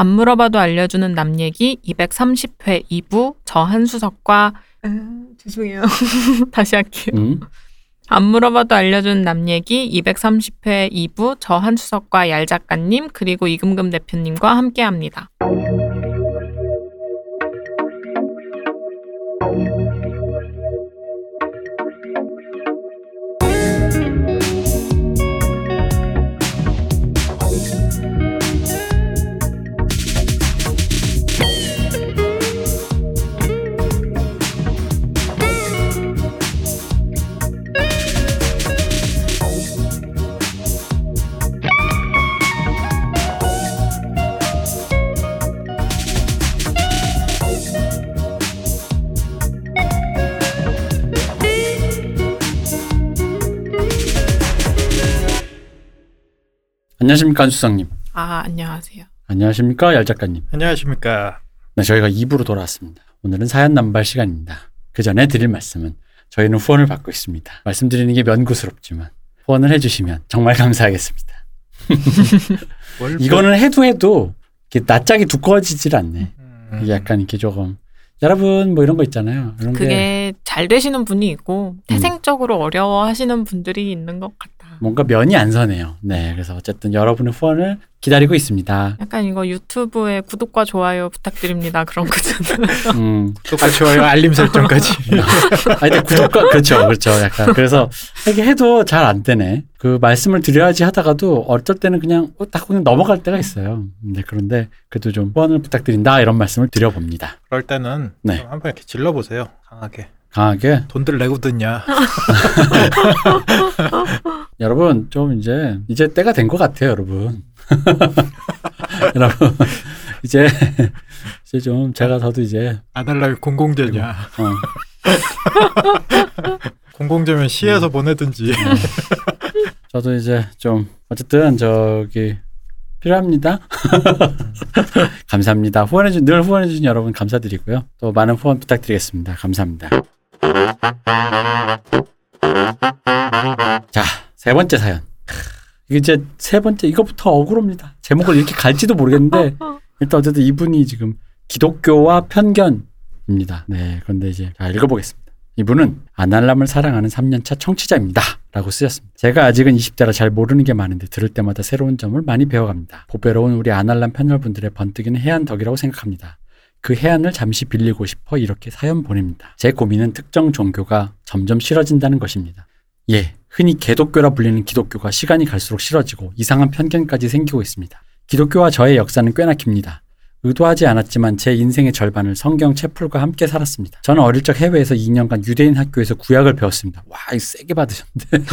안 물어봐도 알려주는 남 얘기 230회 2부 저 한수석과 죄송해요. 다시 할게요. 음. 안 물어봐도 알려주는 남 얘기 230회 2부 저 한수석과 얄 작가님 그리고 이금금 대표님과 함께합니다. 안녕하십니까 안수성님. 아 안녕하세요. 안녕하십니까 얄 작가님. 안녕하십니까. 네, 저희가 2부로 돌아왔습니다. 오늘은 사연 남발 시간입니다. 그 전에 드릴 말씀은 저희는 후원을 받고 있습니다. 말씀드리는 게 면구스럽지만 후원을 해주시면 정말 감사하겠습니다. 이거는 해도 해도 이렇게 낯짝이 두꺼워지질 않네. 음, 이게 약간 이렇게 조금 여러분 뭐 이런 거 있잖아요. 이런 게 그게 잘 되시는 분이 있고 태생적으로 어려워하시는 분들이 있는 것 같다. 뭔가 면이 안 서네요. 네, 그래서 어쨌든 여러분의 후원을 기다리고 있습니다. 약간 이거 유튜브에 구독과 좋아요 부탁드립니다. 그런 거잖아요. 음, 구독과 좋아요 알림 설정까지. 아니, 근데 구독과, 그렇죠, 그렇죠. 약간. 그래서 이게 해도 잘 안 되네. 그 말씀을 드려야지 하다가도 어쩔 때는 그냥 어, 딱 그냥 넘어갈 때가 있어요. 네, 그런데 그래도 좀 후원을 부탁드린다 이런 말씀을 드려봅니다. 그럴 때는 네. 좀 한번 이렇게 질러보세요. 강하게. 강하게. 돈들 내고 듣냐. 여러분, 좀 이제, 이제 때가 된 것 같아요, 여러분. 여러분, 이제, 이제 좀 제가 저도 이제, 아달라면 공공재냐. 어, 공공재면 시에서 음. 보내든지. 저도 이제 좀, 어쨌든 저기, 필요합니다. 감사합니다. 후원해준, 늘 후원해주신 여러분 감사드리고요. 또 많은 후원 부탁드리겠습니다. 감사합니다. 자, 세 번째 사연. 이제 세 번째, 이거부터 억울합니다. 제목을 이렇게 갈지도 모르겠는데, 일단 어쨌든 이분이 지금 기독교와 편견입니다. 네, 그런데 이제 자, 읽어보겠습니다. 이분은 아날람을 사랑하는 3년차 청취자입니다. 라고 쓰셨습니다. 제가 아직은 20대라 잘 모르는 게 많은데 들을 때마다 새로운 점을 많이 배워갑니다. 보배로운 우리 아날람 패널분들의 번뜩이는 해안 덕이라고 생각합니다. 그 해안을 잠시 빌리고 싶어 이렇게 사연 보냅니다. 제 고민은 특정 종교가 점점 싫어진다는 것입니다. 예, 흔히 개독교라 불리는 기독교가 시간이 갈수록 싫어지고 이상한 편견까지 생기고 있습니다. 기독교와 저의 역사는 꽤나 깁니다. 의도하지 않았지만 제 인생의 절반을 성경 채플과 함께 살았습니다. 저는 어릴 적 해외에서 2년간 유대인 학교에서 구약을 배웠습니다. 와, 이 세게 받으셨는데.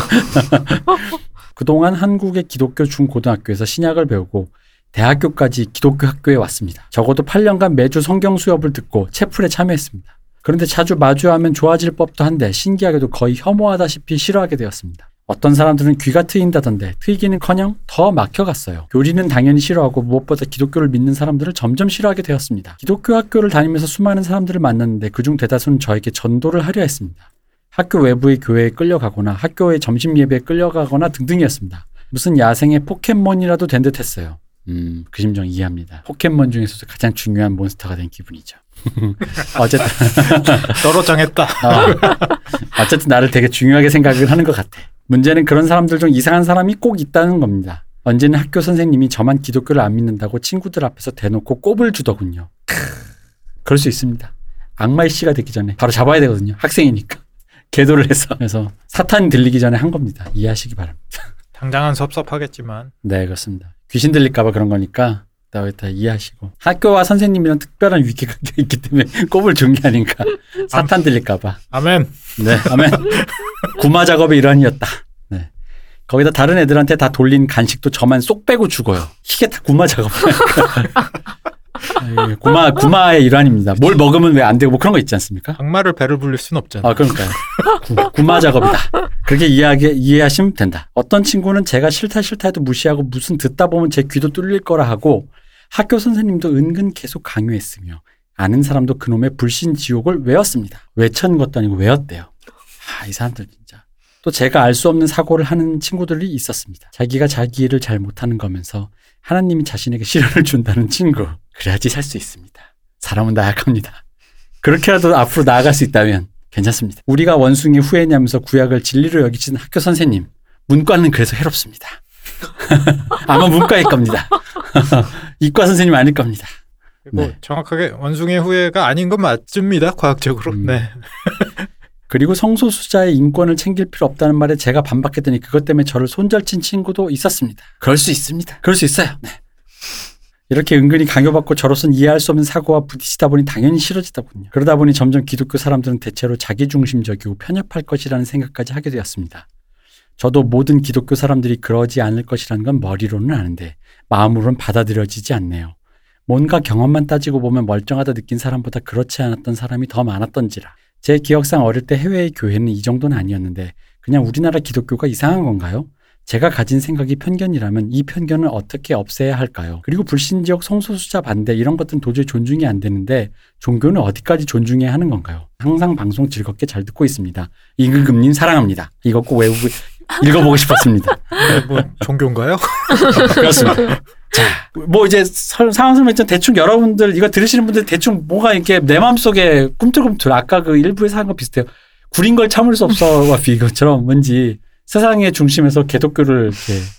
그동안 한국의 기독교 중고등학교에서 신약을 배우고 대학교까지 기독교 학교에 왔습니다. 적어도 8년간 매주 성경 수업을 듣고 채플에 참여했습니다. 그런데 자주 마주하면 좋아질 법도 한데 신기하게도 거의 혐오하다시피 싫어하게 되었습니다. 어떤 사람들은 귀가 트인다던데 트이기는커녕 더 막혀갔어요. 교리는 당연히 싫어하고 무엇보다 기독교를 믿는 사람들을 점점 싫어하게 되었습니다. 기독교 학교를 다니면서 수많은 사람들을 만났는데 그중 대다수는 저에게 전도를 하려 했습니다. 학교 외부의 교회에 끌려가거나 학교의 점심 예배에 끌려가거나 등등이었습니다. 무슨 야생의 포켓몬이라도 된 듯했어요. 음, 그 심정 이해합니다. 포켓몬 중에서도 가장 중요한 몬스터가 된 기분이죠. 어쨌든 떨어정했다. 어, 어쨌든 나를 되게 중요하게 생각을 하는 것 같아. 문제는 그런 사람들 중 이상한 사람이 꼭 있다는 겁니다. 언제는 학교 선생님이 저만 기독교를 안 믿는다고 친구들 앞에서 대놓고 꼽을 주더군요. 크, 그럴 수 있습니다. 악마의 씨가 되기 전에 바로 잡아야 되거든요. 학생이니까. 계도를 해서. 그래서 사탄이 들리기 전에 한 겁니다. 이해하시기 바랍니다. 당장은 섭섭하겠지만 네, 그렇습니다. 귀신 들릴까봐 그런 거니까 다, 다 이해하시고. 학교와 선생님이랑 특별한 위계관계가 있기 때문에 꼽을 준 게 아닌가. 사탄 들릴까봐. 아멘. 네, 아멘. 구마 작업의 일환이었다. 네. 거기다 다른 애들한테 다 돌린 간식도 저만 쏙 빼고 죽어요. 이게 다 구마 작업. 아, 예, 구마 구마의 일환입니다. 뭘 먹으면 왜 안 되고 뭐 그런 거 있지 않습니까? 악마를 배를 불릴 순 없잖아. 아, 그러니까요. 구, 구마 작업이다. 그렇게 이해하게, 이해하시면 된다. 어떤 친구는 제가 싫다 싫다 해도 무시하고 무슨 듣다 보면 제 귀도 뚫릴 거라 하고 학교 선생님도 은근 계속 강요했으며 아는 사람도 그놈의 불신 지옥을 외웠습니다. 외쳤는 것도 아니고 외웠대요. 아, 이 사람들 진짜. 또 제가 알 수 없는 사고를 하는 친구들이 있었습니다. 자기가 자기 일을 잘 못하는 거면서 하나님이 자신에게 시련을 준다는 친구. 그래야지 살 수 있습니다. 사람은 나약합니다. 그렇게라도 앞으로 나아갈 수 있다면 괜찮습니다. 우리가 원숭이 후회냐면서 구약을 진리로 여기시는 학교 선생님. 문과는 그래서 해롭습니다. 아마 문과일 겁니다. 이과 선생님 아닐 겁니다. 그리고 네. 정확하게 원숭이 후회가 아닌 건 맞습니다. 과학적으로. 음. 네. 그리고 성소수자의 인권을 챙길 필요 없다는 말에 제가 반박했더니 그것 때문에 저를 손절친 친구도 있었습니다. 그럴 수 있습니다. 그럴 수 있어요. 네. 이렇게 은근히 강요받고 저로서는 이해할 수 없는 사고와 부딪히다 보니 당연히 싫어지더군요. 그러다 보니 점점 기독교 사람들은 대체로 자기중심적이고 편협할 것이라는 생각까지 하게 되었습니다. 저도 모든 기독교 사람들이 그러지 않을 것이라는 건 머리로는 아는데 마음으로는 받아들여지지 않네요. 뭔가 경험만 따지고 보면 멀쩡하다 느낀 사람보다 그렇지 않았던 사람이 더 많았던지라. 제 기억상 어릴 때 해외의 교회는 이 정도는 아니었는데 그냥 우리나라 기독교가 이상한 건가요? 제가 가진 생각이 편견이라면 이 편견을 어떻게 없애야 할까요? 그리고 불신지역 성소수자 반대 이런 것들은 도저히 존중이 안 되는데 종교는 어디까지 존중해야 하는 건가요? 항상 방송 즐겁게 잘 듣고 있습니다. 임금님 사랑합니다. 이거 꼭 외우고 읽어보고 싶었습니다. 네, 뭐 종교인가요? 그렇습니다. 자, 뭐 이제 설- 상황 설명했지만 대충 여러분들 이거 들으시는 분들 대충 뭐가 이렇게 내 마음속에 꿈틀꿈틀 아까 그 일부에서 한 거 비슷해요. 구린 걸 참을 수 없어와 비교처럼 왠지 세상의 중심에서 개독교를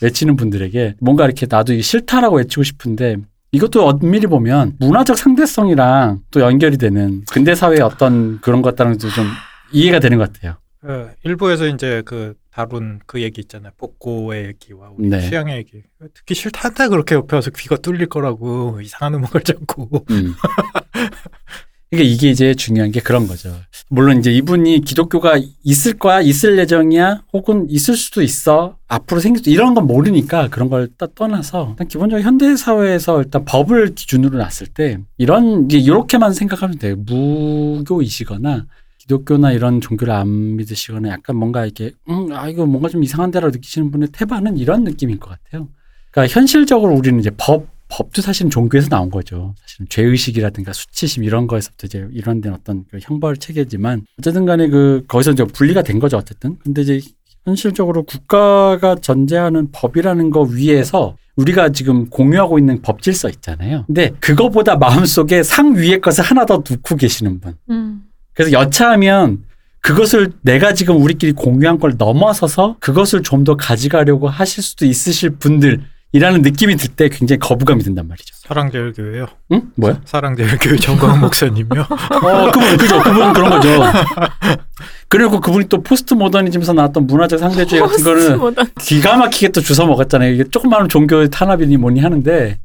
외치는 분들에게 뭔가 이렇게 나도 이게 싫다라고 외치고 싶은데 이것도 엄밀히 보면 문화적 상대성이랑 또 연결이 되는 근대 사회의 어떤 그런 것들랑도 좀 이해가 되는 것 같아요. 어, 일부에서 이제 그 다룬 그 얘기 있잖아요. 복고의 얘기와 우리 네. 취향의 얘기. 듣기 싫다한테 그렇게 옆에 와서 귀가 뚫릴 거라고 이상한 음악을 자꾸. 음. 그러니까 이게 이제 중요한 게 그런 거죠. 물론 이제 이분이 기독교가 있을 거야, 있을 예정이야, 혹은 있을 수도 있어, 앞으로 생길 수 이런 건 모르니까 그런 걸 떠- 떠나서 일단 기본적으로 현대 사회에서 일단 법을 기준으로 놨을 때 이런 이제 이렇게만 생각하면 돼요. 무교이시거나 기독교나 이런 종교를 안 믿으시거나 약간 뭔가 이렇게 음, 아 이거 뭔가 좀 이상한데라고 느끼시는 분의 태반은 이런 느낌일 것 같아요. 그러니까 현실적으로 우리는 이제 법 법도 사실은 종교에서 나온 거죠. 사실은 죄의식이라든가 수치심 이런 거에서부터 이제 일환된 어떤 그 형벌 체계지만 어쨌든 간에 그 거기서 이제 분리가 된 거죠. 어쨌든. 근데 이제 현실적으로 국가가 전제하는 법이라는 거 위에서 우리가 지금 공유하고 있는 법 질서 있잖아요. 근데 그거보다 마음속에 상 위의 것을 하나 더 놓고 계시는 분. 음. 그래서 여차하면 그것을 내가 지금 우리끼리 공유한 걸 넘어서서 그것을 좀 더 가져가려고 하실 수도 있으실 분들이라는 느낌이 들 때 굉장히 거부감이 든단 말이죠. 사랑제일교회요. 응? 뭐야? 사랑제일교회 정광훈 목사님요. 어, 그분, 그죠. 그분은 그런 거죠. 그리고 그분이 또 포스트 모더니즘에서 나왔던 문화적 상대주의 같은 거는. 기가 막히게 또 주워 먹었잖아요. 이게 조그마한 종교의 탄압이니 뭐니 하는데.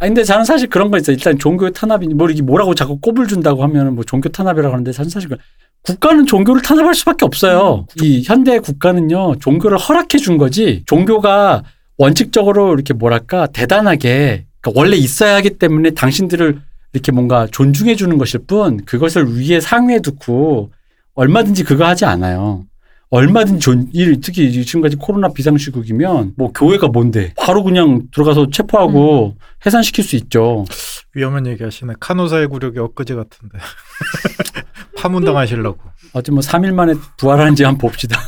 아, 근데 저는 사실 그런 거 있어요. 일단 종교의 탄압이니 뭐 이게 뭐라고 자꾸 꼽을 준다고 하면은 뭐 종교 탄압이라고 하는데 사실 그 국가는 종교를 탄압할 수밖에 없어요. 이 현대 국가는요, 종교를 허락해 준 거지, 종교가 원칙적으로 이렇게 뭐랄까, 대단하게, 그러니까 원래 있어야 하기 때문에 당신들을 이렇게 뭔가 존중해 주는 것일 뿐, 그것을 위에 상위에 두고 얼마든지 그거 하지 않아요. 얼마든지 존, 이- 특히 지금까지 코로나 비상시국이면 뭐 교회가 뭔데 바로 그냥 들어가서 체포하고 해산시킬 수 있죠. 위험한 얘기 하시네. 카노사의 굴욕이 엊그제 같은데. 파문당하시려고. 어쨌든 뭐 3일 만에 부활하는지 한번 봅시다.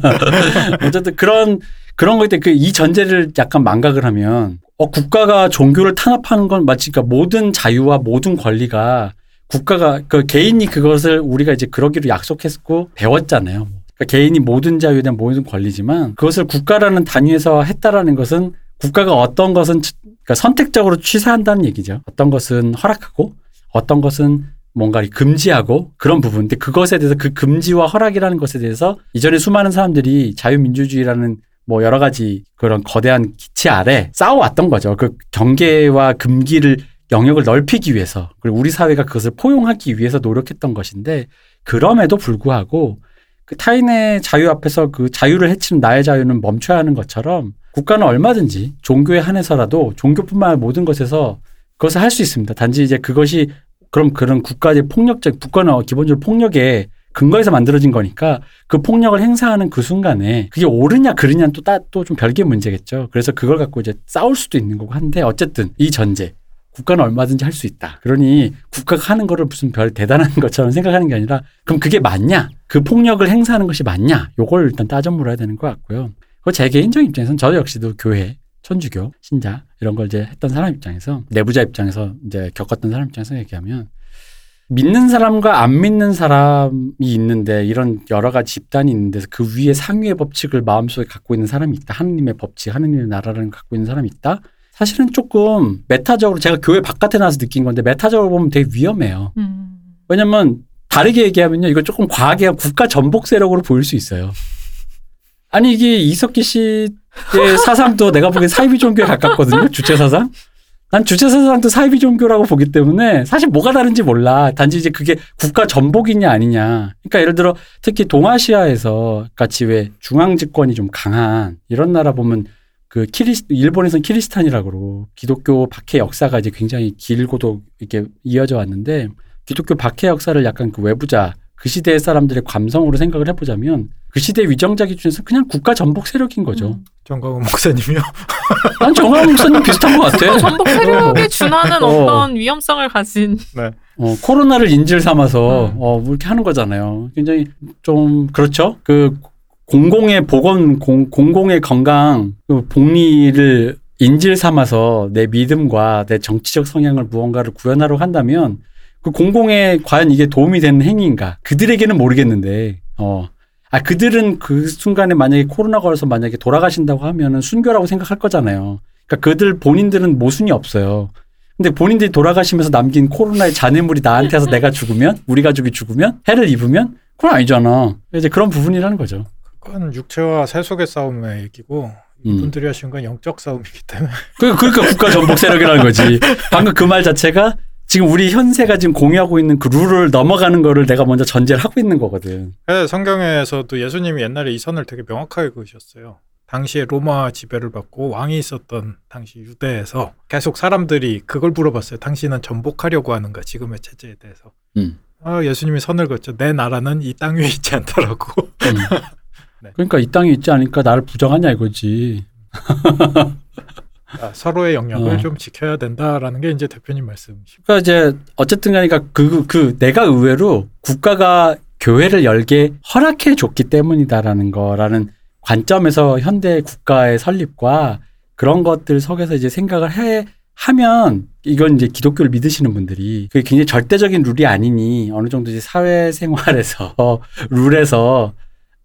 어쨌든 그런 그런 거일 때그이 전제를 약간 망각을 하면 어 국가가 종교를 탄압하는 건 마치 그러니까 모든 자유와 모든 권리가 국가가 그 개인이 그것을 우리가 이제 그러기로 약속했고 배웠잖아요. 그러니까 개인이 모든 자유에 대한 모든 권리지만 그것을 국가라는 단위에서 했다라는 것은 국가가 어떤 것은 치- 그러니까 선택적으로 취사한다는 얘기죠. 어떤 것은 허락하고 어떤 것은 뭔가 금지하고 그런 부분. 근데 그것에 대해서 그 금지와 허락이라는 것에 대해서 이전에 수많은 사람들이 자유민주주의라는 뭐 여러 가지 그런 거대한 기치 아래 싸워왔던 거죠. 그 경계와 금기를 영역을 넓히기 위해서 그리고 우리 사회가 그것을 포용하기 위해서 노력했던 것인데 그럼에도 불구하고 그 타인의 자유 앞에서 그 자유를 해치는 나의 자유는 멈춰야 하는 것처럼 국가는 얼마든지 종교에 한해서라도 종교뿐만 아니라 모든 것에서 그것을 할 수 있습니다. 단지 이제 그것이 그럼 그런 국가의 폭력적 국가는 기본적으로 폭력의 근거에서 만들어진 거니까 그 폭력을 행사하는 그 순간에 그게 옳으냐 그르냐는 또또 좀 별개의 문제겠죠. 그래서 그걸 갖고 이제 싸울 수도 있는 거고 한데 어쨌든 이 전제 국가는 얼마든지 할 수 있다. 그러니 국가가 하는 거를 무슨 별 대단한 것처럼 생각하는 게 아니라 그럼 그게 맞냐? 그 폭력을 행사하는 것이 맞냐? 요걸 일단 따져 물어야 되는 것 같고요. 그제 개인적인 입장에서는 저 역시도 교회, 천주교, 신자 이런 걸 이제 했던 사람 입장에서 내부자 입장에서 이제 겪었던 사람 입장에서 얘기하면 믿는 사람과 안 믿는 사람이 있는데 이런 여러 가지 집단이 있는데 그 위에 상위의 법칙을 마음속에 갖고 있는 사람이 있다. 하느님의 법칙, 하느님의 나라를 갖고 있는 사람이 있다. 사실은 조금 메타적으로 제가 교회 바깥에 나와서 느낀 건데 메타적으로 보면 되게 위험해요. 음. 왜냐면 다르게 얘기하면요. 이거 조금 과하게 국가 전복 세력으로 보일 수 있어요. 아니 이게 이석기 씨의 사상도 내가 보기엔 사이비 종교에 가깝거든요. 주체 사상. 난 주체 사상도 사이비 종교라고 보기 때문에 사실 뭐가 다른지 몰라. 단지 이제 그게 국가 전복이냐 아니냐. 그러니까 예를 들어 특히 동아시아에서 같이 왜 중앙 집권이 좀 강한 이런 나라 보면 그 키리스 일본에서는 키리스탄이라고 그러고 기독교 박해 역사가 이제 굉장히 길고도 이렇게 이어져 왔는데 기독교 박해 역사를 약간 그 외부자 그 시대의 사람들의 감성으로 생각을 해보자면 그 시대 위정자 기준에서 그냥 국가 전복 세력인 거죠. 음. 정광훈 목사님이요. 난 정황 목사님 비슷한 것 같아. 전복 세력에 준하는 어. 어떤 위험성을 가진 어, 코로나를 인질 삼아서 음. 어, 뭐 이렇게 하는 거잖아요. 굉장히 좀 그렇죠. 그 공공의 보건, 공, 공공의 건강, 그 복리를 인질 삼아서 내 믿음과 내 정치적 성향을 무언가를 구현하려고 한다면 그 공공에 과연 이게 도움이 되는 행위인가? 그들에게는 모르겠는데, 어. 아, 그들은 그 순간에 만약에 코로나 걸려서 만약에 돌아가신다고 하면은 순교라고 생각할 거잖아요. 그러니까 그들 본인들은 모순이 없어요. 근데 본인들이 돌아가시면서 남긴 코로나의 잔해물이 나한테 와서 내가 죽으면, 우리 가족이 죽으면, 해를 입으면, 그건 아니잖아. 이제 그런 부분이라는 거죠. 그건 육체와 세속의 싸움의 얘기고 음. 이분들이 하신 건 영적 싸움이기 때문에 그, 그러니까 국가 전복 세력이라는 거지. 방금 그 말 자체가 지금 우리 현세가 지금 공유하고 있는 그 룰을 넘어가는 거를 내가 먼저 전제를 하고 있는 거거든. 네, 성경에서도 예수님이 옛날에 이 선을 되게 명확하게 그으셨어요. 당시에 로마 지배를 받고 왕이 있었던 당시 유대에서 계속 사람들이 그걸 물어봤어요. 당신은 전복하려고 하는가 지금의 체제에 대해서. 음. 아, 예수님이 선을 그었죠. 내 나라는 이 땅 위에 있지 않다라고. 음. 네. 그러니까 이 땅에 있지 않으니까 나를 부정하냐 이거지. 아, 서로의 영역을 어. 좀 지켜야 된다라는 게 이제 대표님 말씀이시고. 그러니까 이제 어쨌든 가니까 그, 그 내가 의외로 국가가 교회를 열게 허락해 줬기 때문이다라는 거라는 관점에서 현대 국가의 설립과 그런 것들 속에서 이제 생각을 해 하면 이건 이제 기독교를 믿으시는 분들이 그게 굉장히 절대적인 룰이 아니니 어느 정도 이제 사회생활에서 룰에서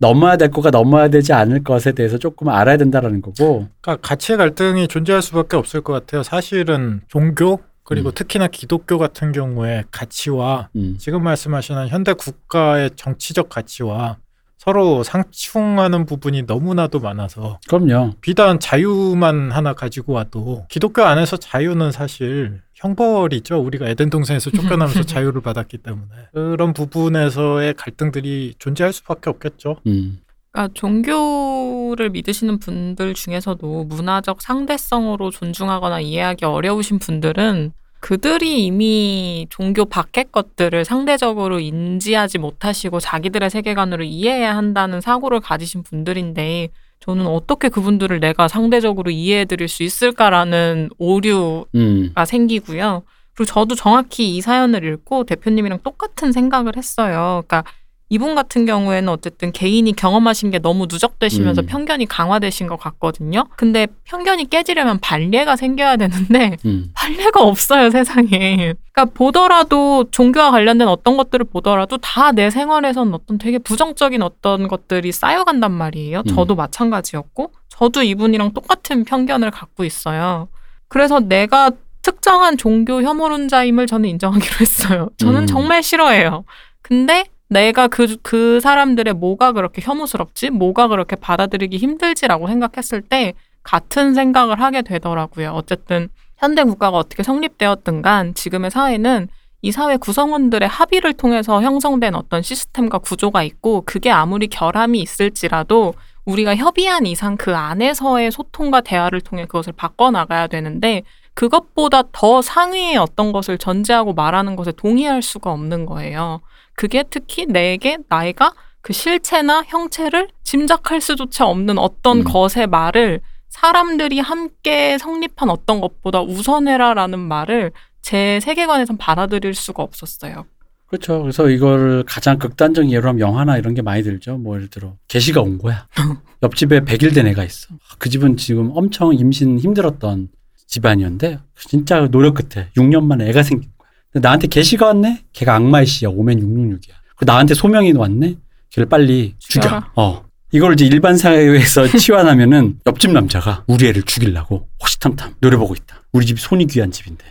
넘어야 될 거가 넘어야 되지 않을 것에 대해서 조금 알아야 된다라는 거고 그러니까 가치의 갈등이 존재할 수밖에 없을 것 같아요. 사실은 종교 그리고 음. 특히나 기독교 같은 경우에 가치와 음. 지금 말씀하시는 현대 국가의 정치적 가치와 서로 상충하는 부분이 너무나도 많아서 그럼요. 비단 자유만 하나 가지고 와도 기독교 안에서 자유는 사실 형벌이죠. 우리가 에덴 동산에서 쫓겨나면서 자유를 받았기 때문에 그런 부분에서의 갈등들이 존재할 수밖에 없겠죠. 음. 그러니까 종교를 믿으시는 분들 중에서도 문화적 상대성으로 존중하거나 이해하기 어려우신 분들은 그들이 이미 종교 밖의 것들을 상대적으로 인지하지 못하시고 자기들의 세계관으로 이해해야 한다는 사고를 가지신 분들인데 저는 어떻게 그분들을 내가 상대적으로 이해해 드릴 수 있을까라는 오류 음. 가 생기고요. 그리고 저도 정확히 이 사연을 읽고 대표님이랑 똑같은 생각을 했어요. 그러니까 이분 같은 경우에는 어쨌든 개인이 경험하신 게 너무 누적되시면서 음. 편견이 강화되신 것 같거든요. 근데 편견이 깨지려면 반례가 생겨야 되는데 음. 판례가 없어요 세상에. 그러니까 보더라도 종교와 관련된 어떤 것들을 보더라도 다 내 생활에선 어떤 되게 부정적인 어떤 것들이 쌓여간단 말이에요. 음. 저도 마찬가지였고 저도 이분이랑 똑같은 편견을 갖고 있어요. 그래서 내가 특정한 종교 혐오론자임을 저는 인정하기로 했어요. 저는 음. 정말 싫어해요. 근데 내가 그, 그 사람들의 뭐가 그렇게 혐오스럽지? 뭐가 그렇게 받아들이기 힘들지라고 생각했을 때 같은 생각을 하게 되더라고요. 어쨌든 현대 국가가 어떻게 성립되었든 간 지금의 사회는 이 사회 구성원들의 합의를 통해서 형성된 어떤 시스템과 구조가 있고 그게 아무리 결함이 있을지라도 우리가 협의한 이상 그 안에서의 소통과 대화를 통해 그것을 바꿔나가야 되는데 그것보다 더 상위의 어떤 것을 전제하고 말하는 것에 동의할 수가 없는 거예요. 그게 특히 내게 나이가 그 실체나 형체를 짐작할 수조차 없는 어떤 음. 것의 말을 사람들이 함께 성립한 어떤 것보다 우선해라라는 말을 제 세계관에선 받아들일 수가 없었어요. 그렇죠. 그래서 이걸 가장 극단적인 예로 하면 영화나 이런 게 많이 들죠. 뭐 예를 들어 개시가 온 거야. 옆집에 100일 된 애가 있어. 그 집은 지금 엄청 임신 힘들었던 집안이었는데 진짜 노력 끝에 6년 만에 애가 생긴 나한테 개시가 왔네? 걔가 악마의 씨야. 오면 666이야. 그 나한테 소명이 왔네? 걔를 빨리 죽여. 어. 이걸 이제 일반 사회에서 치환하면은 옆집 남자가 우리 애를 죽이려고 호시탐탐 노려보고 있다. 우리 집이 손이 귀한 집인데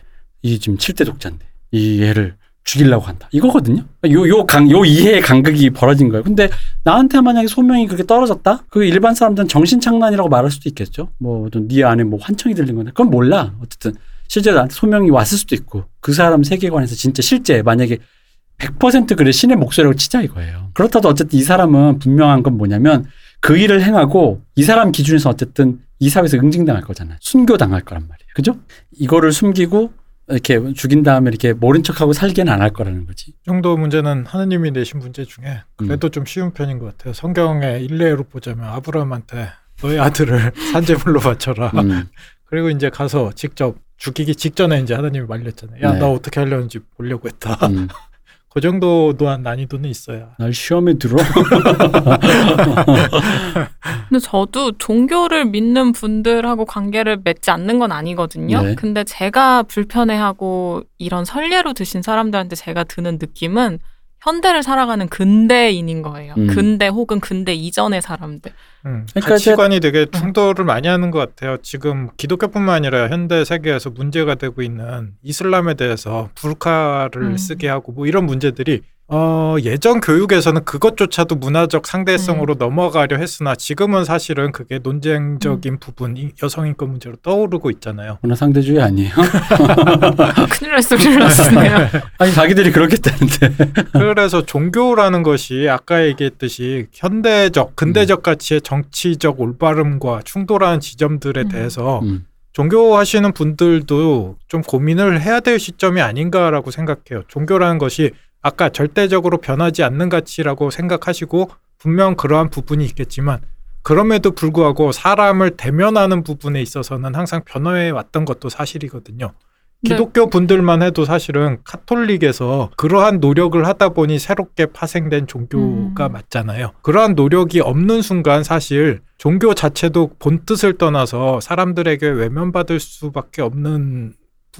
이 지금 7대 독자인데 이 애를 죽이려고 한다. 이거거든요. 요, 요 강, 요 이해의 간극이 벌어진 거예요. 근데 나한테 만약에 소명이 그렇게 떨어졌다? 그 일반 사람들은 정신착란이라고 말할 수도 있겠죠. 뭐, 또네 안에 뭐 환청이 들린 건데. 그건 몰라. 어쨌든 실제로 나한테 소명이 왔을 수도 있고 그 사람 세계관에서 진짜 실제 만약에 100% 그래 신의 목소리라고 치자 이거예요. 그렇다도 어쨌든 이 사람은 분명한 건 뭐냐면 그 일을 행하고 이 사람 기준에서 어쨌든 이 사회에서 응징당할 거잖아요. 순교당할 거란 말이에요. 그죠? 이거를 숨기고 이렇게 죽인 다음에 이렇게 모른 척하고 살기는 안 할 거라는 거지. 이 정도 문제는 하느님이 내신 문제 중에 그래도 좀 쉬운 편인 것 같아요. 성경의 일례로 보자면 아브라함한테 너의 아들을 산재물로 바쳐라. 음. 그리고 이제 가서 직접 죽이기 직전에 이제 하나님이 말렸잖아요. 야, 네. 너 어떻게 하려는지 보려고 했다. 음. 그 정도 또한 난이도는 있어야. 날 시험에 들어. 근데 저도 종교를 믿는 분들하고 관계를 맺지 않는 건 아니거든요. 네. 근데 제가 불편해하고 이런 선례로 드신 사람들한테 제가 드는 느낌은 현대를 살아가는 근대인인 거예요. 음. 근대 혹은 근대 이전의 사람들. 음, 그러니까 가치관이 되게 충돌을 많이 하는 것 같아요. 지금 기독교뿐만 아니라 현대 세계에서 문제가 되고 있는 이슬람에 대해서 불카를 음. 쓰게 하고 뭐 이런 문제들이 어, 예전 교육에서는 그것조차도 문화적 상대성으로 넘어가려 했으나 지금은 사실은 그게 논쟁적인 부분, 이 여성 인권 문제로 떠오르고 있잖아요. 문화 상대주의 아니에요? 큰일 날 소리를 났네요. 아니 자기들이 그렇겠다는데. 그래서 종교라는 것이 아까 얘기했듯이 현대적, 근대적 가치의 정치적 올바름과 충돌하는 지점들에 음. 대해서 음. 종교하시는 분들도 좀 고민을 해야 될 시점이 아닌가라고 생각해요. 종교라는 것이 아까 절대적으로 변하지 않는 가치라고 생각하시고 분명 그러한 부분이 있겠지만 그럼에도 불구하고 사람을 대면하는 부분에 있어서는 항상 변화해 왔던 것도 사실이거든요. 네. 기독교 분들만 해도 사실은 카톨릭에서 그러한 노력을 하다 보니 새롭게 파생된 종교가 음. 맞잖아요. 그러한 노력이 없는 순간 사실 종교 자체도 본 뜻을 떠나서 사람들에게 외면받을 수밖에 없는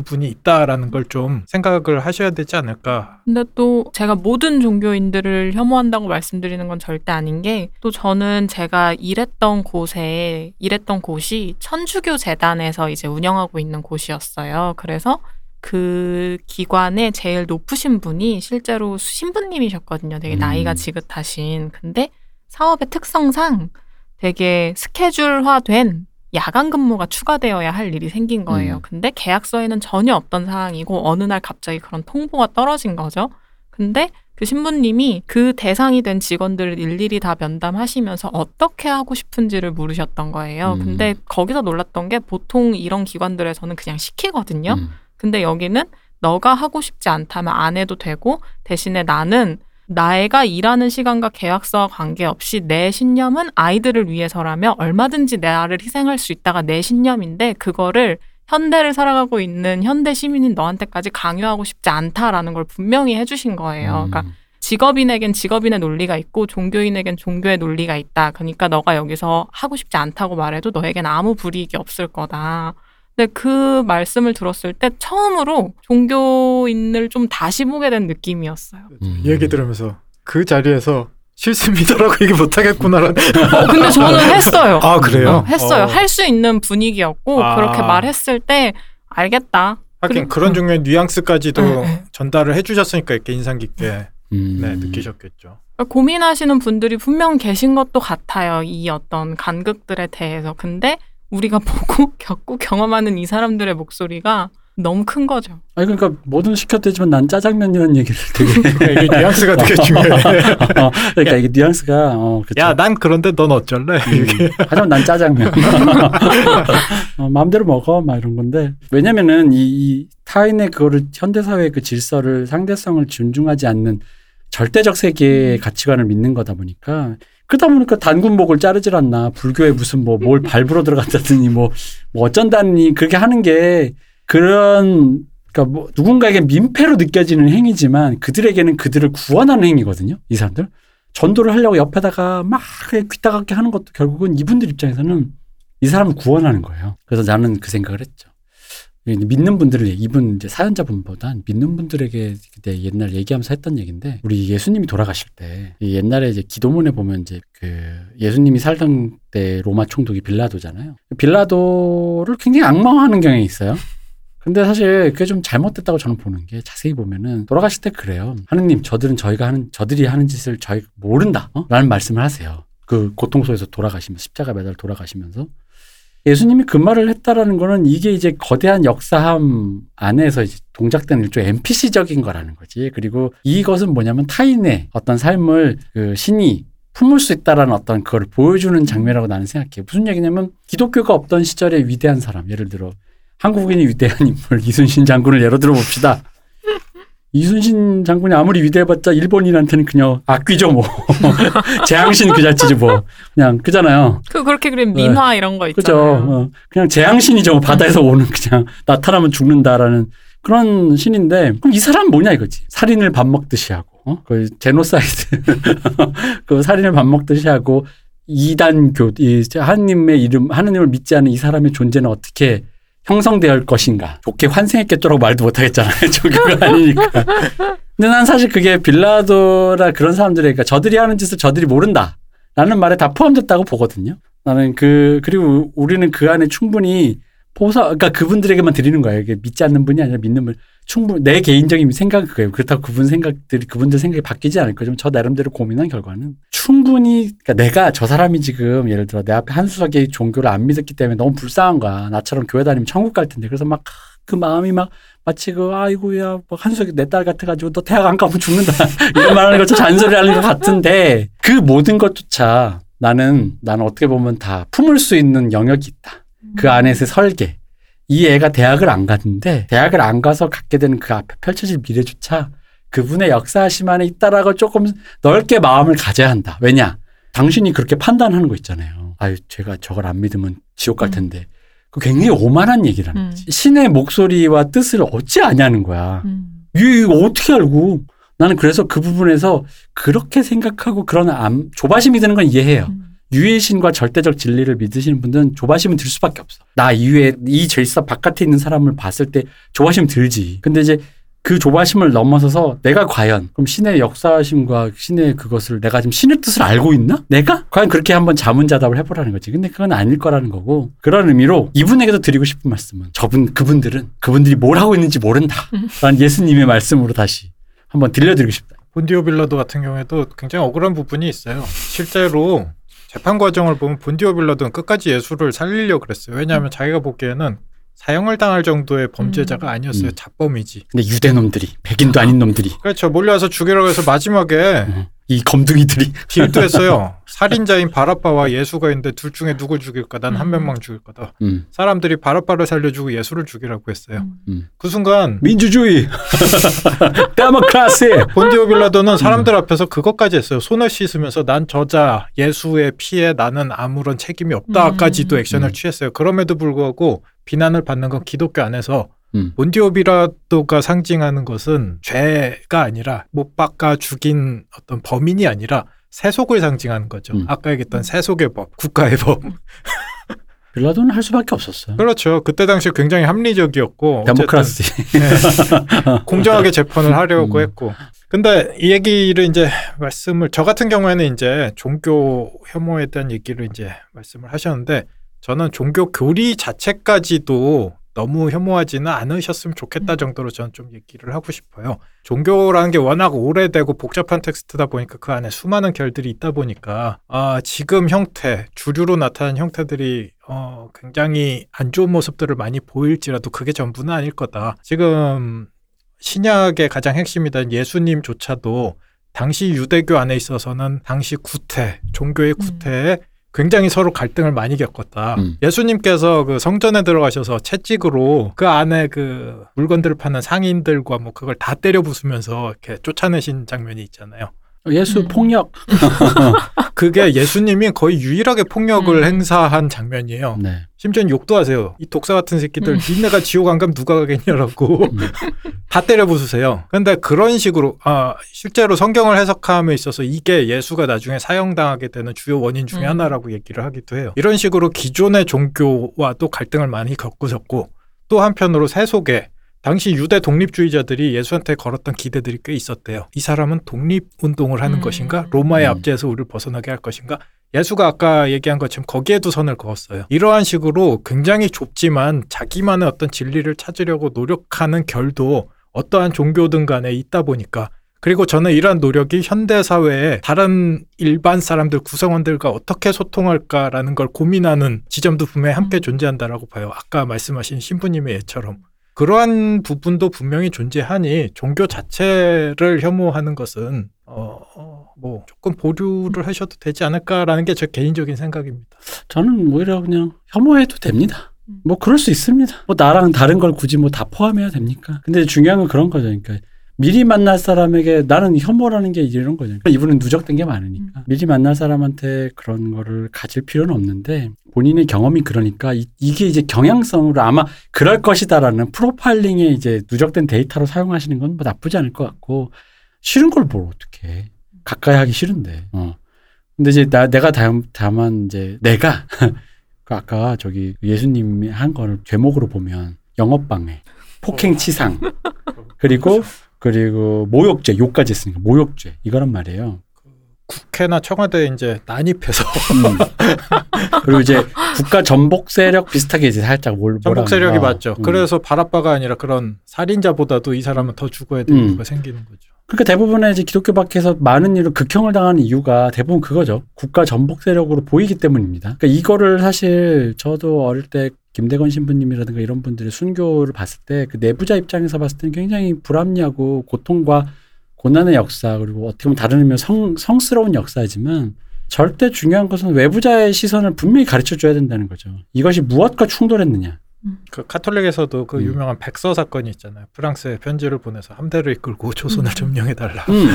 부분이 있다라는 걸 좀 생각을 하셔야 되지 않을까. 근데 또 제가 모든 종교인들을 혐오한다고 말씀드리는 건 절대 아닌 게 또 저는 제가 일했던 곳에 일했던 곳이 천주교 재단에서 이제 운영하고 있는 곳이었어요. 그래서 그 기관의 제일 높으신 분이 실제로 신부님이셨거든요. 되게 음. 나이가 지긋하신. 근데 사업의 특성상 되게 스케줄화된 야간 근무가 추가되어야 할 일이 생긴 거예요. 음. 근데 계약서에는 전혀 없던 사항이고 어느 날 갑자기 그런 통보가 떨어진 거죠. 근데 그 신부님이 그 대상이 된 직원들을 일일이 다 면담하시면서 어떻게 하고 싶은지를 물으셨던 거예요. 음. 근데 거기서 놀랐던 게 보통 이런 기관들에서는 그냥 시키거든요. 음. 근데 여기는 너가 하고 싶지 않다면 안 해도 되고 대신에 나는 나가 일하는 시간과 계약서와 관계없이 내 신념은 아이들을 위해서라며 얼마든지 나를 희생할 수 있다가 내 신념인데 그거를 현대를 살아가고 있는 현대 시민인 너한테까지 강요하고 싶지 않다라는 걸 분명히 해주신 거예요. 그러니까 음. 직업인에겐 직업인의 논리가 있고 종교인에겐 종교의 논리가 있다. 그러니까 너가 여기서 하고 싶지 않다고 말해도 너에겐 아무 불이익이 없을 거다. 근데 그 말씀을 들었을 때 처음으로 종교인을 좀 다시 보게 된 느낌이었어요. 음. 이 얘기 들으면서 그 자리에서 싫습니다라고 얘기 못하겠구나라는. 어, 근데 저는 했어요. 아 그래요? 어, 했어요. 어. 할수 있는 분위기였고 아. 그렇게 말했을 때 알겠다. 하긴 그리고- 그런 종류의 뉘앙스까지도 네, 네. 전달을 해주셨으니까 이렇게 인상 깊게 음. 네, 느끼셨겠죠. 고민하시는 분들이 분명 계신 것도 같아요. 이 어떤 간극들에 대해서. 근데 우리가 보고 겪고 경험하는 이 사람들의 목소리가 너무 큰 거죠. 아니 그러니까 뭐든 시켰대지만 난 짜장면이라는 얘기를 되게 그러니까 이게 뉘앙스가 되게 중요해. 어, 그러니까 이게 뉘앙스가 어 그쵸. 야, 난 그런데 넌 어쩔래? 음, 하지만 난 짜장면 어, 마음대로 먹어 막 이런 건데 왜냐면은 이, 이 타인의 그거를 현대 사회의 그 질서를 상대성을 존중하지 않는 절대적 세계의 가치관을 믿는 거다 보니까 그러다 보니까 단군목을 자르질 않나 불교에 무슨 뭐뭘 밟으러 들어간다더니 뭐, 뭐 어쩐다니 그렇게 하는 게 그런 그러니까 뭐 누군가에게 민폐로 느껴지는 행위지만 그들에게는 그들을 구원하는 행위거든요. 이 사람들 전도를 하려고 옆에다가 막 귀따갑게 하는 것도 결국은 이분들 입장에서는 이 사람을 구원하는 거예요. 그래서 나는 그 생각을 했죠. 믿는 분들을 이분 이제 사연자분보단 믿는 분들에게 그때 옛날 얘기하면서 했던 얘기인데 우리 예수님이 돌아가실 때 옛날에 이제 기도문에 보면 이제 그 예수님이 살던 때 로마 총독이 빌라도잖아요. 빌라도를 굉장히 악마화하는 경향이 있어요. 근데 사실 그게 좀 잘못됐다고 저는 보는 게 자세히 보면은 돌아가실 때 그래요. 하느님 저들은 저희가 하는 저들이 하는 짓을 저희 모른다. 어? 라는 말씀을 하세요. 그 고통 속에서 돌아가시면서 십자가 매달 돌아가시면서 예수님이 그 말을 했다라는 거는 이게 이제 거대한 역사함 안에서 이제 동작된 일종의 NPC적인 거라는 거지. 그리고 이것은 뭐냐면 타인의 어떤 삶을 그 신이 품을 수 있다라는 어떤 그걸 보여주는 장면이라고 나는 생각해. 무슨 얘기냐면 기독교가 없던 시절의 위대한 사람, 예를 들어 한국인이 위대한 인물 이순신 장군을 예로 들어 봅시다. 이순신 장군이 아무리 위대해봤자 일본인한테는 그냥 악귀죠 뭐 재앙신 그 자체지 뭐 그냥 그잖아요. 그 그렇게 그린 민화 네. 이런 거 있잖아요. 그죠. 어, 그냥 재앙신이죠. 뭐 바다에서 오는 그냥 나타나면 죽는다라는 그런 신인데 그럼 이 사람 뭐냐 이거지. 살인을 밥 먹듯이 하고 어? 그 제노사이드 그 살인을 밥 먹듯이 하고 이단교 이 하느님의 이름 하느님을 믿지 않은 이 사람의 존재는 어떻게 형성될 것인가. 좋게 환생했겠죠라고 말도 못 하겠잖아요. 종교가 아니니까. 근데 난 사실 그게 빌라도라 그런 사람들이니까 저들이 하는 짓을 저들이 모른다. 라는 말에 다 포함됐다고 보거든요. 나는 그, 그리고 우리는 그 안에 충분히 포사, 그러니까 그분들에게만 드리는 거예요. 이게 믿지 않는 분이 아니라 믿는 분. 충분, 내 개인적인 생각은 그거예요. 그렇다고 그분 생각들이, 그분들 생각이 바뀌지 않을 거죠. 저 나름대로 고민한 결과는 충분히, 그러니까 내가 저 사람이 지금 예를 들어 내 앞에 한수석의 종교를 안 믿었기 때문에 너무 불쌍한 거야. 나처럼 교회 다니면 천국 갈 텐데. 그래서 막 그 마음이 막 마치 그 아이고야 뭐 한수석이 내 딸 같아가지고 너 대학 안 가면 죽는다 이런 말하는 것처럼 잔소리 하는 것 같은데 그 모든 것조차 나는 나는 어떻게 보면 다 품을 수 있는 영역이 있다. 그 음. 안에서 설계. 이 애가 대학을 안 갔는데 대학을 안 가서 갖게 되는 그 앞에 펼쳐질 미래조차 그분의 역사심 안에 있다라고 조금 넓게 마음을 가져야 한다. 왜냐? 당신이 그렇게 판단하는 거 있잖아요. 아유, 제가 저걸 안 믿으면 지옥 갈 음. 텐데. 음. 그 굉장히 오만한 얘기라는 음. 거지. 신의 목소리와 뜻을 어찌 아냐는 거야. 음. 이거 어떻게 알고? 나는 그래서 그 부분에서 그렇게 생각하고 그런 암, 조바심이 드는 건 이해해요. 음. 유일신과 절대적 진리를 믿으시는 분들은 조바심은 들 수밖에 없어. 나 이외에 이 질서 바깥에 있는 사람을 봤을 때 조바심 들지. 근데 이제 그 조바심을 넘어서서 내가 과연 그럼 신의 역사심과 신의 그것을 내가 지금 신의 뜻을 알고 있나? 내가? 과연 그렇게 한번 자문자답을 해보라는 거지. 근데 그건 아닐 거라는 거고 그런 의미로 이분에게도 드리고 싶은 말씀은 저분 그분들은 그분들이 뭘 하고 있는지 모른다. 라는 예수님의 말씀으로 다시 한번 들려드리고 싶다. 본디오 빌라도 같은 경우에도 굉장히 억울한 부분이 있어요. 실제로 재판 과정을 보면 본디오 빌라도는 끝까지 예수를 살리려고 그랬어요. 왜냐하면 음. 자기가 보기에는 사형을 당할 정도의 범죄자가 음. 아니었어요. 음. 자범이지. 근데 유대 놈들이 백인도 아닌 놈들이 그렇죠. 몰려와서 죽이라고 해서 마지막에 음. 이 검둥이들이 딜도 했어요. 살인자인 바라빠와 예수가 있는데 둘 중에 누굴 죽일까? 난한 음. 명만 죽일 거다. 음. 사람들이 바라빠를 살려주고 예수를 죽이라고 했어요. 음. 음. 그 순간 민주주의, 데모크라시. 본디오 빌라도는 사람들 앞에서 그것까지 했어요. 손을 씻으면서 난 저자 예수의 피에 나는 아무런 책임이 없다까지도 음. 액션을 음. 취했어요. 그럼에도 불구하고 비난을 받는 건 기독교 안에서 음. 몬디오비라도가 상징하는 것은 죄가 아니라 못 박아 죽인 어떤 범인이 아니라 세속을 상징하는 거죠. 음. 아까 얘기했던 세속의 법, 국가의 법. 빌라도는 할 수밖에 없었어요. 그렇죠. 그때 당시 굉장히 합리적이었고 데모크라시 네, 공정하게 재판을 하려고 음. 했고. 근데 이 얘기를 이제 말씀을 저 같은 경우에는 이제 종교 혐오에 대한 얘기를 이제 말씀을 하셨는데 저는 종교 교리 자체까지도 너무 혐오하지는 않으셨으면 좋겠다 음. 정도로 저는 좀 얘기를 하고 싶어요. 종교라는 게 워낙 오래되고 복잡한 텍스트다 보니까 그 안에 수많은 결들이 있다 보니까 아, 지금 형태, 주류로 나타난 형태들이 어, 굉장히 안 좋은 모습들을 많이 보일지라도 그게 전부는 아닐 거다. 지금 신약의 가장 핵심이던 예수님조차도 당시 유대교 안에 있어서는 당시 구태, 종교의 음. 구태에 음. 굉장히 서로 갈등을 많이 겪었다. 음. 예수님께서 그 성전에 들어가셔서 채찍으로 그 안에 그 물건들을 파는 상인들과 뭐 그걸 다 때려 부수면서 이렇게 쫓아내신 장면이 있잖아요. 예수 음. 폭력. 그게 예수님이 거의 유일하게 폭력을 음. 행사한 장면이에요. 네. 심지어 욕도 하세요. 이 독사 같은 새끼들 음. 니네가 지옥 안 가면 누가 가겠냐라고 음. 다 때려 부수세요. 근데 그런 식으로 아 실제로 성경을 해석함에 있어서 이게 예수가 나중에 사형당하게 되는 주요 원인 중에 음. 하나라고 얘기를 하기도 해요. 이런 식으로 기존의 종교와 또 갈등을 많이 겪으셨고 또 한편으로 세속에 당시 유대 독립주의자들이 예수한테 걸었던 기대들이 꽤 있었대요. 이 사람은 독립 운동을 하는 음. 것인가? 로마의 음. 압제에서 우리를 벗어나게 할 것인가? 예수가 아까 얘기한 것처럼 거기에도 선을 그었어요. 이러한 식으로 굉장히 좁지만 자기만의 어떤 진리를 찾으려고 노력하는 결도 어떠한 종교든 간에 있다 보니까 그리고 저는 이러한 노력이 현대 사회에 다른 일반 사람들 구성원들과 어떻게 소통할까라는 걸 고민하는 지점도 분명히 함께 음. 존재한다라고 봐요. 아까 말씀하신 신부님의 예처럼 그러한 부분도 분명히 존재하니 종교 자체를 혐오하는 것은 어, 어, 뭐 조금 보류를 하셔도 되지 않을까라는 게 제 개인적인 생각입니다. 저는 오히려 그냥 혐오해도 됩니다. 음. 뭐 그럴 수 있습니다. 뭐 나랑 다른 걸 굳이 뭐 다 포함해야 됩니까? 근데 중요한 건 그런 거죠. 그러니까 미리 만날 사람에게 나는 혐오라는 게 이런 거죠. 이분은 누적된 게 많으니까 미리 만날 사람한테 그런 거를 가질 필요는 없는데 본인의 경험이 그러니까 이, 게 이제 경향성으로 아마 그럴 것이다라는 프로파일링에 이제 누적된 데이터로 사용하시는 건 뭐 나쁘지 않을 것 같고 싫은 걸 뭘 어떻게 가까이 하기 싫은데. 어. 근데 이제 나 내가 다, 다만 이제 내가 그 아까 저기 예수님이 한 거를 제목으로 보면 영업방해, 폭행치상, 그리고 그리고 모욕죄, 욕까지 했으니까 모욕죄 이거란 말이에요. 국회나 청와대 이제 난입해서 음. 그리고 이제 국가 전복 세력 비슷하게 이제 살짝 뭘 전복 세력이 그러나. 맞죠. 음. 그래서 바라빠가 아니라 그런 살인자보다도 이 사람은 더 죽어야 되는 음. 거 생기는 거죠. 그러니까 대부분의 이제 기독교 밖에서 많은 일로 극형을 당하는 이유가 대부분 그거죠. 국가 전복 세력으로 보이기 때문입니다. 그러니까 이거를 사실 저도 어릴 때 김대건 신부님이라든가 이런 분들의 순교를 봤을 때 그 내부자 입장에서 봤을 때는 굉장히 불합리하고 고통과 고난의 역사 그리고 어떻게 보면 다른 의미로 성, 성스러운 역사이지만 절대 중요한 것은 외부자의 시선을 분명히 가르쳐 줘야 된다는 거죠. 이것이 무엇과 충돌했느냐. 그 카톨릭에서도 그 음. 유명한 백서 사건이 있잖아요. 프랑스에 편지를 보내서 함대를 이끌고 조선을 음. 점령해 달라. 음.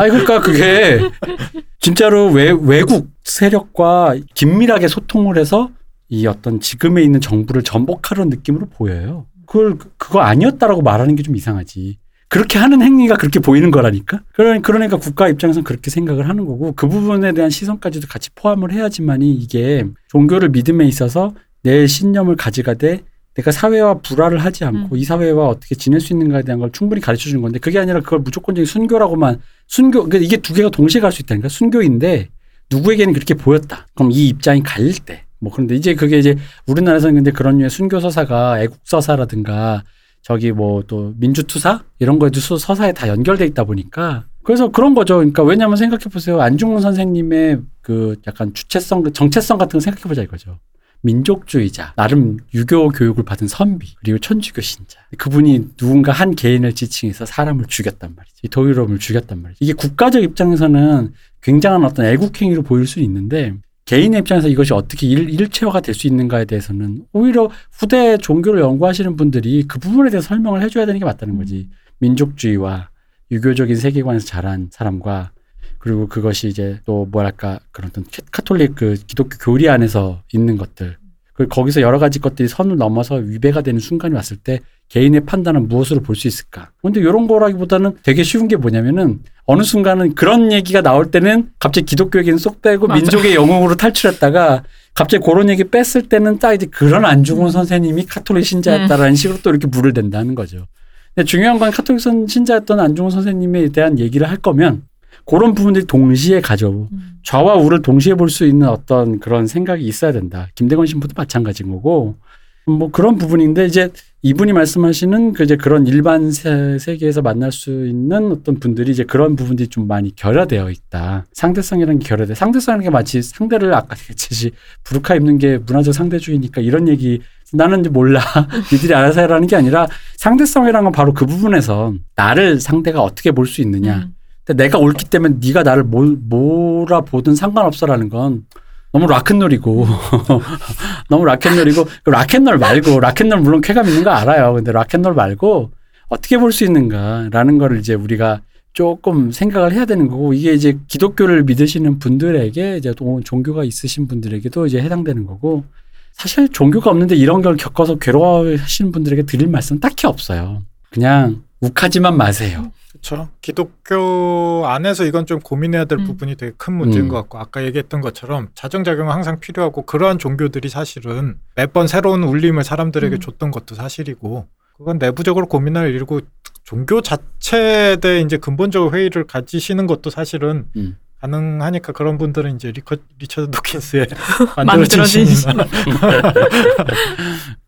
아니 그러니까 그게 진짜로 외, 외국 세력과 긴밀하게 소통을 해서 이 어떤 지금에 있는 정부를 전복하려는 느낌으로 보여요. 그걸 그거 아니었다라고 말하는 게 좀 이상하지. 그렇게 하는 행위가 그렇게 보이는 거라니까. 그러니 그러니까 국가 입장에서는 그렇게 생각을 하는 거고 그 부분에 대한 시선까지도 같이 포함을 해야지만이 이게 종교를 믿음에 있어서 내 신념을 가져가되 내가 사회와 불화를 하지 않고 음. 이 사회와 어떻게 지낼 수 있는가에 대한 걸 충분히 가르쳐 주는 건데 그게 아니라 그걸 무조건적인 순교라고만 순교 그러니까 이게 두 개가 동시에 갈 수 있다니까 순교인데 누구에게는 그렇게 보였다. 그럼 이 입장이 갈릴 때. 뭐 그런데 이제 그게 이제 우리나라에서는 근데 그런 류의 순교 서사가 애국 서사라든가 저기 뭐 또 민주투사 이런 거에도 수- 서사에 다 연결돼 있다 보니까 그래서 그런 거죠. 그러니까 왜냐하면 생각해 보세요. 안중근 선생님의 그 약간 주체성, 정체성 같은 거 생각해 보자 이거죠. 민족주의자, 나름 유교 교육을 받은 선비, 그리고 천주교 신자. 그분이 누군가 한 개인을 지칭해서 사람을 죽였단 말이지. 도유롬을 죽였단 말이지. 이게 국가적 입장에서는 굉장한 어떤 애국행위로 보일 수 있는데 개인의 입장에서 이것이 어떻게 일, 일체화가 될 수 있는가에 대해서는 오히려 후대 종교를 연구하시는 분들이 그 부분에 대해서 설명을 해줘야 되는 게 맞다는 거지. 민족주의와 유교적인 세계관에서 자란 사람과 그리고 그것이 이제 또 뭐랄까 그런 어떤 캐- 카톨릭 그 기독교 교리 안에서 있는 것들 그 거기서 여러 가지 것들이 선을 넘어서 위배가 되는 순간이 왔을 때 개인의 판단은 무엇으로 볼 수 있을까? 근데 이런 거라기보다는 되게 쉬운 게 뭐냐면은 어느 순간은 그런 얘기가 나올 때는 갑자기 기독교 얘기는 쏙 빼고 맞아. 민족의 영웅으로 탈출했다가 갑자기 그런 얘기 뺐을 때는 딱 이제 그런 안중근 음. 선생님이 카톨릭 신자였다라는 식으로 또 이렇게 물을 댄다는 거죠. 근데 중요한 건 카톨릭 선- 신자였던 안중근 선생님에 대한 얘기를 할 거면 그런 부분들이 동시에 가져오고 음. 좌와 우를 동시에 볼 수 있는 어떤 그런 생각이 있어야 된다. 김대건 신부도 마찬가지인 거고 뭐 그런 부분인데 이제 이분이 말씀하시는 그 이제 그런 일반 세, 세계에서 만날 수 있는 어떤 분들이 이제 그런 부분들이 좀 많이 결여되어 있다. 상대성이라는 게 결여돼. 상대성이라는 게 마치 상대를 아까 얘기했듯이 부르카 입는 게 문화적 상대주의니까 이런 얘기 나는 이제 몰라. 니들이 알아서 해라는 게 아니라 상대성이라는 건 바로 그 부분에서 나를 상대가 어떻게 볼 수 있느냐. 음. 내가 옳기 때문에 네가 나를 몰, 뭐라 보든 상관없어라는 건 너무 락앤롤이고 너무 락앤롤이고 그 락앤롤 말고 락앤롤 물론 쾌감 있는 거 알아요. 근데 rock and roll 말고 어떻게 볼 수 있는가라는 거를 이제 우리가 조금 생각을 해야 되는 거고 이게 이제 기독교를 믿으시는 분들에게 이제 또 종교가 있으신 분들에게도 이제 해당되는 거고 사실 종교가 없는데 이런 걸 겪어서 괴로워하시는 분들에게 드릴 말씀은 딱히 없어요. 그냥 욱하지만 마세요. 그렇죠. 기독교 안에서 이건 좀 고민해야 될 음. 부분이 되게 큰 문제인 음. 것 같고 아까 얘기했던 것처럼 자정작용은 항상 필요하고 그러한 종교들이 사실은 매번 새로운 울림을 사람들에게 음. 줬던 것도 사실이고 그건 내부적으로 고민할 일이고 종교 자체에 대해 이제 근본적 회의를 가지시는 것도 사실은 음. 가능하니까 그런 분들은 이제 리커, 리처드 도킨스의 만들어진 만들어진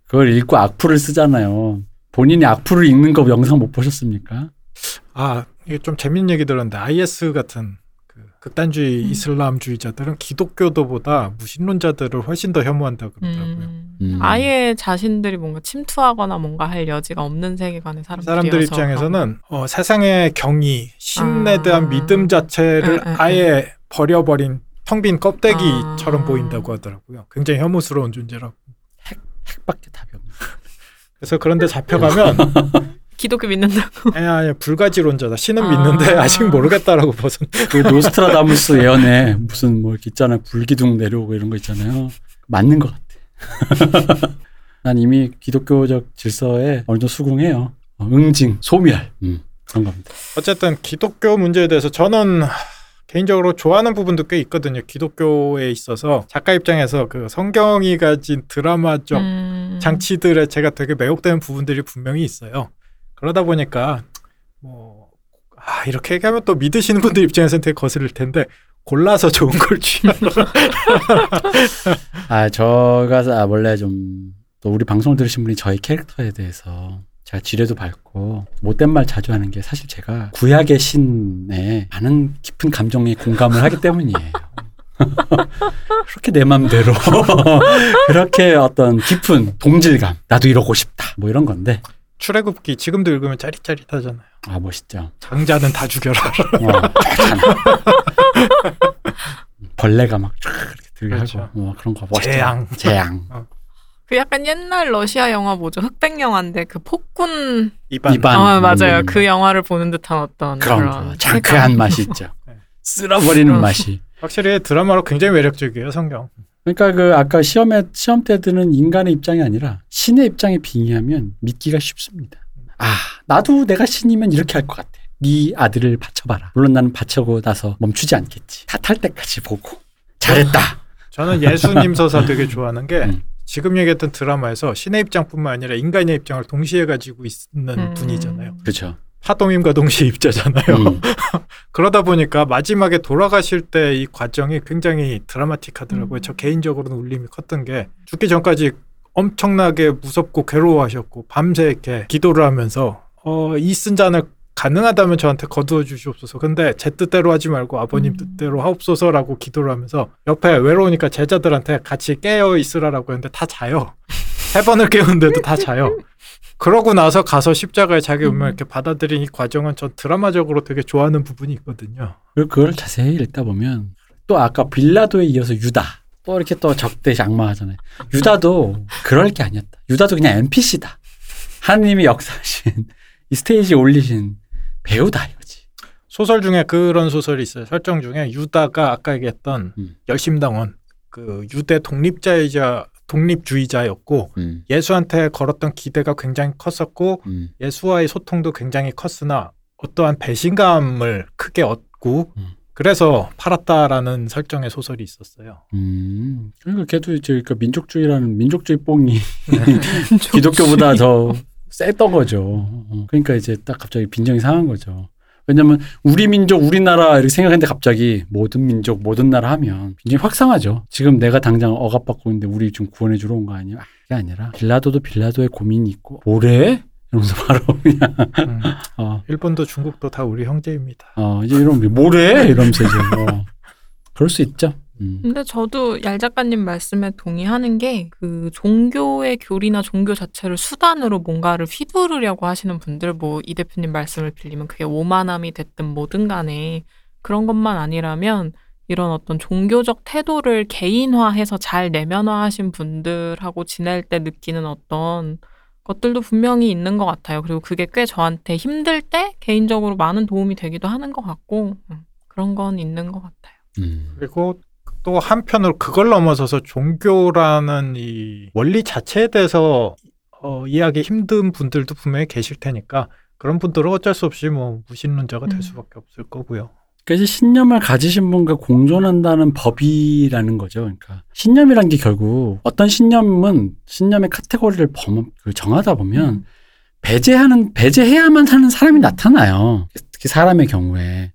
그걸 읽고 악플을 쓰잖아요. 본인이 악플을 읽는 거 영상 못 보셨습니까? 아 이게 좀 재밌는 얘기 들었는데 IS 같은 그 극단주의 음. 이슬람주의자들은 기독교도보다 무신론자들을 훨씬 더 혐오한다 그러더라고요. 음, 음. 아예 자신들이 뭔가 침투하거나 뭔가 할 여지가 없는 세계관의 사람들이어서 사람들 입장에서는 어, 세상의 경의, 신에 아. 대한 믿음 자체를 응, 응, 아예 버려버린 텅빈 껍데기처럼 아. 보인다고 하더라고요. 굉장히 혐오스러운 존재라고. 핵밖에 답이 없네. 그래서 그런데 잡혀가면 기독교 믿는다고. 아니, 아니 불가지론자다. 신은 아. 믿는데 아직 모르겠다라고 벗은. 그 노스트라다무스 예언에 무슨 뭐 이렇게 있잖아요. 불기둥 내려오고 이런 거 있잖아요. 맞는 것 같아. 난 이미 기독교적 질서에 어느 정도 수긍해요. 어, 응징, 소멸. 음, 그런 겁니다. 어쨌든 기독교 문제에 대해서 저는 개인적으로 좋아하는 부분도 꽤 있거든요. 기독교에 있어서 작가 입장에서 그 성경이 가진 드라마적 음. 장치들에 제가 되게 매혹되는 부분들이 분명히 있어요. 그러다 보니까 뭐 아, 이렇게 얘기하면 또 믿으시는 분들 입장에서는 되게 거슬릴 텐데 골라서 좋은 걸 취하라. 아, 저가 아, 원래 좀 또 우리 방송을 들으신 분이 저희 캐릭터에 대해서 제가 지뢰도 밟고 못된 말 자주 하는 게 사실 제가 구약의 신에 많은 깊은 감정에 공감을 하기 때문이에요. 그렇게 내 맘대로 그렇게 어떤 깊은 동질감 나도 이러고 싶다 뭐 이런 건데 출애굽기 지금도 읽으면 짜릿짜릿하잖아요. 아 멋있죠. 장자는 다 죽여라. 어. 벌레가 막쫙 이렇게 들게 그렇죠. 하고 뭐 그런 거 멋있죠. 재앙. 재앙. 그 약간 옛날 러시아 영화 뭐죠? 흑백 영화인데 그 폭군. 이반. 이반. 아 맞아요. 음. 그 영화를 보는 듯한 어떤 그런 그런 거 장크한 맛이 있죠. 네. 쓸어버리는 어. 맛이. 확실히 드라마로 굉장히 매력적이에요 성경. 그러니까 그 아까 시험에 시험 때 드는 인간의 입장이 아니라 신의 입장에 빙의하면 믿기가 쉽습니다. 아 나도 내가 신이면 이렇게 할 것 같아. 네 아들을 바쳐봐라. 물론 나는 바쳐고 나서 멈추지 않겠지. 다탈 때까지 보고 잘했다. 저는 예수님 서사 되게 좋아하는 게 음. 지금 얘기했던 드라마에서 신의 입장뿐만 아니라 인간의 입장을 동시에 가지고 있는 음. 분이잖아요. 그렇죠. 파동임과 동시에 입자잖아요. 음. 그러다 보니까 마지막에 돌아가실 때 이 과정이 굉장히 드라마틱하더라고요. 음. 저 개인적으로는 울림이 컸던 게 죽기 전까지 엄청나게 무섭고 괴로워하셨고 밤새 이렇게 기도를 하면서 어, 이 쓴 잔을 가능하다면 저한테 거두어 주시옵소서. 근데 제 뜻대로 하지 말고 아버님 음. 뜻대로 하옵소서라고 기도를 하면서 옆에 외로우니까 제자들한테 같이 깨어 있으라라고 했는데 다 자요. 세 번을 깨우는데도 다 자요. 그러고 나서 가서 십자가에 자기 운명을 음. 이렇게 받아들인 이 과정은 전 드라마적으로 되게 좋아하는 부분이 있거든요. 그리고 그걸 자세히 읽다 보면 또 아까 빌라도에 이어서 유다 또 이렇게 또 적대 장마하잖아요. 유다도 그럴 게 아니었다. 유다도 그냥 NPC다. 하나님이 역사하신 이 스테이지에 올리신 배우다 이거지. 소설 중에 그런 소설이 있어요. 설정 중에 유다가 아까 얘기했던 음. 열심당원 그 유대 독립자이자 독립주의자였고 음, 예수한테 걸었던 기대가 굉장히 컸었고 음, 예수와의 소통도 굉장히 컸으나 어떠한 배신감을 크게 얻고 음. 그래서 팔았다라는 설정의 소설이 있었어요. 음. 그러니까 걔도 이제 그러니까 민족주의라는 민족주의 뽕이 기독교보다 더 셌던 거죠. 어, 그러니까 이제 딱 갑자기 빈정이 상한 거죠. 왜냐면 우리 민족, 우리나라 이렇게 생각했는데 갑자기 모든 민족, 모든 나라 하면 굉장히 확상하죠. 지금 내가 당장 억압받고 있는데 우리 좀 구원해 주러 온 거 아니야? 아, 그게 아니라 빌라도도 빌라도의 고민이 있고 뭐래? 이러면서 바로 그냥 음, 어, 일본도 중국도 다 우리 형제입니다. 어 이제 이런 게 뭐래? 이러면서 이제 어, 그럴 수 있죠. 음. 근데 저도 얄 작가님 말씀에 동의하는 게 그 종교의 교리나 종교 자체를 수단으로 뭔가를 휘두르려고 하시는 분들 뭐 이 대표님 말씀을 빌리면 그게 오만함이 됐든 뭐든 간에 그런 것만 아니라면 이런 어떤 종교적 태도를 개인화해서 잘 내면화하신 분들하고 지낼 때 느끼는 어떤 것들도 분명히 있는 것 같아요. 그리고 그게 꽤 저한테 힘들 때 개인적으로 많은 도움이 되기도 하는 것 같고 음, 그런 건 있는 것 같아요. 음. 그리고 또 한편으로 그걸 넘어서서 종교라는 이 원리 자체에 대해서 어, 이해하기 힘든 분들도 분명히 계실 테니까 그런 분들은 어쩔 수 없이 뭐 무신론자가 될 음. 수밖에 없을 거고요. 이제 신념을 가지신 분과 공존한다는 법이라는 거죠. 그러니까 신념이란 게 결국 어떤 신념은 신념의 카테고리를 범, 그 정하다 보면 음. 배제하는 배제해야만 하는 사람이 나타나요. 특히 사람의 경우에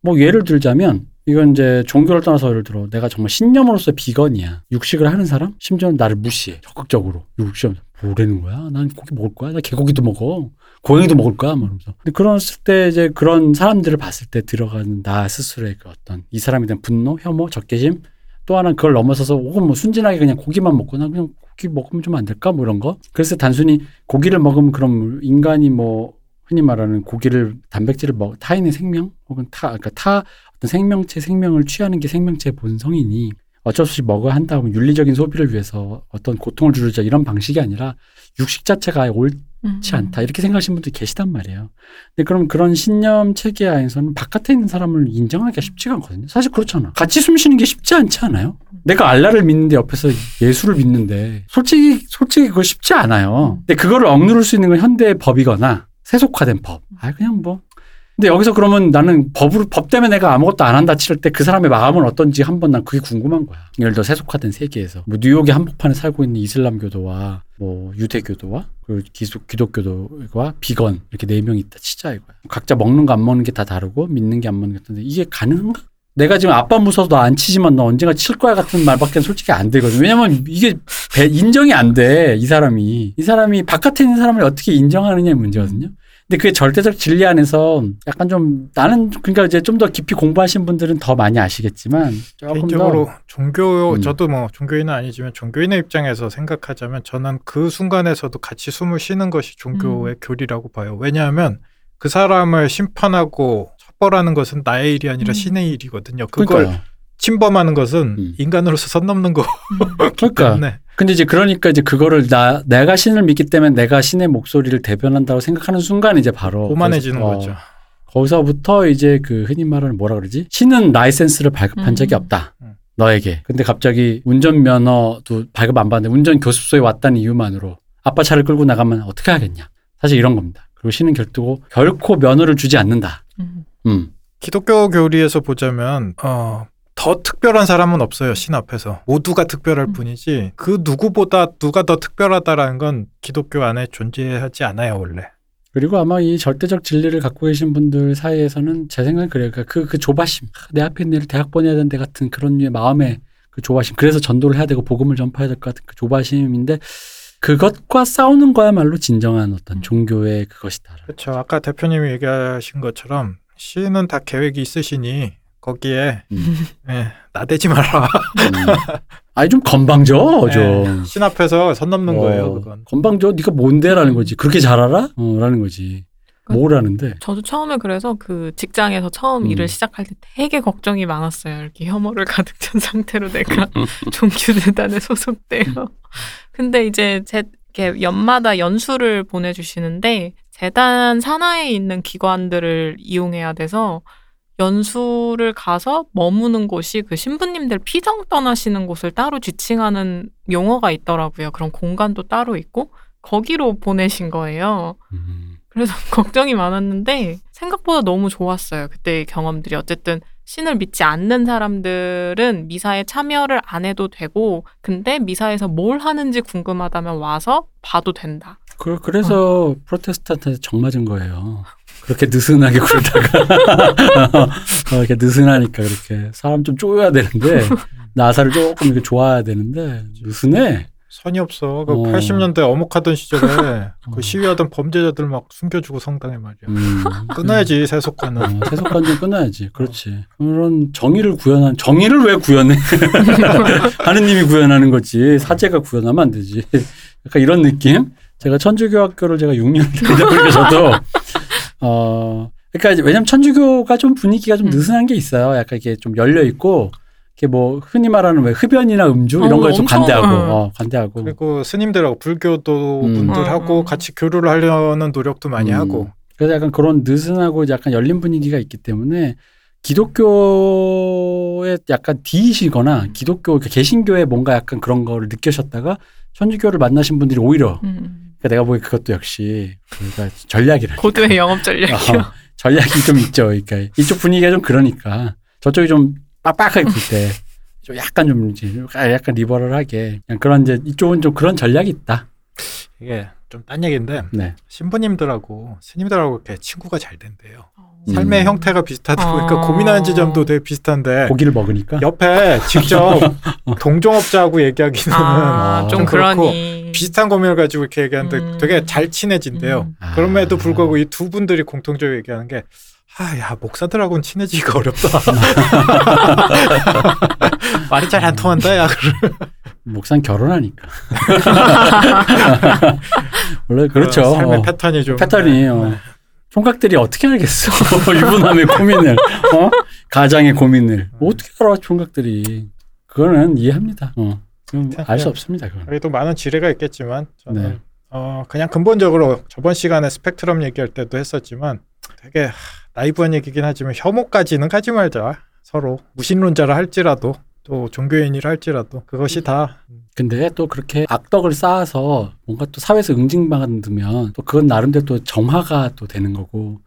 뭐 예를 들자면 이건 이제 종교를 떠나서 예를 들어 내가 정말 신념으로서 비건이야. 육식을 하는 사람 심지어는 나를 무시해 적극적으로 육식 뭐라는 거야? 난 고기 먹을 거야. 나 개고기도 먹어. 고양이도 먹을 거야. 뭐 이러면서. 근데 그랬을 때 이제 그런 사람들을 봤을 때 들어가는 나 스스로의 그 어떤 이 사람에 대한 분노, 혐오, 적개심 또 하나 는 그걸 넘어서서 혹은 뭐 순진하게 그냥 고기만 먹고 나 그냥 고기 먹으면 좀 안 될까 뭐 이런 거. 그래서 단순히 고기를 먹으면 그럼 인간이 뭐 흔히 말하는 고기를 단백질을 먹 타인의 생명 혹은 타 그러니까 타 생명체 생명을 취하는 게 생명체의 본성이니 어쩔 수 없이 먹어야 한다 면 윤리적인 소비를 위해서 어떤 고통을 주르자 이런 방식이 아니라 육식 자체가 옳지 음. 않다 이렇게 생각하시는 분들이 계시단 말이에요. 근데 그럼 그런 신념 체계 하에서는 바깥에 있는 사람을 인정하기가 쉽지가 않거든요. 사실 그렇잖아. 같이 숨 쉬는 게 쉽지 않지 않아요? 내가 알라를 믿는데 옆에서 예수를 믿는데 솔직히 솔직히 그거 쉽지 않아요. 근데 그거를 억누를 수 있는 건 현대의 법이거나 세속화된 법. 아 그냥 뭐. 근데 여기서 그러면 나는 법으로 법 때문에 내가 아무것도 안 한다 치를 때 그 사람의 마음은 어떤지 한 번 난 그게 궁금한 거야. 예를 들어 세속화된 세계에서 뭐 뉴욕의 한복판에 살고 있는 이슬람교도와 뭐 유대교도와 그리고 기독, 기독교도와 비건 이렇게 네 명이 있다 치자 이거야. 각자 먹는 거 안 먹는 게 다 다르고 믿는 게안 먹는 게 같은데 이게 가능한가? 내가 지금 아빠 무서워서 너 안 치지만 너 언젠가 칠 거야 같은 말밖에 솔직히 안 되거든. 왜냐면 이게 배- 인정이 안 돼. 이 사람이. 이 사람이 바깥에 있는 사람을 어떻게 인정하느냐의 문제거든요. 근데 그게 절대적 진리 안에서 약간 좀 나는 그러니까 이제 좀 더 깊이 공부하신 분들은 더 많이 아시겠지만 조금 개인적으로 더 종교 음. 저도 뭐 종교인은 아니지만 종교인의 입장에서 생각하자면 저는 그 순간에서도 같이 숨을 쉬는 것이 종교의 교리라고 봐요. 왜냐하면 그 사람을 심판하고 처벌하는 것은 나의 일이 아니라 음. 신의 일이거든요. 그걸 그러니까요. 침범하는 것은 음. 인간으로서 선 넘는 거기 그러니까 때문에 근데 이제 그러니까 이제 그거를 나 내가 신을 믿기 때문에 내가 신의 목소리를 대변한다고 생각하는 순간 이제 바로 오만해지는 거기서- 어, 거죠. 거기서부터 이제 그 흔히 말하는 뭐라 그러지? 신은 라이센스를 발급한 음. 적이 없다. 음. 너에게. 근데 갑자기 운전면허도 발급 안 받는데 운전 교습소에 왔다는 이유만으로 아빠 차를 끌고 나가면 어떻게 하겠냐. 사실 이런 겁니다. 그리고 신은 결코 결코 면허를 주지 않는다. 음. 음. 기독교 교리에서 보자면 어, 더 특별한 사람은 없어요 신 앞에서 모두가 특별할 음. 뿐이지 그 누구보다 누가 더 특별하다라는 건 기독교 안에 존재하지 않아요 원래. 그리고 아마 이 절대적 진리를 갖고 계신 분들 사이에서는 제 생각은 그래요. 그러니까 그, 그 조바심. 아, 내 앞에 있는 애를 대학 보내야 되는데 같은 그런 류의 마음의 그 조바심. 그래서 전도를 해야 되고 복음을 전파해야 될 것 같은 그 조바심인데 그것과 싸우는 거야말로 진정한 어떤 음. 종교의 그것이다. 그렇죠. 아까 대표님이 얘기하신 것처럼 신은 다 계획이 있으시니 거기에 음. 예, 나대지 마라. 음. 아니 좀 건방져 좀. 예, 신 앞에서 선 넘는 거예요. 어, 그건. 건방져. 네가 뭔데라는 거지. 그렇게 잘 알아? 어, 라는 거지. 뭐라는데? 저도 처음에 그래서 그 직장에서 처음 음. 일을 시작할 때 되게 걱정이 많았어요. 이렇게 혐오를 가득 찬 상태로 내가 종교재단에 소속돼요. 근데 이제 제 이렇게 연마다 연수를 보내주시는데 재단 산하에 있는 기관들을 이용해야 돼서 연수를 가서 머무는 곳이 그 신부님들 피정 떠나시는 곳을 따로 지칭하는 용어가 있더라고요. 그런 공간도 따로 있고 거기로 보내신 거예요. 음. 그래서 걱정이 많았는데 생각보다 너무 좋았어요. 그때의 경험들이 어쨌든 신을 믿지 않는 사람들은 미사에 참여를 안 해도 되고 근데 미사에서 뭘 하는지 궁금하다면 와서 봐도 된다. 그, 그래서 프로테스탄트한테 정 맞은 거예요. 그렇게 느슨하게 굴다가 어, 이렇게 느슨하니까 그렇게 사람 좀 쪼여야 되는데 나사를 조금 이렇게 좋아야 되는데 느슨해. 선이 없어. 그 어. 80년대 어목하던 시절에 어. 그 시위하던 범죄자들 막 숨겨주고 성당에 말이야. 음. 끊어야지 세속과는. 어, 세속관 좀 끊어야지. 그렇지. 그런 정의를 구현한 정의를 왜 구현해? 하느님이 구현하는 거지. 사제가 구현하면 안 되지. 약간 이런 느낌? 제가 천주교 학교를 제가 6년 다니다 보니까 저도 어 그러니까 이제 왜냐면 천주교가 좀 분위기가 좀 음. 느슨한 게 있어요. 약간 이게 좀 열려 있고 이게 뭐 흔히 말하는 왜 흡연이나 음주 이런 어, 거에 좀 엄청, 관대하고 응. 어, 관대하고 그리고 스님들하고 불교도 음. 분들하고 음, 음. 같이 교류를 하려는 노력도 많이 음. 하고 그래서 약간 그런 느슨하고 약간 열린 분위기가 있기 때문에 기독교에 약간 D이시거나 기독교 그러니까 개신교에 뭔가 약간 그런 거를 느끼셨다가 천주교를 만나신 분들이 오히려 음. 그러니까 내가 보기 그것도 역시 그러니까 전략이라 고도의 영업 전략이요. 어, 전략이 좀 있죠. 그러니까 이쪽 분위기가 좀 그러니까 저쪽이 좀 빡빡하게 굴 때 좀 약간 좀 이제 약간 리버럴하게 그냥 그런 이제 이쪽은 좀 그런 전략이 있다. 이게 좀 딴 얘기인데 네. 신부님들하고 스님들하고 이렇게 친구가 잘 된대요. 음. 삶의 형태가 비슷하다 보니까 어. 고민하는 지점도 되게 비슷한데 고기를 먹으니까 옆에 직접 동종업자하고 얘기하기는 아, 아, 좀좀 그렇고 그러니. 비슷한 고민을 가지고 이렇게 얘기하는데 음. 되게 잘 친해진대요. 음. 아. 그럼에도 불구하고 이 두 분들이 공통적으로 얘기하는 게 아, 야, 목사들하고는 친해지기가 어렵다. 말이 잘 안 통한다, 야. 목사는 결혼하니까. 원래 그렇죠. 어, 삶의 어. 패턴이 좀. 패턴이에요. 네. 총각들이 어떻게 알겠어? 유부남의 고민을, 어? 가장의 고민을 음. 어떻게 알아? 총각들이 그거는 이해합니다. 어. 알 수 없습니다. 그건. 여기도 많은 지뢰가 있겠지만 저는 네. 어, 그냥 근본적으로 저번 시간에 스펙트럼 얘기할 때도 했었지만 되게 하, 나이브한 얘기긴 하지만 혐오까지는 가지 말자. 서로 무신론자라 할지라도 또 종교인이라 할지라도 그것이 다 근데 또 그렇게 악덕을 쌓아서 뭔가 또 사회에서 응징받으면 또 그건 나름대로 또 정화가 또 되는 거고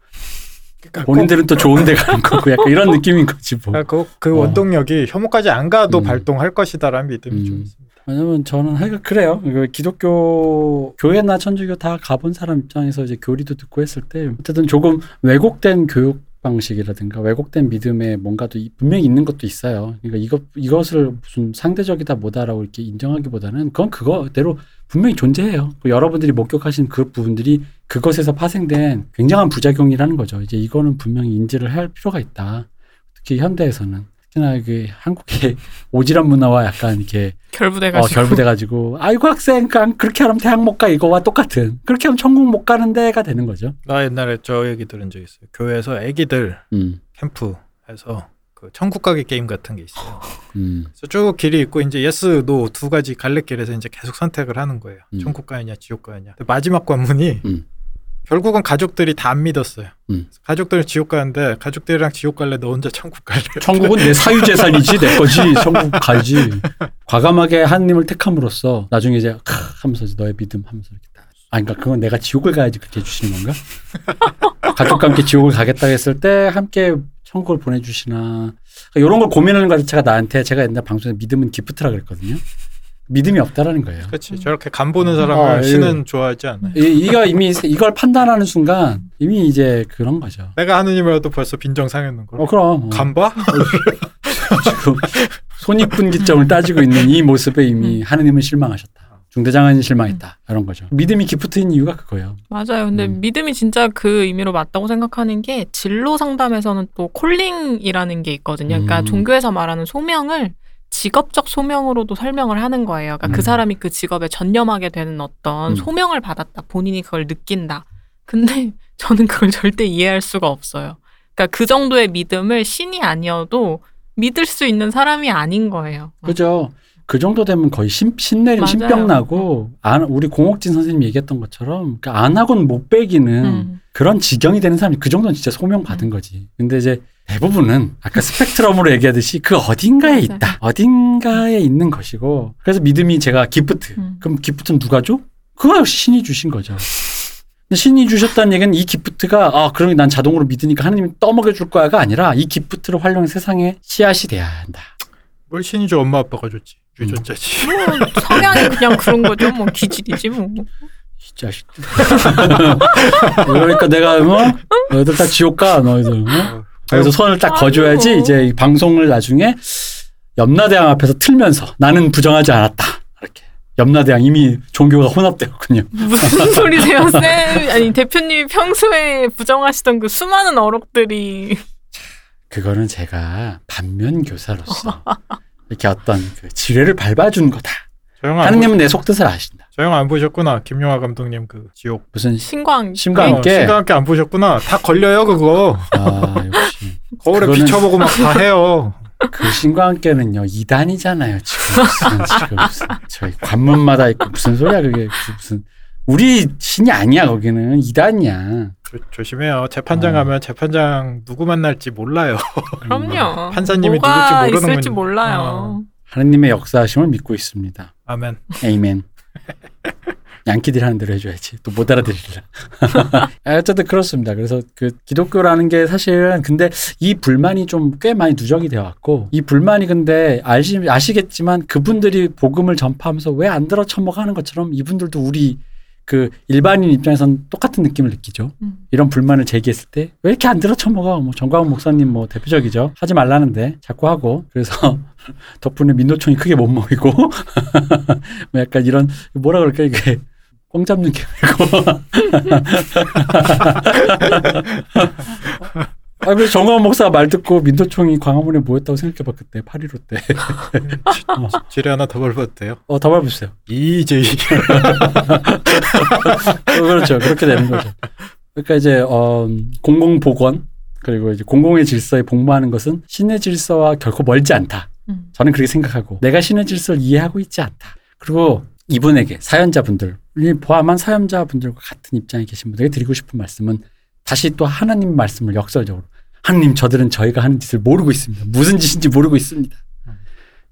그러니까 본인들은 또 좋은 데 가는 거고 약간 이런 느낌인 거지 뭐. 그, 그, 그 어. 원동력이 혐오까지 안 가도 음. 발동할 것이다라는 믿음이 좀 음. 있습니다. 왜냐면 저는 하여간 그래요. 그 기독교 교회나 천주교 다 가본 사람 입장에서 이제 교리도 듣고 했을 때 어쨌든 조금 왜곡된 교육 방식이라든가 왜곡된 믿음에 뭔가도 이- 분명히 있는 것도 있어요. 그러니까 이것 이것을 무슨 상대적이다 뭐다라고 이렇게 인정하기보다는 그건 그거대로 분명히 존재해요. 그 여러분들이 목격하신 그 부분들이 그것에서 파생된 굉장한 부작용이라는 거죠. 이제 이거는 분명히 인지를 할 필요가 있다. 특히 현대에서는 특히나 그 한국의 오지랖 문화와 약간 이렇게 어, 결부돼가지고. 결부돼가지고 아이고 학생 그냥 그렇게 하면 대학 못 가 이거와 똑같은 그렇게 하면 천국 못 가는 데가 되는 거죠. 나 옛날에 저 얘기 들은 적 있어요. 교회에서 애기들 음, 캠프에서 그 천국 가기 게임 같은 게 있어요. 음, 그래서 쭉 길이 있고 이제 yes no 두 가지 갈래길에서 이제 계속 선택을 하는 거예요. 음. 천국 가느냐 지옥 가느냐. 마지막 관문이 음. 결국은 가족들이 다 안 믿었어요. 음. 가족들은 지옥 가는데 가족들이랑 지옥 갈래 너 혼자 천국 갈래. 천국은 내 사유 재산이지 내 거지 천국 가지. 과감하게 하나님을 택함으로써 나중에 이제 크 하면서 너의 믿음 하면서 이렇게 딱. 아 그러니까 그건 내가 지옥을 가야지 그렇게 해주시는 건가? 가족과 함께 지옥을 가겠다 했을 때 함께 천국을 보내주시나 이런 걸 고민하는 것 자체가 나한테 제가 옛날 방송에서 믿음은 기프트라 그랬거든요. 믿음이 없다라는 거예요. 그렇지. 저렇게 간 보는 사람을 아, 예. 신은 좋아하지 않아요. 이, 이거 이미 이걸 판단하는 순간 이미 이제 그런 거죠. 내가 하느님이라도 벌써 빈정 상했는 걸. 어 그럼 어. 간 봐? 지금 손익분기점을 따지고 있는 이 모습에 이미 하느님은 실망하셨다. 중대장은 실망했다. 이런 거죠. 믿음이 기프트인 이유가 그거예요. 맞아요. 근데 음. 믿음이 진짜 그 의미로 맞다고 생각하는 게 진로 상담에서는 또 콜링이라는 게 있거든요. 그러니까 음. 종교에서 말하는 소명을 직업적 소명으로도 설명을 하는 거예요. 그러니까 음. 그 사람이 그 직업에 전념하게 되는 어떤 음. 소명을 받았다. 본인이 그걸 느낀다. 근데 저는 그걸 절대 이해할 수가 없어요. 그러니까 그 정도의 믿음을 신이 아니어도 믿을 수 있는 사람이 아닌 거예요. 그죠? 그 정도 되면 거의 신, 신내림, 맞아요. 신병 나고 안, 우리 공옥진 선생님이 얘기했던 것처럼 그러니까 안 하고는 못 빼기는 음. 그런 지경이 되는 사람이 그 정도는 진짜 소명 받은 거지. 근데 이제 대부분은 아까 스펙트럼으로 얘기하듯이 그 어딘가에 맞아요. 있다. 어딘가에 있는 것이고 그래서 믿음이 제가 기프트. 음. 그럼 기프트는 누가 줘? 그거 역시 신이 주신 거죠. 근데 신이 주셨다는 얘기는 이 gift가 아 그러면 난 자동으로 믿으니까 하나님이 떠먹여 줄 거야가 아니라 이 gift를 활용해 세상에 씨앗이 돼야 한다. 뭘 신이 줘 엄마 아빠가 줬지. 유전자지. 뭐 성향이 그냥 그런 거죠. 뭐 기질이지 뭐. 이 자식. 그러니까 내가 뭐 너희들 다 지옥 가 너희들. 어? 그래서 손을 딱 거줘야지 아이고. 이제 이 방송을 나중에 염라대왕 앞에서 틀면서 나는 부정하지 않았다. 이렇게. 염라대왕 이미 종교가 혼합되었군요. 무슨 소리세요, 쌤? 아니 대표님이 평소에 부정하시던 그 수많은 어록들이 그거는 제가 반면 교사로서 이렇게 어떤 그 지뢰를 밟아준 거다. 하느님은 내 속뜻을 아신다. 저 영화 안 보셨구나. 김용화 감독님 그 지옥. 무슨 신광 신과 어, 함께 신과 함께 안 보셨구나. 다 걸려요 그거. 아 역시 거울에 비춰보고 막 다 해요. 그 신과 함께는요 이단이잖아요 지금 무슨 지금 무슨 저희 관문마다 있고 무슨 소리야 그게 무슨 우리 신이 아니야 거기는 이단이야. 조, 조심해요. 재판장 어. 가면 재판장 누구 만날지 몰라요. 그럼요. 판사님이 누굴지 모르는 있을지 건- 몰라요. 어. 하느님의 역사하심을 믿고 있습니다. 아멘. 에이멘. 양키들이 하는 대로 해줘야지. 또 못 알아들으리라. 아, 어쨌든 그렇습니다. 그래서 그 기독교라는 게 사실은 근데 이 불만이 좀 꽤 많이 누적이 되어 왔고 이 불만이 근데 아시, 아시겠지만 그분들이 복음을 전파하면서 왜 안 들어 처먹하는 것처럼 이분들도 우리 그 일반인 입장에선 똑같은 느낌을 느끼죠. 음. 이런 불만을 제기했을 때 왜 이렇게 안 들어 처먹어? 뭐 정광훈 목사님 뭐 대표적이죠. 하지 말라는데 자꾸 하고 그래서 덕분에 민노총이 크게 못 모이고 뭐 약간 이런 뭐라 그럴까 이게 꽁 잡는 기분이고 아, 그래서 정광훈 목사가 말 듣고 민노총이 광화문에 모였다고 생각해봐 그때 8.15 때. 어, 지뢰 하나 더 밟아도 돼요? 어, 더 밟으세요. 이제 어, 그렇죠. 그렇게 되는 거죠. 그러니까 이제 어, 공공 복원 그리고 이제 공공의 질서에 복무하는 것은 신의 질서와 결코 멀지 않다. 음. 저는 그렇게 생각하고 내가 신의 질서를 이해하고 있지 않다. 그리고 이분에게 사연자분들, 이 포함한 사연자분들과 같은 입장에 계신 분들에게 드리고 싶은 말씀은 다시 또 하나님 말씀을 역설적으로 하나님 저들은 저희가 하는 짓을 모르고 있습니다. 무슨 짓인지 모르고 있습니다.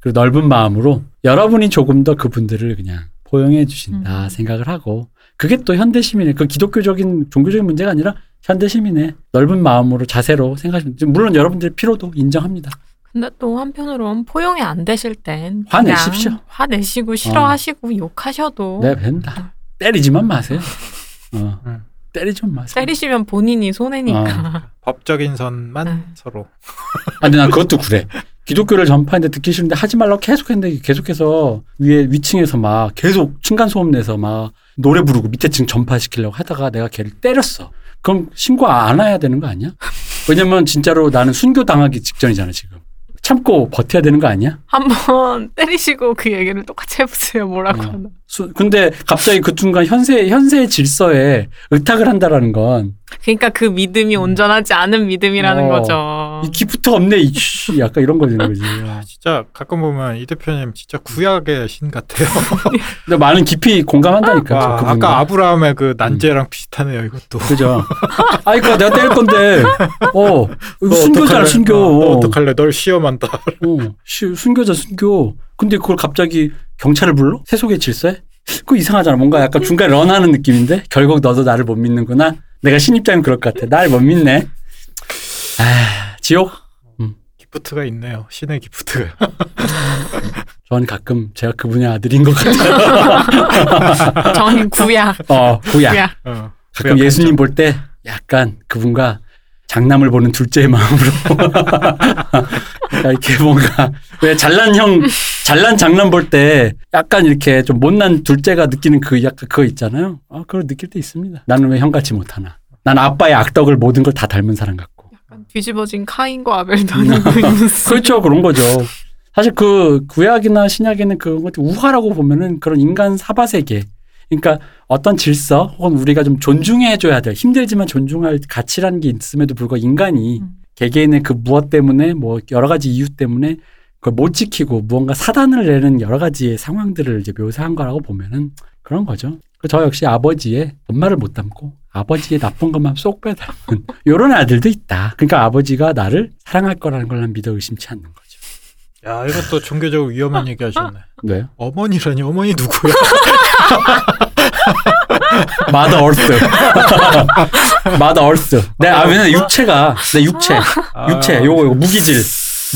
그리고 넓은 마음으로 여러분이 조금 더 그분들을 그냥 포용해 주신다 음. 생각을 하고 그게 또 현대 시민의 그 기독교적인 종교적인 문제가 아니라 현대 시민의 넓은 마음으로 자세로 생각하시면 물론 여러분들의 피로도 인정합니다. 근데 또 한편으로는 포용이 안 되실 땐 화내십시오. 화내시고 싫어하시고 욕하셔도 네, 벤다. 때리지만 마세요. 어, 음. 때리지 마세요. 때리시면 본인이 손해니까. 법적인 선만 네. 서로. 아, 근데 난 그것도 그래. 기독교를 전파하는데 듣기 싫은데 하지 말라고 계속 했는데 계속해서 위에 위층에서 막 계속 층간 소음 내서 막 노래 부르고 밑에 층 전파시키려고 하다가 내가 걔를 때렸어. 그럼 신고 안 해야 되는 거 아니야? 왜냐면 진짜로 나는 순교 당하기 직전이잖아 지금. 참고 버텨야 되는 거 아니야? 한번 때리시고 그 얘기를 똑같이 해보세요. 뭐라고 어. 하나. 수- 근데 갑자기 그 순간 현세 현세의 질서에 의탁을 한다라는 건 그러니까 그 믿음이 온전하지 않은 믿음이라는 어. 거죠. 이 기프트가 없네. 이씨 약간 이런 거 되는 거지. 아, 진짜 가끔 보면 이 대표님 진짜 구약의 신 같아요. 근데 많은 깊이 공감한다니까. 와, 그분은. 아까 아브라함의 그 난제랑 비슷하네요. 이것도. 그죠. 아이고 내가 때릴 건데. 어 어떡할래? 순교. 어, 너 어떡할래? 널 시험한다. 어, 시- 순교자 순교. 근데 그걸 갑자기 경찰을 불러? 세속의 질서에? 그거 이상하잖아. 뭔가 약간 중간에 런하는 느낌인데 결국 너도 나를 못 믿는구나. 내가 신입장이면 그럴 것 같아. 날 못 믿네. 아, 지옥. 기프트가 있네요. 신의 기프트가. 저는 가끔 제가 그분의 아들인 것 같아요. 전 구약. 어, 구약. 구약. 어, 가끔 구약 예수님 볼 때 약간 그분과 장남을 보는 둘째의 마음으로 이렇게 뭔가 왜 잘난 형 잘난 장남 볼 때 약간 이렇게 좀 못난 둘째가 느끼는 그 약간 그거 있잖아요. 아 그걸 느낄 때 있습니다. 나는 왜 형같이 못하나? 난 아빠의 악덕을 모든 걸 다 닮은 사람 같고. 약간 뒤집어진 카인과 아벨도 아니고. 그렇죠 그런 거죠. 사실 그 구약이나 신약에는 그런 것들 우화라고 보면은 그런 인간 사바 세계. 그러니까 어떤 질서 혹은 우리가 좀 존중해줘야 될 힘들지만 존중할 가치라는 게 있음에도 불구하고 인간이 음. 개개인의 그 무엇 때문에 뭐 여러 가지 이유 때문에 그걸 못 지키고 무언가 사단을 내는 여러 가지의 상황들을 이제 묘사한 거라고 보면은 그런 거죠. 그저 역시 아버지의 엄마를 못 닮고 아버지의 나쁜 것만 쏙 빼닮은 이런 아들도 있다. 그러니까 아버지가 나를 사랑할 거라는 걸 난 믿어 의심치 않는 거죠. 야, 이것도 종교적으로 위험한 얘기 하셨네. 왜요? 어머니라니 어머니 누구야? Mother Earth. Mother Earth. 내 아, 왜냐면 육체가 내 육체. 육체. 요거 요거 무기질.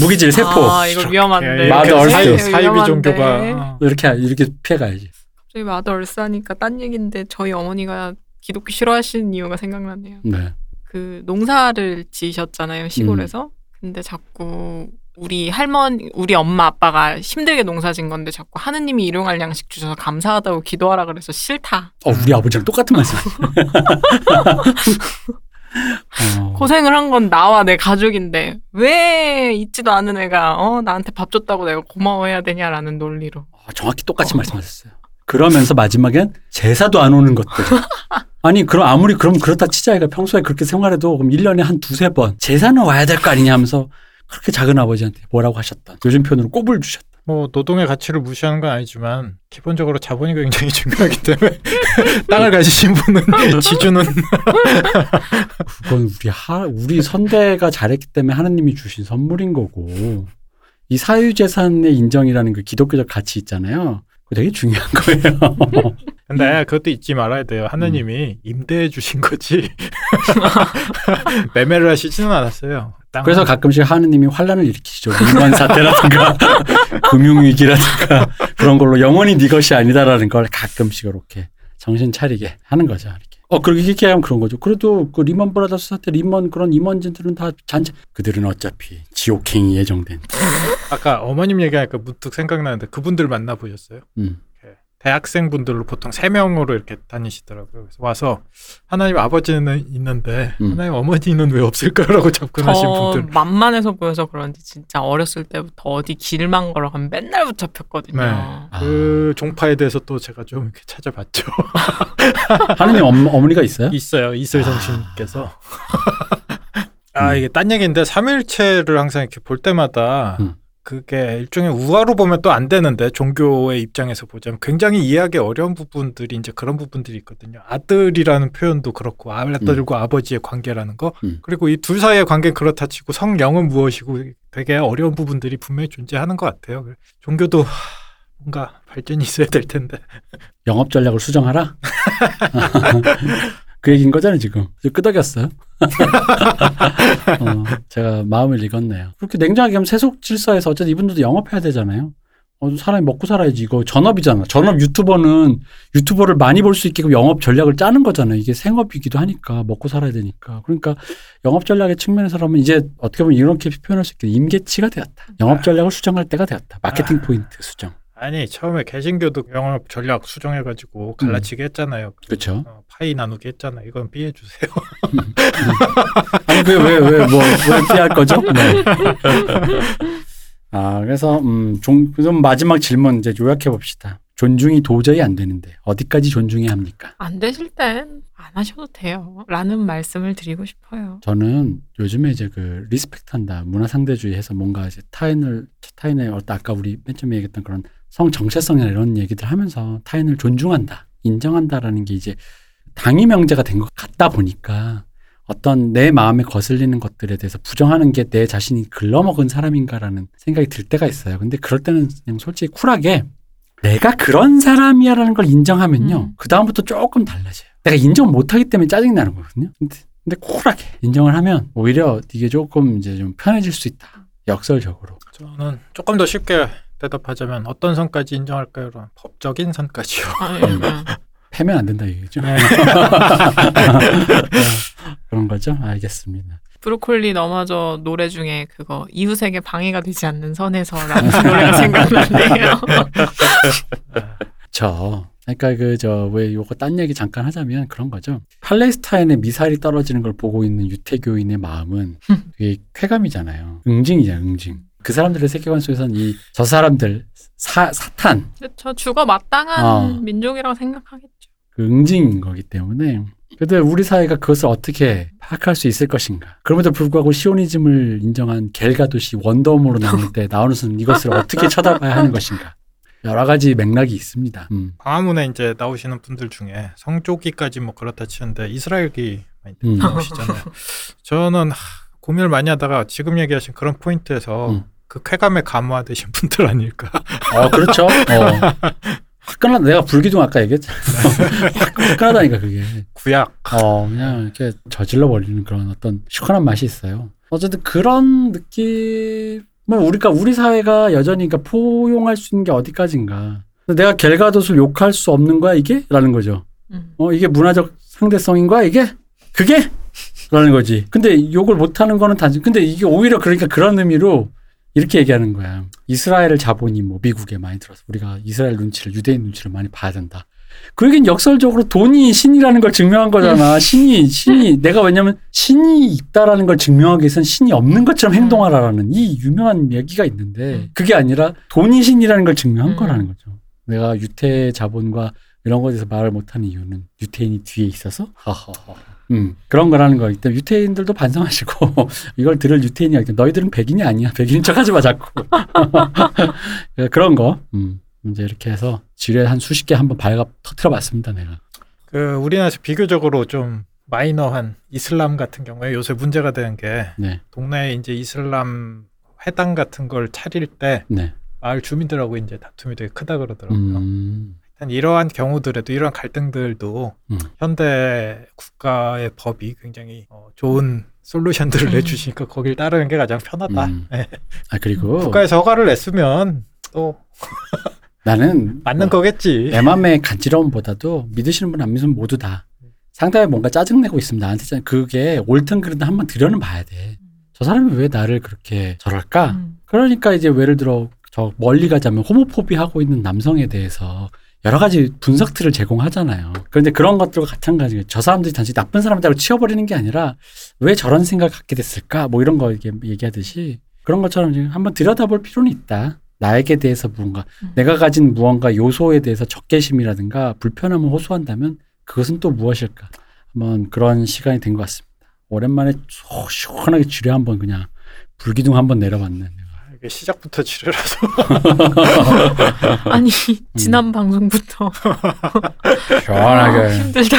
무기질 세포. 아 이거 위험한데. Mother Earth. 사이비, 이거 사이비 위험한데. 종교가 어. 이렇게 이렇게 피해 가야지. 저희 Mother Earth 하니까 딴 얘기인데 저희 어머니가 기독교 싫어하시는 이유가 생각나네요. 네. 그 농사를 지으셨잖아요 시골에서. 근데 자꾸 우리 할머니, 우리 엄마 아빠가 힘들게 농사진 건데 자꾸 하느님이 일용할 양식 주셔서 감사하다고 기도하라 그래서 싫다. 어, 우리 아버지랑 똑같은 말씀. 어, 고생을 한 건 나와 내 가족인데 왜 있지도 않은 애가 어 나한테 밥 줬다고 내가 고마워해야 되냐라는 논리로. 어, 정확히 똑같이 말씀하셨어요. 그러면서 마지막엔 제사도 안 오는 것들. 아니, 그럼 아무리 그럼 그렇다 치자. 애가 평소에 그렇게 생활해도 그럼 1년에 한 두세 번 제사는 와야 될 거 아니냐 하면서 그렇게 작은 아버지한테 뭐라고 하셨던 요즘 표현으로 꼽을 주셨던 뭐 노동의 가치를 무시하는 건 아니지만 기본적으로 자본이 굉장히 중요하기 때문에 땅을 가지신 분은 지주는 그건 우리 하 우리 선대가 잘했기 때문에 하나님이 주신 선물인 거고 이 사유재산의 인정이라는 그 기독교적 가치 있잖아요. 그거 되게 중요한 거예요. 근데 그것도 잊지 말아야 돼요. 하느님이 임대해 주신 거지 매매를 하시지는 않았어요. 그래서 가끔씩 하느님이 환란을 일으키시죠. 리먼 사태라든가 금융위기라든가 그런 걸로 영원히 네 것이 아니다라는 걸 가끔씩 이렇게 정신 차리게 하는 거죠. 이렇게. 어, 그렇게 이렇게 하면 그런 거죠. 그래도 그 리먼 브라더스 사태, 리먼 그런 임원진들은 다 잘 돼. 그들은 어차피 지옥행이 예정된. 아까 어머님 얘기하니까 문득 생각나는데 그분들 만나 보셨어요? 음. 대학생분들로 보통 세 명으로 이렇게 다니시더라고요. 그래서 와서 하나님 아버지는 있는데 음. 하나님 어머니는 왜 없을까라고 접근하신 저 분들. 만만해서 보여서 그런지 진짜 어렸을 때부터 어디 길만 걸어가면 맨날 붙잡혔거든요. 네. 아. 그 종파에 대해서 또 제가 좀 이렇게 찾아봤죠. 하느님 엄, 어머 니가 있어요? 있어요. 이슬성 씨께서. 아, 이게 딴 얘기인데 삼일체를 항상 이렇게 볼 때마다 음. 그게 일종의 우화로 보면 또 안 되는데 종교의 입장에서 보자면 굉장히 이해하기 어려운 부분들이 이제 그런 부분들이 있거든요. 아들이라는 표현도 그렇고 아들과 아버지의 관계라는 거 음. 그리고 이 둘 사이의 관계는 그렇다 치고 성령은 무엇이고 되게 어려운 부분들이 분명히 존재하는 것 같아요. 종교도 하, 뭔가 발전이 있어야 될 텐데. 영업 전략을 수정하라? 그 얘기인 거잖아요, 지금. 저 끄덕였어요. 어, 제가 마음을 읽었네요. 그렇게 냉정하게 하면 세속 질서에서 어쨌든 이분들도 영업해야 되잖아요. 어, 사람이 먹고 살아야지. 이거 전업이잖아. 전업 유튜버는 유튜버를 많이 볼 수 있게끔 영업 전략을 짜는 거잖아요. 이게 생업이기도 하니까 먹고 살아야 되니까. 그러니까 영업 전략의 측면에서라면 이제 어떻게 보면 이렇게 표현할 수 있게 임계치가 되었다. 영업 전략을 수정할 때가 되었다. 마케팅 포인트 수정. 아니 처음에 개신교도 영업 전략 수정해가지고 갈라치게 했잖아요. 그렇죠. 어, 파이 나누게 했잖아요. 이건 피해 주세요. 아니 왜왜왜뭐 왜 피할 거죠? 네. 아 그래서 음좀 좀 마지막 질문 이제 요약해 봅시다. 존중이 도저히 안 되는데 어디까지 존중해야 합니까? 안 되실 땐 안 하셔도 돼요. 라는 말씀을 드리고 싶어요. 저는 요즘에 이제 그 리스펙트한다 문화 상대주의 해서 뭔가 이제 타인을 타인의 어떤 아까 우리 맨 처음에 얘기했던 그런 성 정체성이나 이런 얘기들 하면서 타인을 존중한다 인정한다라는 게 이제 당위 명제가 된 것 같다 보니까 어떤 내 마음에 거슬리는 것들에 대해서 부정하는 게 내 자신이 글러먹은 사람인가라는 생각이 들 때가 있어요. 근데 그럴 때는 그냥 솔직히 쿨하게 내가 그런 사람이야라는 걸 인정하면요. 음. 그 다음부터 조금 달라져요. 내가 인정 못하기 때문에 짜증이 나는 거거든요. 근데, 근데 쿨하게 인정을 하면 오히려 이게 조금 이제 좀 편해질 수 있다. 역설적으로. 저는 조금 더 쉽게 대답하자면 어떤 선까지 인정할까요? 그럼 법적인 선까지요. 아, 예, 예. 패면 안 된다 이거죠. 네. 그런 거죠. 알겠습니다. 브로콜리 너마저 노래 중에 그거 이웃에게 방해가 되지 않는 선에서라는 노래가 생각나네요. 저 그러니까 그 저 왜 요거 딴 얘기 잠깐 하자면 그런 거죠. 팔레스타인에 미사일이 떨어지는 걸 보고 있는 유태교인의 마음은 되게 쾌감이잖아요. 응징이잖아요, 응징. 그 사람들의 세계관 속에서는 이 저 사람들 사, 사탄 저 죽어 마땅한 어. 민족이라고 생각하겠죠. 그 응징인 거기 때문에 근데 우리 사회가 그것을 어떻게 파악할 수 있을 것인가. 그럼에도 불구하고 시오니즘을 인정한 겔가 도시 원더우먼으로 나올 때 나오는 순 이것을 어떻게 쳐다봐야 하는 것인가. 여러 가지 맥락이 있습니다. 음. 광화문에 이제 나오시는 분들 중에 성조기까지 뭐 그렇다 치는데 이스라엘기 많이 음. 나오시잖아요. 저는 하, 고민을 많이 하다가 지금 얘기하신 그런 포인트에서 음. 그 쾌감에 감화되신 분들 아닐까. 어, 그렇죠. 어. 화끈하다. 내가 불기둥 아까 얘기했잖아. 화끈하다니까, 그게. 구약. 어, 그냥 이렇게 저질러 버리는 그런 어떤 시원한 맛이 있어요. 어쨌든 그런 느낌을 우리가, 우리 사회가 여전히 그러니까 포용할 수 있는 게 어디까지인가. 내가 겔가도스를 욕할 수 없는 거야, 이게? 라는 거죠. 음. 어, 이게 문화적 상대성인 거야, 이게? 그게? 라는 거지. 근데 욕을 못하는 거는 단지, 근데 이게 오히려 그러니까 그런 의미로 이렇게 얘기하는 거야. 이스라엘을 자본이 뭐 미국에 많이 들어서 우리가 이스라엘 눈치를, 유대인 눈치를 많이 봐야 된다. 그 얘기는 역설적으로 돈이 신이라는 걸 증명한 거잖아. 신이, 신이, 내가 왜냐면 신이 있다라는 걸 증명하기 위해서는 신이 없는 것처럼 행동하라라는 이 유명한 얘기가 있는데 음. 그게 아니라 돈이 신이라는 걸 증명한 음. 거라는 거죠. 내가 유태 자본과 이런 것에 대해서 말을 못하는 이유는 유태인이 뒤에 있어서? 하하하. 음, 그런 거라는 거기 때문에 유태인들도 반성하시고 이걸 들을 유태인이 아니라 너희들은 백인이 아니야. 백인인 척 하지 마 자꾸. 그런 거. 음, 이제 이렇게 해서 지뢰 한 수십 개 한번 발가 터트려 봤습니다. 내가. 그 우리나라에서 비교적으로 좀 마이너한 이슬람 같은 경우에 요새 문제가 되는 게 네. 동네에 이제 이슬람 회당 같은 걸 차릴 때 네. 마을 주민들하고 이제 다툼이 되게 크다 그러더라고요. 음, 이러한 경우들에도 이러한 갈등들도 음. 현대 국가의 법이 굉장히 어, 좋은 솔루션들을 음. 내주시니까 거길 따르는 게 가장 편하다. 음. 네. 아 그리고 국가에서 허가를 냈으면 또 나는 맞는 뭐 거겠지. 내 맘의 간지러움보다도 믿으시는 분 안 믿으면 모두 다 상당히 뭔가 짜증내고 있으면 나한테 짜- 그게 옳든 그르든 한번 들여는 봐야 돼. 저 사람이 왜 나를 그렇게 저럴까? 음. 그러니까 이제 예를 들어 저 멀리 가자면 호모포비 하고 있는 남성에 대해서 여러 가지 분석들을 제공하잖아요. 그런데 그런 것들과 마찬가지예요. 저 사람들이 단지 나쁜 사람들하고 치워버리는 게 아니라 왜 저런 생각을 갖게 됐을까? 뭐 이런 거 얘기하듯이 그런 것처럼 지금 한번 들여다볼 필요는 있다. 나에게 대해서 무언가 음. 내가 가진 무언가 요소에 대해서 적개심이라든가 불편함을 호소한다면 그것은 또 무엇일까? 한번 그런 시간이 된 것 같습니다. 오랜만에 속 시원하게 지뢰 한번 그냥 불기둥 한번 내려봤네. 이게 시작부터 지뢰라서 아니 음. 지난 방송부터 시원하게 아, 힘들다.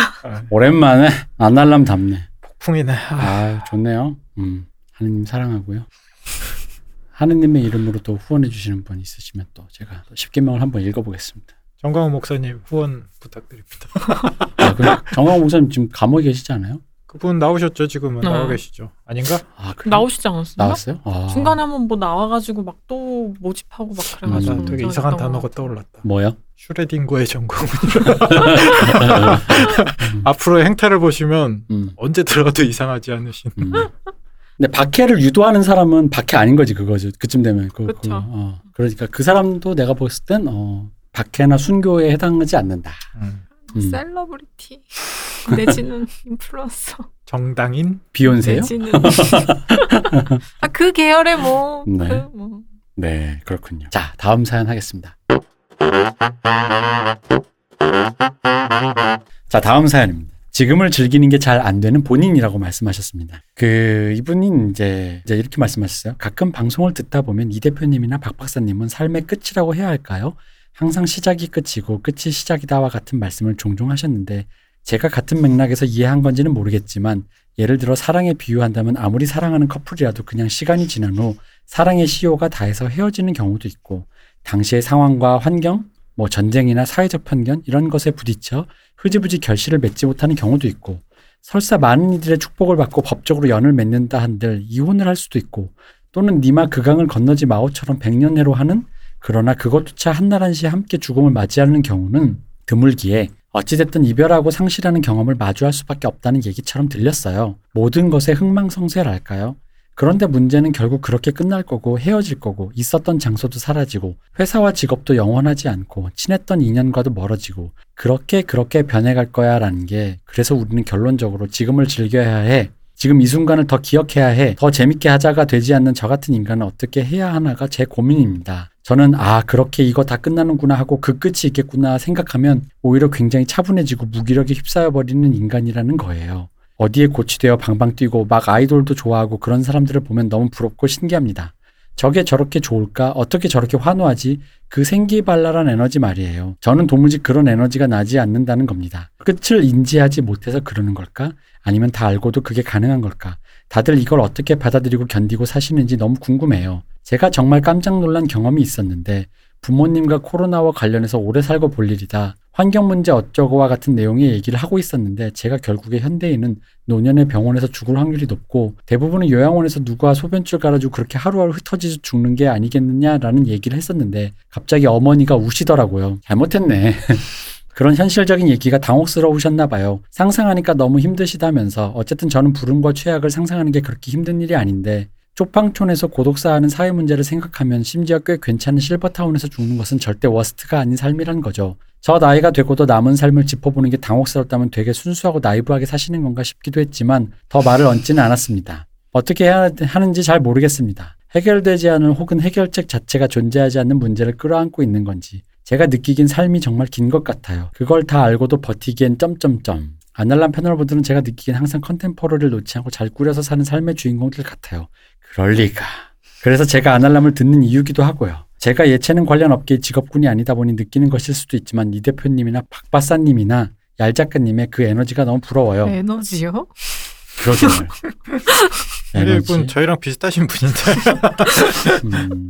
오랜만에 안날람 답네. 폭풍이네. 아, 아 좋네요. 음 하느님 사랑하고요. 하느님의 이름으로 또 후원해 주시는 분 있으시면 또 제가 또 십계명을 한번 읽어보겠습니다. 정광훈 목사님 후원 부탁드립니다. 아, 그럼 정광 목사님 지금 감옥에 계시지 않아요? 그분 나오셨죠? 지금은 네. 나와 계시죠? 아닌가? 아? 나오시지 않았어요? 나왔어요? 아, 중간에 한번 뭐 나와가지고 막 또 모집하고 막 그래가지고 음. 되게 저 이상한 단어가. 떠올랐다. 뭐요? 슈레딩거의 전광훈. 앞으로의 행태를 보시면 음, 언제 들어가도 이상하지 않으신. 음. 근데 박해를 유도하는 사람은 박해 아닌 거지 그거죠. 그쯤 되면 그. 그, 어. 그러니까 그 사람도 내가 봤을 땐 어, 박해나 순교에 해당하지 않는다. 음. 음. 셀러브리티 내지는 인플루언서 정당인 비욘세요? 내지는 아, 그 계열의 뭐, 네. 그 뭐. 네, 그렇군요. 자, 다음 사연 하겠습니다. 자, 다음 사연입니다. 지금을 즐기는 게 잘 안 되는 본인이라고 말씀하셨습니다. 그 이분이 이제, 이제 이렇게 말씀하셨어요. 가끔 방송을 듣다 보면 이 대표님이나 박 박사님은 삶의 끝이라고 해야 할까요? 항상 시작이 끝이고 끝이 시작이다와 같은 말씀을 종종 하셨는데 제가 같은 맥락에서 이해한 건지는 모르겠지만 예를 들어 사랑에 비유한다면 아무리 사랑하는 커플이라도 그냥 시간이 지난 후 사랑의 시효가 다해서 헤어지는 경우도 있고 당시의 상황과 환경, 뭐 전쟁이나 사회적 편견 이런 것에 부딪혀 흐지부지 결실을 맺지 못하는 경우도 있고 설사 많은 이들의 축복을 받고 법적으로 연을 맺는다 한들 이혼을 할 수도 있고 또는 니마 그강을 건너지 마오처럼 백년해로 하는 그러나 그것조차 한나란시 함께 죽음을 맞이하는 경우는 드물기에 어찌됐든 이별하고 상실하는 경험을 마주할 수밖에 없다는 얘기처럼 들렸어요. 모든 것에 흥망성쇠랄까요? 그런데 문제는 결국 그렇게 끝날 거고 헤어질 거고 있었던 장소도 사라지고 회사와 직업도 영원하지 않고 친했던 인연과도 멀어지고 그렇게 그렇게 변해갈 거야 라는 게 그래서 우리는 결론적으로 지금을 즐겨야 해. 지금 이 순간을 더 기억해야 해. 더 재밌게 하자가 되지 않는 저 같은 인간은 어떻게 해야 하나가 제 고민입니다. 저는 아 그렇게 이거 다 끝나는구나 하고 그 끝이 있겠구나 생각하면 오히려 굉장히 차분해지고 무기력에 휩싸여 버리는 인간이라는 거예요. 어디에 고치되어 방방 뛰고 막 아이돌도 좋아하고 그런 사람들을 보면 너무 부럽고 신기합니다. 저게 저렇게 좋을까? 어떻게 저렇게 환호하지? 그 생기발랄한 에너지 말이에요. 저는 도무지 그런 에너지가 나지 않는다는 겁니다. 끝을 인지하지 못해서 그러는 걸까? 아니면 다 알고도 그게 가능한 걸까? 다들 이걸 어떻게 받아들이고 견디고 사시는지 너무 궁금해요. 제가 정말 깜짝 놀란 경험이 있었는데 부모님과 코로나와 관련해서 오래 살고 볼 일이다. 환경 문제 어쩌고와 같은 내용의 얘기를 하고 있었는데 제가 결국에 현대인은 노년에 병원에서 죽을 확률이 높고 대부분은 요양원에서 누가 소변줄 깔아주고 그렇게 하루하루 흩어지듯 죽는 게 아니겠느냐라는 얘기를 했었는데 갑자기 어머니가 우시더라고요. 잘못했네. 그런 현실적인 얘기가 당혹스러우셨나 봐요. 상상하니까 너무 힘드시다면서 어쨌든 저는 불운과 최악을 상상하는 게 그렇게 힘든 일이 아닌데 쪽방촌에서 고독사하는 사회 문제를 생각하면 심지어 꽤 괜찮은 실버타운에서 죽는 것은 절대 워스트가 아닌 삶이란 거죠. 저 나이가 되고도 남은 삶을 짚어보는 게 당혹스럽다면 되게 순수하고 나이브하게 사시는 건가 싶기도 했지만 더 말을 얹지는 않았습니다. 어떻게 해야 하는지 잘 모르겠습니다. 해결되지 않은 혹은 해결책 자체가 존재하지 않는 문제를 끌어안고 있는 건지 제가 느끼긴 삶이 정말 긴 것 같아요. 그걸 다 알고도 버티기엔 점점점. 아날람 패널분들은 제가 느끼기엔 항상 컨템포러리를 놓지 않고 잘 꾸려서 사는 삶의 주인공들 같아요. 그럴 리가. 그래서 제가 아날람을 듣는 이유기도 하고요. 제가 예체능 관련 업계의 직업군이 아니다 보니 느끼는 것일 수도 있지만 이 대표님이나 박 박사님이나 얄 작가님의 그 에너지가 너무 부러워요. 에너지요? 그러게요. 이분 저희랑 비슷하신 분인데. 음,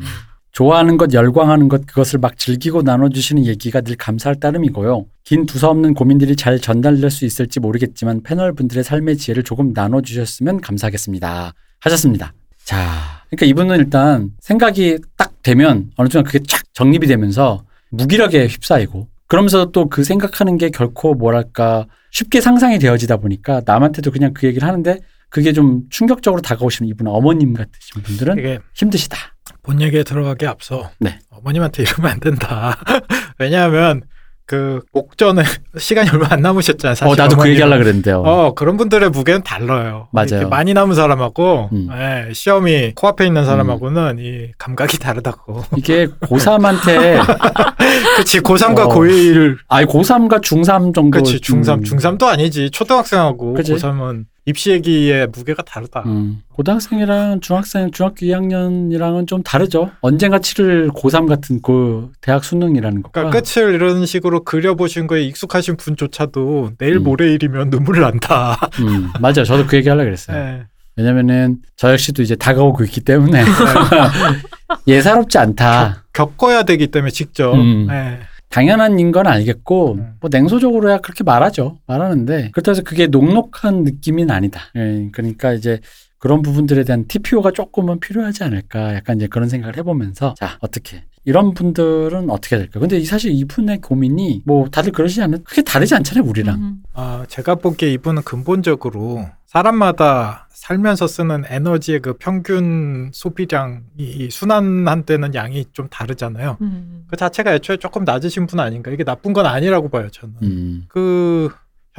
좋아하는 것, 열광하는 것, 그것을 막 즐기고 나눠주시는 얘기가 늘 감사할 따름이고요. 긴 두서없는 고민들이 잘 전달될 수 있을지 모르겠지만 패널 분들의 삶의 지혜를 조금 나눠주셨으면 감사하겠습니다. 하셨습니다. 자, 그러니까 이분은 일단 생각이 딱 되면 어느 순간 그게 쫙 정립이 되면서 무기력에 휩싸이고 그러면서 또 그 생각하는 게 결코 뭐랄까 쉽게 상상이 되어지다 보니까 남한테도 그냥 그 얘기를 하는데 그게 좀 충격적으로 다가오시는 이분 어머님 같으신 분들은 힘드시다. 본 얘기에 들어가기 앞서 네. 어머님한테 이러면 안 된다. 왜냐하면 그 목전에 시간이 얼마 안 남으셨잖아요. 사실 어, 나도 그 어머님은. 얘기 하려고 그랬는데요. 어 그런 분들의 무게는 달라요. 맞아요. 많이 남은 사람하고 음. 예, 시험이 코앞에 있는 사람하고는 이 감각이 다르다고. 이게 고3한테, 그치 고3과 어. 고1 아니, 고3과 중3 정도. 그치 중3 음, 중3도 아니지 초등학생하고 그치. 고3은 입시 얘기의 무게가 다르다. 음, 고등학생이랑 중학생, 중학교 2학년이랑은 좀 다르죠. 언젠가 치를 고3 같은 그 대학 수능이라는 것과. 그러니까 끝을 이런 식으로 그려보신 거에 익숙하신 분조차도 내일 음. 모레일이면 눈물 난다. 음, 맞아요. 저도 그 얘기 하려고 그랬어요. 예. 왜냐면은 저 역시도 이제 다가오고 있기 때문에 예사롭지 않다. 겪어야 되기 때문에 직접. 음. 예. 당연한 인건 알겠고 음. 뭐 냉소적으로야 그렇게 말하죠. 말하는데 그렇다고 해서 그게 녹록한 느낌은 아니다. 예, 그러니까 이제 그런 부분들에 대한 TPO가 조금은 필요하지 않을까. 약간 이제 그런 생각을 해보면서 자 어떻게 이런 분들은 어떻게 될까. 근데 이 사실 이분의 고민이 뭐 다들 그러시지 않는 크게 다르지 않잖아요 우리랑. 음. 아, 제가 보기에 이분은 근본적으로 사람마다 살면서 쓰는 에너지의 그 평균 소비량이 이 순환한 때는 양이 좀 다르잖아요. 음. 그 자체가 애초에 조금 낮으신 분 아닌가. 이게 나쁜 건 아니라고 봐요, 저는. 음. 그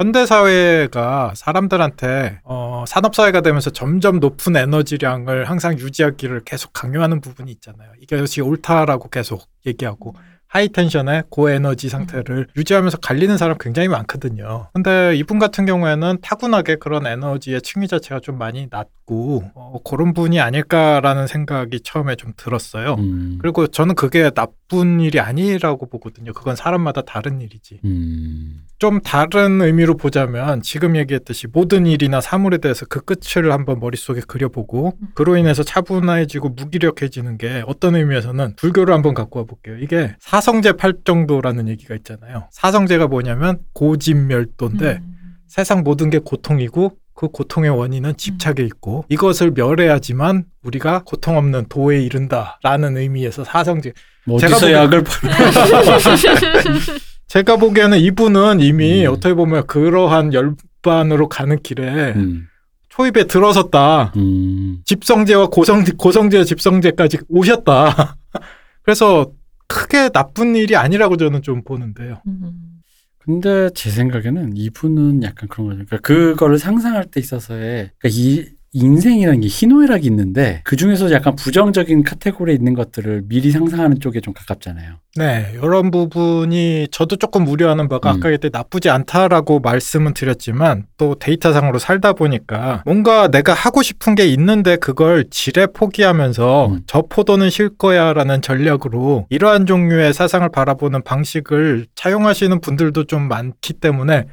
현대 사회가 사람들한테 어, 산업 사회가 되면서 점점 높은 에너지량을 항상 유지하기를 계속 강요하는 부분이 있잖아요. 이것이 옳다라고 계속 얘기하고 high tension의 고에너지 상태를 유지하면서 갈리는 사람 굉장히 많거든요. 근데 이분 같은 경우에는 타고나게 그런 에너지의 층위 자체가 좀 많이 낮고 어, 그런 분이 아닐까라는 생각이 처음에 좀 들었어요. 음. 그리고 저는 그게 나쁜 일이 아니라고 보거든요. 그건 사람마다 다른 일이지. 음. 좀 다른 의미로 보자면 지금 얘기했듯이 모든 일이나 사물에 대해서 그 끝을 한번 머릿속에 그려보고 그로 인해서 차분해지고 무기력해지는 게 어떤 의미에서는 불교를 한번 갖고 와볼게요. 이게 사 성제 팔정도라는 얘기가 있잖아요. 사성제가 뭐냐면 고집멸도인데 음. 세상 모든 게 고통이고 그 고통의 원인은 집착에 있고 이것을 멸해야지만 우리가 고통 없는 도에 이른다라는 의미에서 사성제 뭐 제가 어디서 보기엔- 약을 팔- 제가 보기에는 이분은 이미 음. 어떻게 보면 그러한 열반으로 가는 길에 음. 초입에 들어섰다. 음. 집성제와 고성, 고성제, 집성제까지 오셨다. 그래서 크게 나쁜 일이 아니라고 저는 좀 보는데요. 음. 근데 제 생각에는 이분은 약간 그런 거죠. 그러니까 그거를 상상할 때 있어서의 그러니까 이 인생이라는 게 희노애락이 있는데 그 중에서 약간 부정적인 카테고리에 있는 것들을 미리 상상하는 쪽에 좀 가깝잖아요. 네, 이런 부분이 저도 조금 우려하는 바가 음. 아까 그때 나쁘지 않다라고 말씀은 드렸지만 또 데이터상으로 살다 보니까 뭔가 내가 하고 싶은 게 있는데 그걸 지레 포기하면서 음. 저 포도는 쉴 거야라는 전략으로 이러한 종류의 사상을 바라보는 방식을 차용하시는 분들도 좀 많기 때문에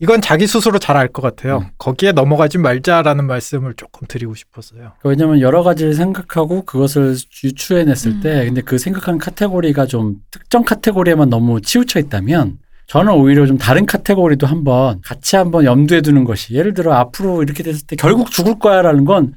이건 자기 스스로 잘 알 것 같아요. 음. 거기에 넘어가지 말자라는 말씀을 조금 드리고 싶었어요. 왜냐면 여러 가지를 생각하고 그것을 유추해냈을 음. 때 근데 그 생각하는 카테고리가 좀 특정 카테고리에만 너무 치우쳐 있다면 저는 오히려 좀 다른 카테고리도 한번 같이 한번 염두에 두는 것이 예를 들어 앞으로 이렇게 됐을 때 결국 죽을 거야라는 건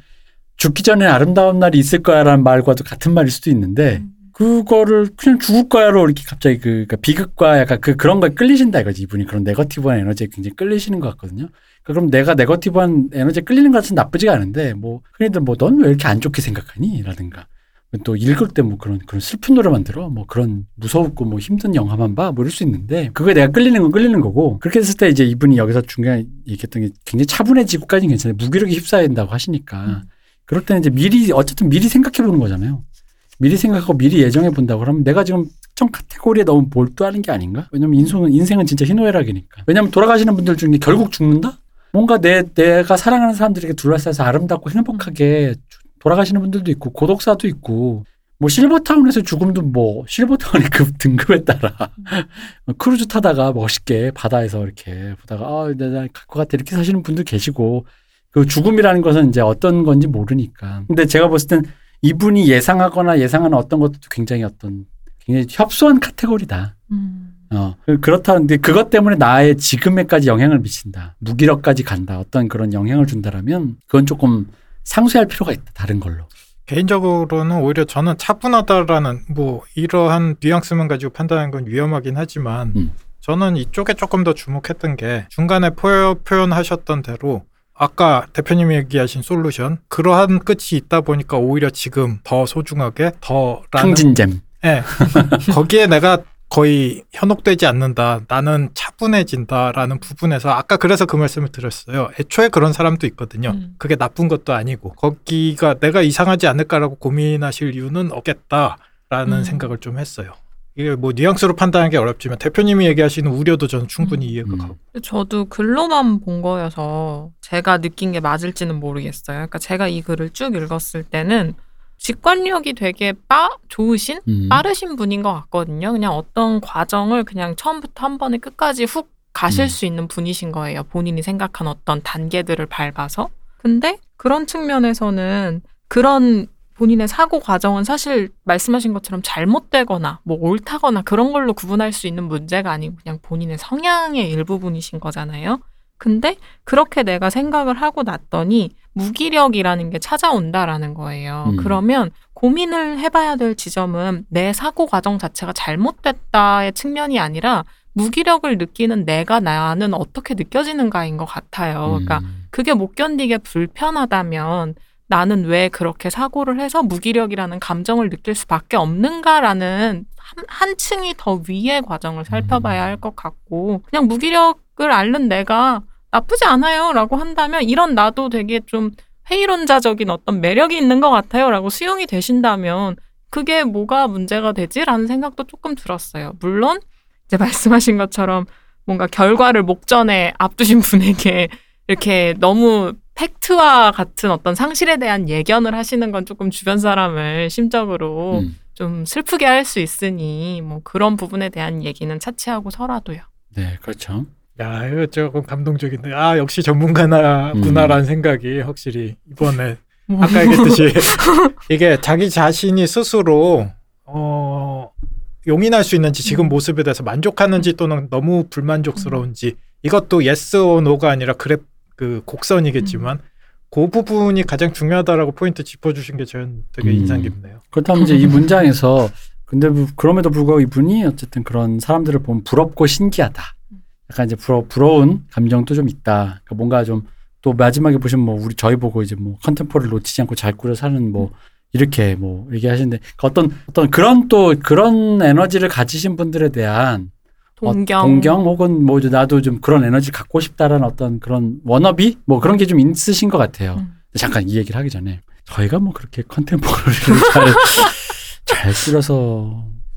죽기 전에 아름다운 날이 있을 거야라는 말과도 같은 말일 수도 있는데 음. 그거를 그냥 죽을 거야로 이렇게 갑자기 그 그러니까 비극과 약간 그 그런 거에 끌리신다 이거지 이분이. 그런 네거티브한 에너지에 굉장히 끌리시는 것 같거든요. 그러니까 그럼 내가 네거티브한 에너지에 끌리는 것은 나쁘지가 않은데 뭐 흔히들 뭐 넌 왜 이렇게 안 좋게 생각하니? 라든가. 또 읽을 때 뭐 그런 그런 슬픈 노래만 들어? 뭐 그런 무서웠고 뭐 힘든 영화만 봐? 뭐 이럴 수 있는데 그거에 내가 끌리는 건 끌리는 거고 그렇게 했을 때 이제 이분이 여기서 중간에 얘기했던 게 굉장히 차분해지고까지는 괜찮아요. 무기력이 휩싸야 된다고 하시니까. 그럴 때는 이제 미리 어쨌든 미리 생각해 보는 거잖아요 미리 생각하고 미리 예정해 본다고 그러면 내가 지금 특정 카테고리에 너무 몰두하는 게 아닌가? 왜냐면 인생은 인생은 진짜 희노애락이니까. 왜냐면 돌아가시는 분들 중에 결국 죽는다? 뭔가 내 내가 사랑하는 사람들에게 둘러싸여서 아름답고 행복하게 돌아가시는 분들도 있고 고독사도 있고 뭐 실버타운에서 죽음도 뭐 실버타운의 그 등급에 따라 크루즈 타다가 멋있게 바다에서 이렇게 보다가 아 내가 갈것 같아 이렇게 사시는 분들 계시고 그 죽음이라는 것은 이제 어떤 건지 모르니까 근데 제가 봤을 땐 이분이 예상하거나 예상하는 어떤 것도 굉장히 어떤 굉장히 협소한 카테고리다. 음. 어 그렇다는데 그것 때문에 나의 지금에까지 영향을 미친다. 무기력까지 간다. 어떤 그런 영향을 준다라면 그건 조금 상쇄할 필요가 있다. 다른 걸로. 개인적으로는 오히려 저는 차분하다라는 뭐 이러한 뉘앙스만 가지고 판단하는 건 위험하긴 하지만 음. 저는 이쪽에 조금 더 주목했던 게 중간에 포- 표현하셨던 대로 아까 대표님이 얘기하신 솔루션 그러한 끝이 있다 보니까 오히려 지금 더 소중하게 더라는 탕진잼. 예. 거기에 내가 거의 현혹되지 않는다. 나는 차분해진다라는 부분에서 아까 그래서 그 말씀을 드렸어요. 애초에 그런 사람도 있거든요. 음. 그게 나쁜 것도 아니고 거기가 내가 이상하지 않을까라고 고민하실 이유는 없겠다라는 음. 생각을 좀 했어요. 이게 뭐 뉘앙스로 판단하기 가 어렵지만 대표님이 얘기하시는 우려도 저는 충분히 음. 이해가 음. 가고. 저도 글로만 본 거여서 제가 느낀 게 맞을지는 모르겠어요. 그러니까 제가 이 글을 쭉 읽었을 때는 직관력이 되게 빠 좋으신 음. 빠르신 분인 것 같거든요. 그냥 어떤 과정을 그냥 처음부터 한 번에 끝까지 훅 가실 음. 수 있는 분이신 거예요. 본인이 생각한 어떤 단계들을 밟아서. 근데 그런 측면에서는 그런 본인의 사고 과정은 사실 말씀하신 것처럼 잘못되거나 뭐 옳다거나 그런 걸로 구분할 수 있는 문제가 아니고 그냥 본인의 성향의 일부분이신 거잖아요. 근데 그렇게 내가 생각을 하고 났더니 무기력이라는 게 찾아온다라는 거예요. 음. 그러면 고민을 해봐야 될 지점은 내 사고 과정 자체가 잘못됐다의 측면이 아니라 무기력을 느끼는 내가 나는 어떻게 느껴지는가인 것 같아요. 그러니까 음. 그게 못 견디게 불편하다면 나는 왜 그렇게 사고를 해서 무기력이라는 감정을 느낄 수밖에 없는가라는 한, 한 층이 더 위의 과정을 살펴봐야 할 것 같고 그냥 무기력을 앓는 내가 나쁘지 않아요라고 한다면 이런 나도 되게 좀 회의론자적인 어떤 매력이 있는 것 같아요라고 수용이 되신다면 그게 뭐가 문제가 되지라는 생각도 조금 들었어요. 물론 이제 말씀하신 것처럼 뭔가 결과를 목전에 앞두신 분에게 이렇게 너무 팩트와 같은 어떤 상실에 대한 예견을 하시는 건 조금 주변 사람을 심적으로 음. 좀 슬프게 할 수 있으니 뭐 그런 부분에 대한 얘기는 차치하고서라도요. 네, 그렇죠. 야, 이거 조금 감동적인데. 아, 역시 전문가나구나라는 생각이 확실히 이번에 아까 얘기했듯이 이게 자기 자신이 스스로 어 용인할 수 있는지 지금 음. 모습에 대해서 만족하는지 또는 너무 불만족스러운지 이것도 yes or no가 아니라 그래 그 곡선이겠지만 그 부분이 가장 중요하다라고 포인트 짚어주신 게 저는 되게 음. 인상 깊네요. 그렇다면 이제 이 문장에서 근데 부- 그럼에도 불구하고 이분이 어쨌든 그런 사람들을 보면 부럽고 신기하다. 약간 이제 부러, 부러운 감정도 좀 있다. 그러니까 뭔가 좀 또 마지막에 보시면 뭐 우리 저희 보고 이제 뭐 컨템포를 놓치지 않고 잘 꾸려 사는 뭐 이렇게 뭐 얘기하시는데 그 어떤 어떤 그런 또 그런 에너지를 가지신 분들에 대한 어, 동경, 동경 혹은 뭐 나도 좀 그런 에너지 갖고 싶다라는 어떤 그런 워너비 뭐 그런 게 좀 있으신 것 같아요. 음. 잠깐 이 얘기를 하기 전에 저희가 뭐 그렇게 컨템포러리를 잘, 잘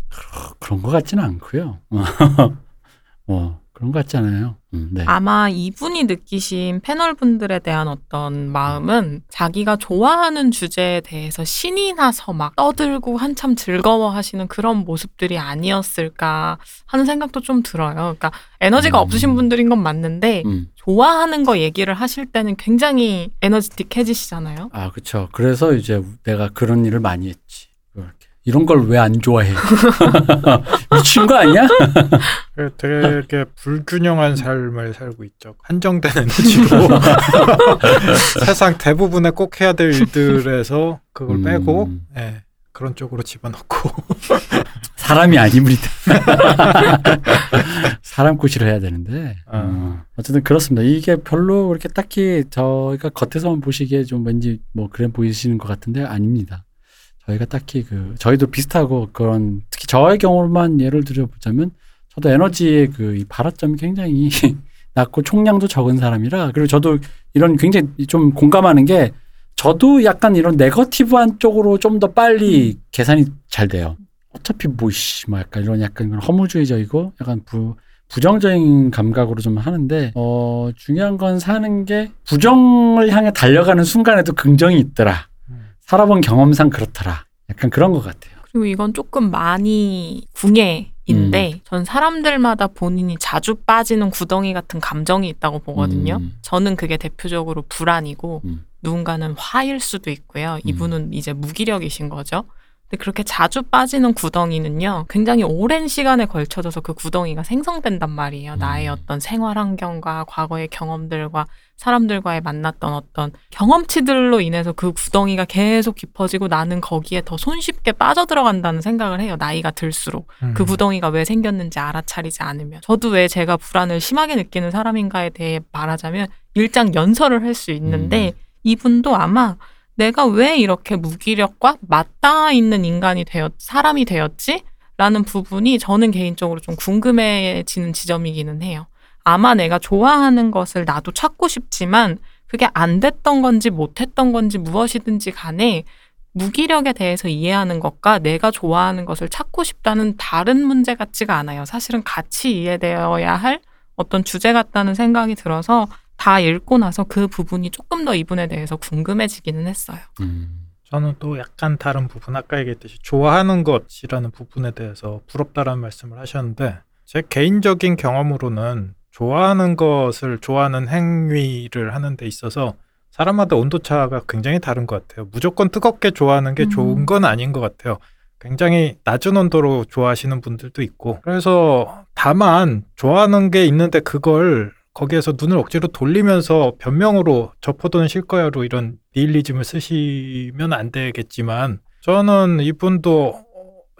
그러- 그런 것 같지는 않고요. 어, 그런 것 같지 않아요. 음, 네. 아마 이분이 느끼신 패널 분들에 대한 어떤 마음은 자기가 좋아하는 주제에 대해서 신이 나서 막 떠들고 한참 즐거워하시는 그런 모습들이 아니었을까 하는 생각도 좀 들어요. 그러니까 에너지가 음. 없으신 분들인 건 맞는데 음. 좋아하는 거 얘기를 하실 때는 굉장히 에너지틱해지시잖아요. 아, 그쵸. 그래서 이제 내가 그런 일을 많이 했지. 이런 걸 왜 안 좋아해? 미친 거 아니야? 그 되게 불균형한 삶을 살고 있죠. 한정된 에너지로 세상 대부분의 꼭 해야 될 일들에서 그걸 음. 빼고 예, 그런 쪽으로 집어넣고 사람이 아닙니다. 사람 꼬시를 해야 되는데. 아. 어. 어쨌든 그렇습니다. 이게 별로 그렇게 딱히 저희가 겉에서만 보시기에 좀 왠지 뭐 그래 보이시는 것 같은데 아닙니다. 저희가 딱히 그 저희도 비슷하고 그런 특히 저의 경우만 예를 들어보자면 저도 에너지의 그이 발화점이 굉장히 낮고 총량도 적은 사람이라 그리고 저도 이런 굉장히 좀 공감하는 게 저도 약간 이런 네거티브한 쪽으로 좀 더 빨리 계산이 잘 돼요. 어차피 뭐씨 뭐 약간 이런 약간 허무주의적이고 약간 부 부정적인 감각으로 좀 하는데 어 중요한 건 사는 게 부정을 향해 달려가는 순간에도 긍정이 있더라. 음. 살아본 경험상 그렇더라. 약간 그런 것 같아요. 그리고 이건 조금 많이 궁예인데 음. 전 사람들마다 본인이 자주 빠지는 구덩이 같은 감정이 있다고 보거든요. 음. 저는 그게 대표적으로 불안이고 음. 누군가는 화일 수도 있고요. 이분은 이제 무기력이신 거죠. 그렇게 자주 빠지는 구덩이는요, 굉장히 오랜 시간에 걸쳐져서 그 구덩이가 생성된단 말이에요. 나의 음. 어떤 생활 환경과 과거의 경험들과 사람들과의 만났던 어떤 경험치들로 인해서 그 구덩이가 계속 깊어지고 나는 거기에 더 손쉽게 빠져들어간다는 생각을 해요. 나이가 들수록. 음. 그 구덩이가 왜 생겼는지 알아차리지 않으면. 저도 왜 제가 불안을 심하게 느끼는 사람인가에 대해 말하자면 일장 연설을 할 수 있는데 음. 이분도 아마 내가 왜 이렇게 무기력과 맞닿아 있는 인간이 되었, 사람이 되었지? 라는 부분이 저는 개인적으로 좀 궁금해지는 지점이기는 해요. 아마 내가 좋아하는 것을 나도 찾고 싶지만 그게 안 됐던 건지 못했던 건지 무엇이든지 간에 무기력에 대해서 이해하는 것과 내가 좋아하는 것을 찾고 싶다는 다른 문제 같지가 않아요. 사실은 같이 이해되어야 할 어떤 주제 같다는 생각이 들어서 다 읽고 나서 그 부분이 조금 더 이분에 대해서 궁금해지기는 했어요. 음. 저는 또 약간 다른 부분 아까 얘기했듯이 좋아하는 것이라는 부분에 대해서 부럽다라는 말씀을 하셨는데 제 개인적인 경험으로는 좋아하는 것을 좋아하는 행위를 하는 데 있어서 사람마다 온도차가 굉장히 다른 것 같아요. 무조건 뜨겁게 좋아하는 게 음. 좋은 건 아닌 것 같아요. 굉장히 낮은 온도로 좋아하시는 분들도 있고 그래서 다만 좋아하는 게 있는데 그걸 거기에서 눈을 억지로 돌리면서 변명으로 저포도는 실거야로 이런 니힐리즘을 쓰시면 안 되겠지만 저는 이분도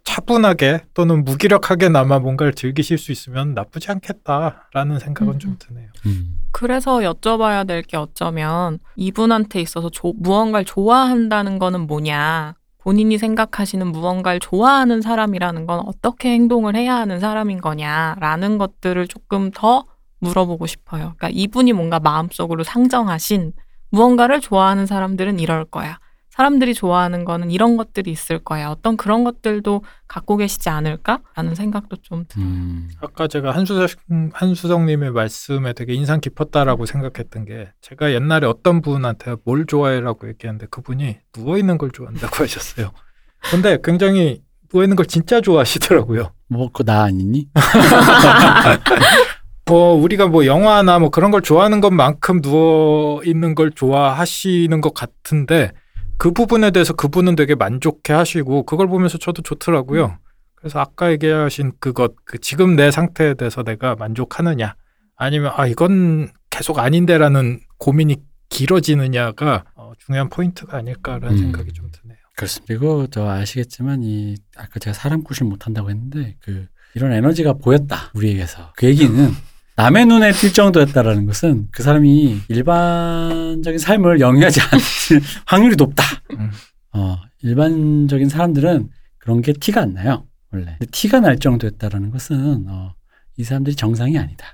차분하게 또는 무기력하게나마 뭔가를 즐기실 수 있으면 나쁘지 않겠다라는 생각은 음. 좀 드네요. 음. 그래서 여쭤봐야 될 게 어쩌면 이분한테 있어서 조- 무언가를 좋아한다는 거는 뭐냐. 본인이 생각하시는 무언가를 좋아하는 사람이라는 건 어떻게 행동을 해야 하는 사람인 거냐라는 것들을 조금 더 물어보고 싶어요. 그러니까 이분이 뭔가 마음속으로 상정하신 무언가를 좋아하는 사람들은 이럴 거야. 사람들이 좋아하는 거는 이런 것들이 있을 거야. 어떤 그런 것들도 갖고 계시지 않을까라는 생각도 좀 들어요. 음. 아까 제가 한수석 한수성님의 말씀에 되게 인상 깊었다라고 생각했던 게 제가 옛날에 어떤 분한테 뭘 좋아해라고 얘기했는데 그분이 누워 있는 걸 좋아한다고 하셨어요. 근데 굉장히 누워 있는 걸 진짜 좋아하시더라고요. 뭐, 그거 나 아니니? 뭐 우리가 뭐 영화나 뭐 그런 걸 좋아하는 것만큼 누워 있는 걸 좋아하시는 것 같은데 그 부분에 대해서 그분은 되게 만족해 하시고 그걸 보면서 저도 좋더라고요. 그래서 아까 얘기하신 그것 그 지금 내 상태에 대해서 내가 만족하느냐 아니면 아 이건 계속 아닌데라는 고민이 길어지느냐가 어, 중요한 포인트가 아닐까라는 음. 생각이 좀 드네요. 그렇습니다. 그리고 저 아시겠지만 이 아까 제가 사람 구실 못한다고 했는데 그 이런 에너지가 보였다 우리에게서 그 얘기는 남의 눈에 띌 정도였다라는 것은 그 사람이 일반적인 삶을 영위하지 않을 확률이 높다. 음. 어 일반적인 사람들은 그런 게 티가 안 나요 원래 티가 날 정도였다라는 것은 어, 이 사람들이 정상이 아니다.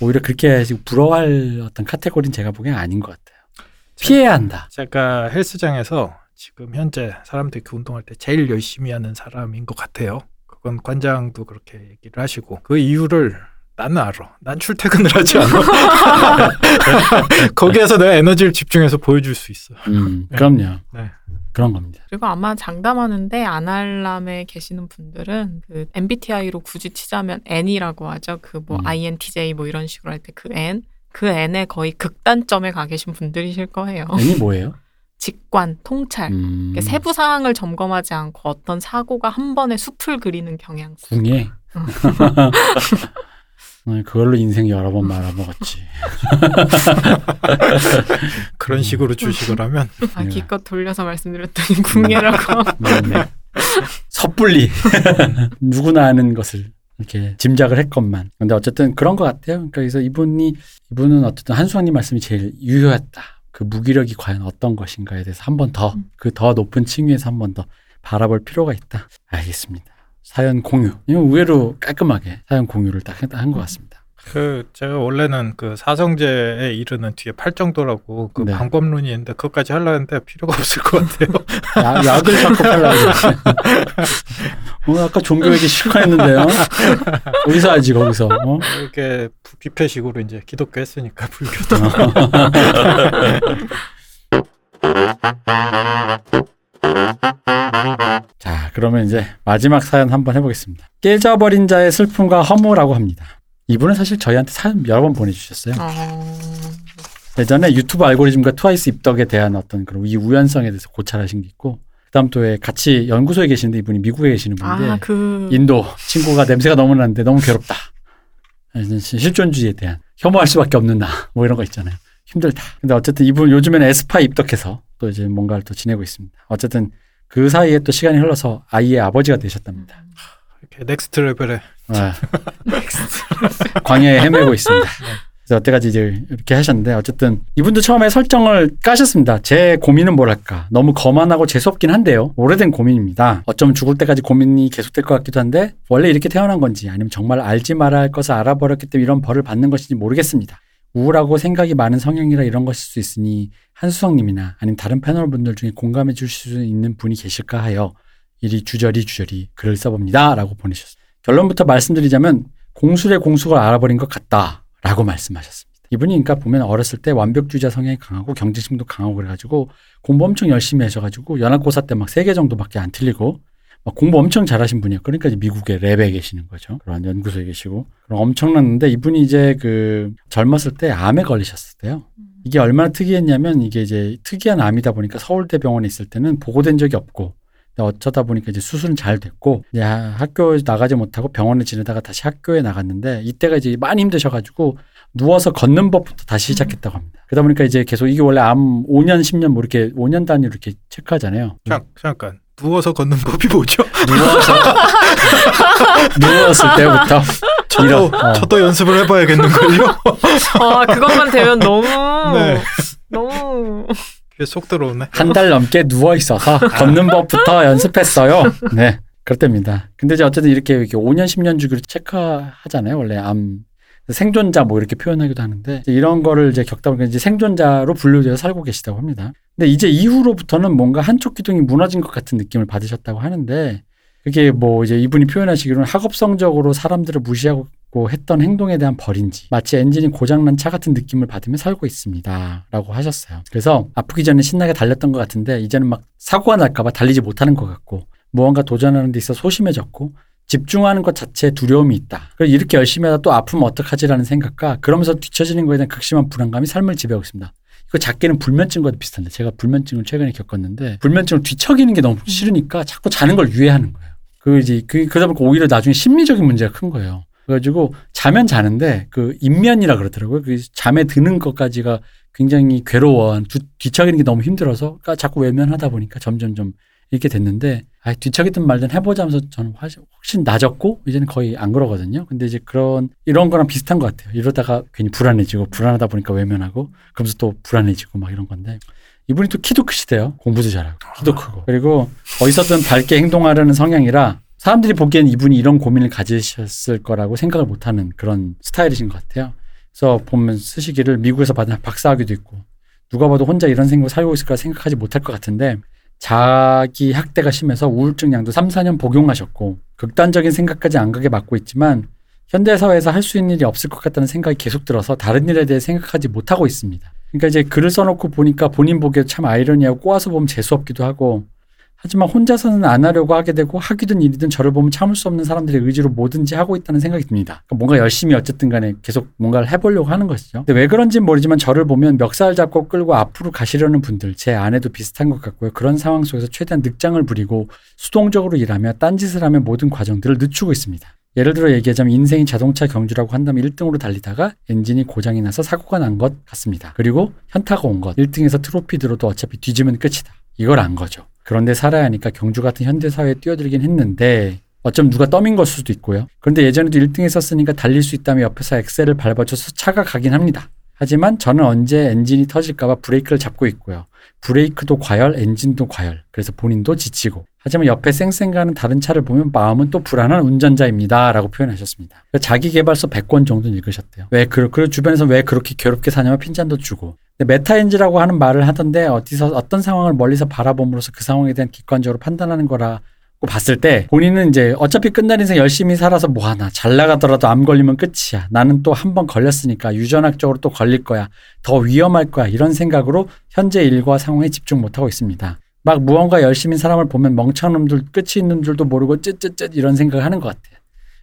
오히려 그렇게 지금 부러워할 어떤 카테고리는 제가 보기엔 아닌 것 같아요. 피해야 한다. 제가 헬스장에서 지금 현재 사람들이 그 운동할 때 제일 열심히 하는 사람인 것 같아요. 그건 관장도 그렇게 얘기를 하시고 그 이유를 나는 알아. 난 출퇴근을 하지 않아. 거기에서 내가 에너지를 집중해서 보여줄 수 있어. 음, 그럼요. 네. 그런 겁니다. 그리고 아마 장담하는데 아날람에 계시는 분들은 그 MBTI로 굳이 치자면 N이라고 하죠. 그뭐 음. INTJ 뭐 이런 식으로 할 때 그 N 그 N의 거의 극단점에 가 계신 분들이실 거예요. N이 뭐예요? 직관, 통찰. 음, 이렇게 세부 사항을 점검하지 않고 어떤 사고가 한 번에 숲을 그리는 경향성. 궁예. 음. 어, 그걸로 인생 여러 번 말아먹었지. 그런 음. 식으로 주식을 하면 아, 네. 기껏 돌려서 말씀드렸더니 궁예라고. 네. 섣불리 누구나 아는 것을 이렇게 짐작을 했건만. 근데 어쨌든 그런 것 같아요. 그러니까 그래서 이분이 이분은 어쨌든 한수환님 말씀이 제일 유효했다. 그 무기력이 과연 어떤 것인가에 대해서 한 번더 음. 그더 높은 층위에서 한 번 더 바라볼 필요가 있다. 알겠습니다. 사연 공유. 이거 의외로 깔끔하게 사연 공유를 딱 한 것 같습니다. 그 제가 원래는 그 사성제에 이르는 뒤에 팔 정도라고 그 네. 방법론이 있는데 그것까지 하려는데 필요가 없을 것 같아요. 야, 약을 자꾸 팔라고. 어, 아까 종교 얘기 실컷 했는데요. 거기서 하지, 거기서. 어? 이렇게 뷔페식으로 이제 기독교 했으니까 불교도. 자, 그러면 이제 마지막 사연 한번 해보겠습니다. 깨져버린 자의 슬픔과 허무라고 합니다. 이분은 사실 저희한테 사연 여러 번 보내주셨어요. 어... 예전에 유튜브 알고리즘과 트와이스 입덕에 대한 어떤 그런 이 우연성에 대해서 고찰하신 게 있고, 그다음 또에 같이 연구소에 계시는데 이분이 미국에 계시는 분인데 아, 그 인도 친구가 냄새가 너무 나는데 너무 괴롭다. 실존주의에 대한 혐오할 수밖에 없는 나 뭐 이런 거 있잖아요. 힘들다. 근데 어쨌든 이분 요즘에는 에스파 입덕해서 또 이제 뭔가를 또 지내고 있습니다. 어쨌든 그 사이에 또 시간이 흘러서 아이의 아버지가 되셨답니다. 이렇게 next level에 네. 광야에 헤매고 있습니다. 그래서 여태까지 이제 이렇게 하셨는데 어쨌든 이분도 처음에 설정을 까셨습니다. 제 고민은 뭐랄까 너무 거만하고 재수없긴 한데요. 오래된 고민입니다. 어쩌면 죽을 때까지 고민이 계속될 것 같기도 한데 원래 이렇게 태어난 건지 아니면 정말 알지 말아야 할 것을 알아버렸기 때문에 이런 벌을 받는 것인지 모르겠습니다. 우울하고 생각이 많은 성향이라 이런 것일 수 있으니 한수성님이나 아니면 다른 패널 분들 중에 공감해 주실 수 있는 분이 계실까 하여 이리 주저리 주저리 글을 써봅니다. 라고 보내셨어요. 결론부터 말씀드리자면 공술의 공수를 알아버린 것 같다. 라고 말씀하셨습니다. 이분이 그러니까 보면 어렸을 때 완벽주의자 성향이 강하고 경쟁심도 강하고 그래가지고 공부 엄청 열심히 하셔가지고 연합고사 때 막 세 개 정도밖에 안 틀리고 막 공부 엄청 잘하신 분이에요. 그러니까 이제 미국의 랩에 계시는 거죠. 그런 연구소에 계시고 그럼 엄청났는데 이분이 이제 그 젊었을 때 암에 걸리셨을 때요. 이게 얼마나 특이했냐면 이게 이제 특이한 암이다 보니까 서울대 병원에 있을 때는 보고된 적이 없고 어쩌다 보니까 이제 수술은 잘 됐고 이제 학교 나가지 못하고 병원에 지내다가 다시 학교에 나갔는데 이때가 이제 많이 힘드셔가지고 누워서 걷는 법부터 다시 시작했다고 합니다. 그러다 보니까 이제 계속 이게 원래 암 5년 10년 뭐 이렇게 5년 단위로 이렇게 체크하잖아요. 잠, 잠깐 누워서 걷는 법이 뭐죠? 누워서 누웠을 때부터 저도 이런, 어. 저도 연습을 해봐야겠는걸요. 아 그것만 되면 너무 네. 너무 쏙 들어오네. 한 달 넘게 누워 있어서 걷는 법부터 연습했어요. 네. 그렇답니다. 근데 이제 어쨌든 이렇게, 이렇게 5년, 10년 주기로 체크하잖아요. 원래 암. 생존자 뭐 이렇게 표현하기도 하는데 이런 거를 이제 겪다 보니까 이제 생존자로 분류되어 살고 계시다고 합니다. 근데 이제 이후로부터는 뭔가 한쪽 기둥이 무너진 것 같은 느낌을 받으셨다고 하는데 그게 뭐 이제 이분이 표현하시기로는 학업성적으로 사람들을 무시하고 했던 행동에 대한 벌인지 마치 엔진이 고장난 차 같은 느낌을 받으며 살고 있습니다. 라고 하셨어요. 그래서 아프기 전에 신나게 달렸던 것 같은데 이제는 막 사고가 날까봐 달리지 못하는 것 같고 무언가 도전하는 데 있어 소심해졌고 집중하는 것 자체에 두려움이 있다. 그리고 이렇게 열심히 하다 또 아프면 어떡하지라는 생각과 그러면서 뒤처지는 거에 대한 극심한 불안감이 삶을 지배하고 있습니다. 이거 작게는 불면증과도 비슷한데 제가 불면증을 최근에 겪었는데 불면증을 뒤척이는 게 너무 싫으니까 자꾸 자는 걸 유예하는 거예요. 그 이제 그 그러다 보니까 오히려 나중에 심리적인 문제가 큰 거예요. 그래가지고 자면 자는데 그 인면이라 그러더라고요. 그 잠에 드는 것까지가 굉장히 괴로워. 뒤척이는 게 너무 힘들어서 그러니까 자꾸 외면하다 보니까 점점 좀 이렇게 됐는데 아 뒤척이든 말든 해보자면서 저는 훨씬 나아졌고 이제는 거의 안 그러거든요. 근데 이제 그런 이런 거랑 비슷한 것 같아요. 이러다가 괜히 불안해지고 불안하다 보니까 외면하고 그러면서 또 불안해지고 막 이런 건데 이분이 또 키도 크시대요. 공부도 잘하고 키도 크고 그리고 어디서든 밝게 행동하려는 성향이라 사람들이 보기엔 이분이 이런 고민을 가지셨을 거라고 생각을 못하는 그런 스타일이신 것 같아요. 그래서 보면 쓰시기를 미국에서 받은 박사학위도 있고 누가 봐도 혼자 이런 생각을 살고 있을까 생각하지 못할 것 같은데 자기 학대가 심해서 우울증 약도 3, 4년 복용하셨고 극단적인 생각까지 안 가게 막고 있지만 현대 사회에서 할 수 있는 일이 없을 것 같다는 생각이 계속 들어서 다른 일에 대해 생각하지 못하고 있습니다. 그러니까 이제 글을 써놓고 보니까 본인 보기에 참 아이러니하고 꼬아서 보면 재수없기도 하고 하지만 혼자서는 안 하려고 하게 되고 하기든 일이든 저를 보면 참을 수 없는 사람들의 의지로 뭐든지 하고 있다는 생각이 듭니다. 그러니까 뭔가 열심히 어쨌든 간에 계속 뭔가를 해보려고 하는 것이죠. 근데 왜 그런지는 모르지만 저를 보면 멱살 잡고 끌고 앞으로 가시려는 분들 제 아내도 비슷한 것 같고요. 그런 상황 속에서 최대한 늑장을 부리고 수동적으로 일하며 딴짓을 하며 모든 과정들을 늦추고 있습니다. 예를 들어 얘기하자면 인생이 자동차 경주라고 한다면 1등으로 달리다가 엔진이 고장이 나서 사고가 난 것 같습니다. 그리고 현타가 온 것. 1등에서 트로피 들어도 어차피 뒤지면 끝이다. 이걸 안 거죠. 그런데 살아야 하니까 경주 같은 현대사회에 뛰어들긴 했는데 어쩜 누가 떠민 걸 수도 있고요. 그런데 예전에도 1등 했었으니까 달릴 수 있다며 옆에서 엑셀을 밟아줘서 차가 가긴 합니다. 하지만 저는 언제 엔진이 터질까봐 브레이크를 잡고 있고요. 브레이크도 과열, 엔진도 과열. 그래서 본인도 지치고. 하지만 옆에 쌩쌩 가는 다른 차를 보면 마음은 또 불안한 운전자입니다. 라고 표현하셨습니다. 자기 계발서 100권 정도는 읽으셨대요. 왜, 그, 그 주변에서 왜 그렇게 괴롭게 사냐면 핀잔도 주고. 메타인지라고 하는 말을 하던데 어디서 어떤 상황을 멀리서 바라봄으로써 그 상황에 대한 객관적으로 판단하는 거라고 봤을 때 본인은 이제 어차피 끝날 인생 열심히 살아서 뭐 하나 잘 나가더라도 암 걸리면 끝이야. 나는 또 한 번 걸렸으니까 유전학적으로 또 걸릴 거야. 더 위험할 거야. 이런 생각으로 현재 일과 상황에 집중 못하고 있습니다. 막 무언가 열심히 사람을 보면 멍청한 놈들 끝이 있는 줄도 모르고 쯧쯧쯧 이런 생각을 하는 것 같아요.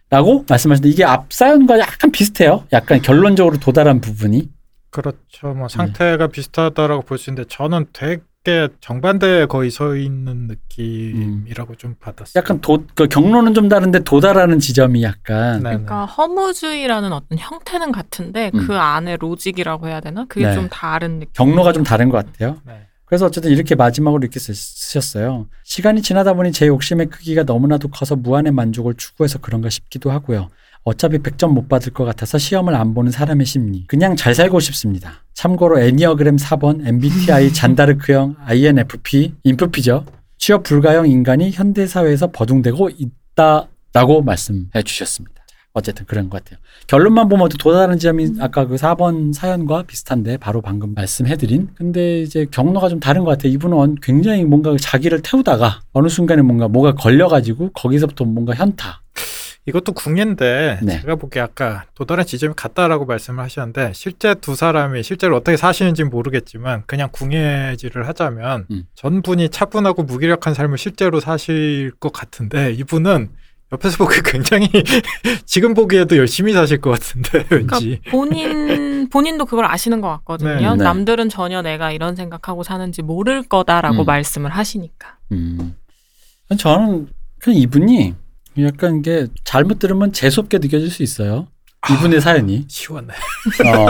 라고 말씀하셨는데 이게 앞 사연과 약간 비슷해요. 약간 결론적으로 도달한 부분이. 그렇죠. 뭐 상태가 비슷하다라고 볼 수 있는데 저는 되게 정반대에 거의 서 있는 느낌이라고 좀 받았어요. 약간 도, 그 경로는 좀 다른데 도달하는 지점이 약간 네, 그러니까 허무주의라는 어떤 형태는 같은데 음. 그 안에 로직이라고 해야 되나? 그게 네. 좀 다른 느낌. 경로가 좀 다른 것 같아요. 네. 그래서 어쨌든 이렇게 마지막으로 이렇게 쓰- 쓰셨어요. 시간이 지나다 보니 제 욕심의 크기가 너무나도 커서 무한의 만족을 추구해서 그런가 싶기도 하고요. 어차피 100점 못 받을 것 같아서 시험을 안 보는 사람의 심리. 그냥 잘 살고 싶습니다. 참고로 애니어그램 4번, MBTI, 잔다르크형, INFP, 인프피죠. 취업 불가형 인간이 현대사회에서 버둥대고 있다라고 말씀해 주셨습니다. 자, 어쨌든 그런 것 같아요. 결론만 보면 또 도달하는 지점이 아까 그 4번 사연과 비슷한데 바로 방금 말씀해드린. 근데 이제 경로가 좀 다른 것 같아요. 이분은 언- 굉장히 뭔가 자기를 태우다가 어느 순간에 뭔가 뭐가 걸려가지고 거기서부터 뭔가 현타. 이것도 궁예인데 네. 제가 보기에 아까 도달한 지점이 같다라고 말씀을 하셨는데 실제 두 사람이 실제로 어떻게 사시는지는 모르겠지만 그냥 궁예질을 하자면 음. 전분이 차분하고 무기력한 삶을 실제로 사실 것 같은데 이분은 옆에서 보기 굉장히 지금 보기에도 열심히 사실 것 같은데 왠지 본인 본인도 그걸 아시는 것 같거든요. 네. 네. 남들은 전혀 내가 이런 생각하고 사는지 모를 거다라고 음. 말씀을 하시니까. 음. 저는 그냥 이분이 약간 이게 잘못 들으면 재수없게 느껴질 수 있어요. 이분의 사연이. 시원해. 어,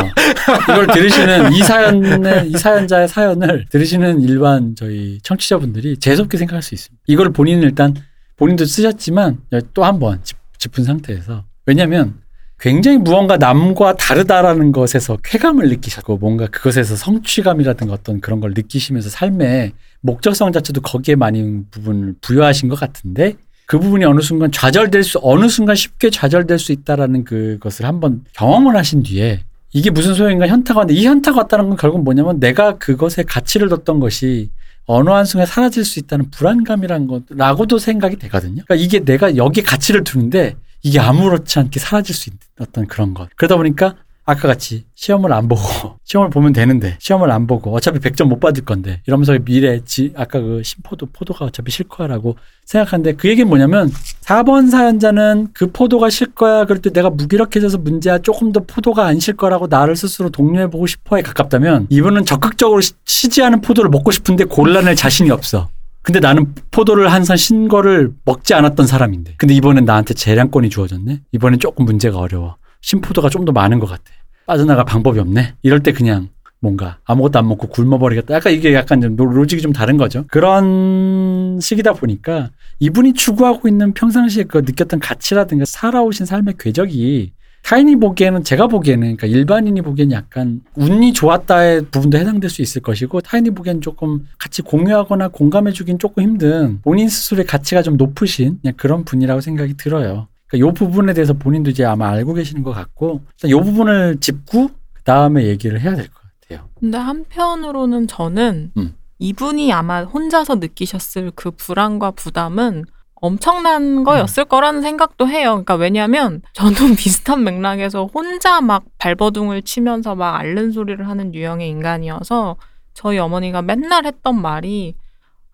이걸 들으시는 이 사연의 이 사연자의 사연을 들으시는 일반 저희 청취자분들이 재수없게 생각할 수 있습니다. 이걸 본인은 일단 본인도 쓰셨지만 또 한 번 짚은 상태에서. 왜냐하면 굉장히 무언가 남과 다르다라는 것에서 쾌감을 느끼셨고 뭔가 그것에서 성취감이라든가 어떤 그런 걸 느끼시면서 삶의 목적성 자체도 거기에 많은 부분을 부여하신 것 같은데 그 부분이 어느 순간 좌절될 수 어느 순간 쉽게 좌절될 수 있다라는 그것을 한번 경험을 하신 뒤에 이게 무슨 소용인가? 현타가 왔는데 이 현타가 왔다는 건 결국 뭐냐면 내가 그것에 가치를 뒀던 것이 어느 한순간에 사라질 수 있다는 불안감이란 것라고도 생각이 되거든요. 그러니까 이게 내가 여기에 가치를 두는데 이게 아무렇지 않게 사라질 수 있는 어떤 그런 것. 그러다 보니까 아까 같이 시험을 안 보고 시험을 보면 되는데 시험을 안 보고 어차피 100점 못 받을 건데 이러면서 미래 지 아까 그 심포도 포도가 어차피 실 거야라고 생각하는데 그 얘기는 뭐냐면 4번 사연자는 그 포도가 실 거야 그럴 때 내가 무기력해져서 문제야 조금 더 포도가 안실 거라고 나를 스스로 독려해 보고 싶어에 가깝다면 이분은 적극적으로 시- 시지 않은 포도를 먹고 싶은데 골라낼 자신이 없어. 근데 나는 포도를 한 번도 신 거를 먹지 않았던 사람인데. 근데 이번엔 나한테 재량권이 주어졌네? 이번엔 조금 문제가 어려워. 신포도가 좀 더 많은 것 같아. 빠져나갈 방법이 없네? 이럴 때 그냥 뭔가 아무것도 안 먹고 굶어버리겠다. 약간 이게 약간 좀 로- 로직이 좀 다른 거죠. 그런 시기다 보니까 이분이 추구하고 있는 평상시에 그 느꼈던 가치라든가 살아오신 삶의 궤적이 타인이 보기에는 제가 보기에는 그러니까 일반인이 보기에는 약간 운이 좋았다의 부분도 해당될 수 있을 것이고 타인이 보기엔 조금 같이 공유하거나 공감해주긴 조금 힘든 본인 스스로의 가치가 좀 높으신 그런 분이라고 생각이 들어요. 그러니까 이 부분에 대해서 본인도 이제 아마 알고 계시는 것 같고 일단 이 부분을 짚고 그 다음에 얘기를 해야 될 것 같아요. 근데 한편으로는 저는 음. 이분이 아마 혼자서 느끼셨을 그 불안과 부담은 엄청난 거였을 거라는 생각도 해요. 그러니까 왜냐하면 저도 비슷한 맥락에서 혼자 막 발버둥을 치면서 막 앓는 소리를 하는 유형의 인간이어서 저희 어머니가 맨날 했던 말이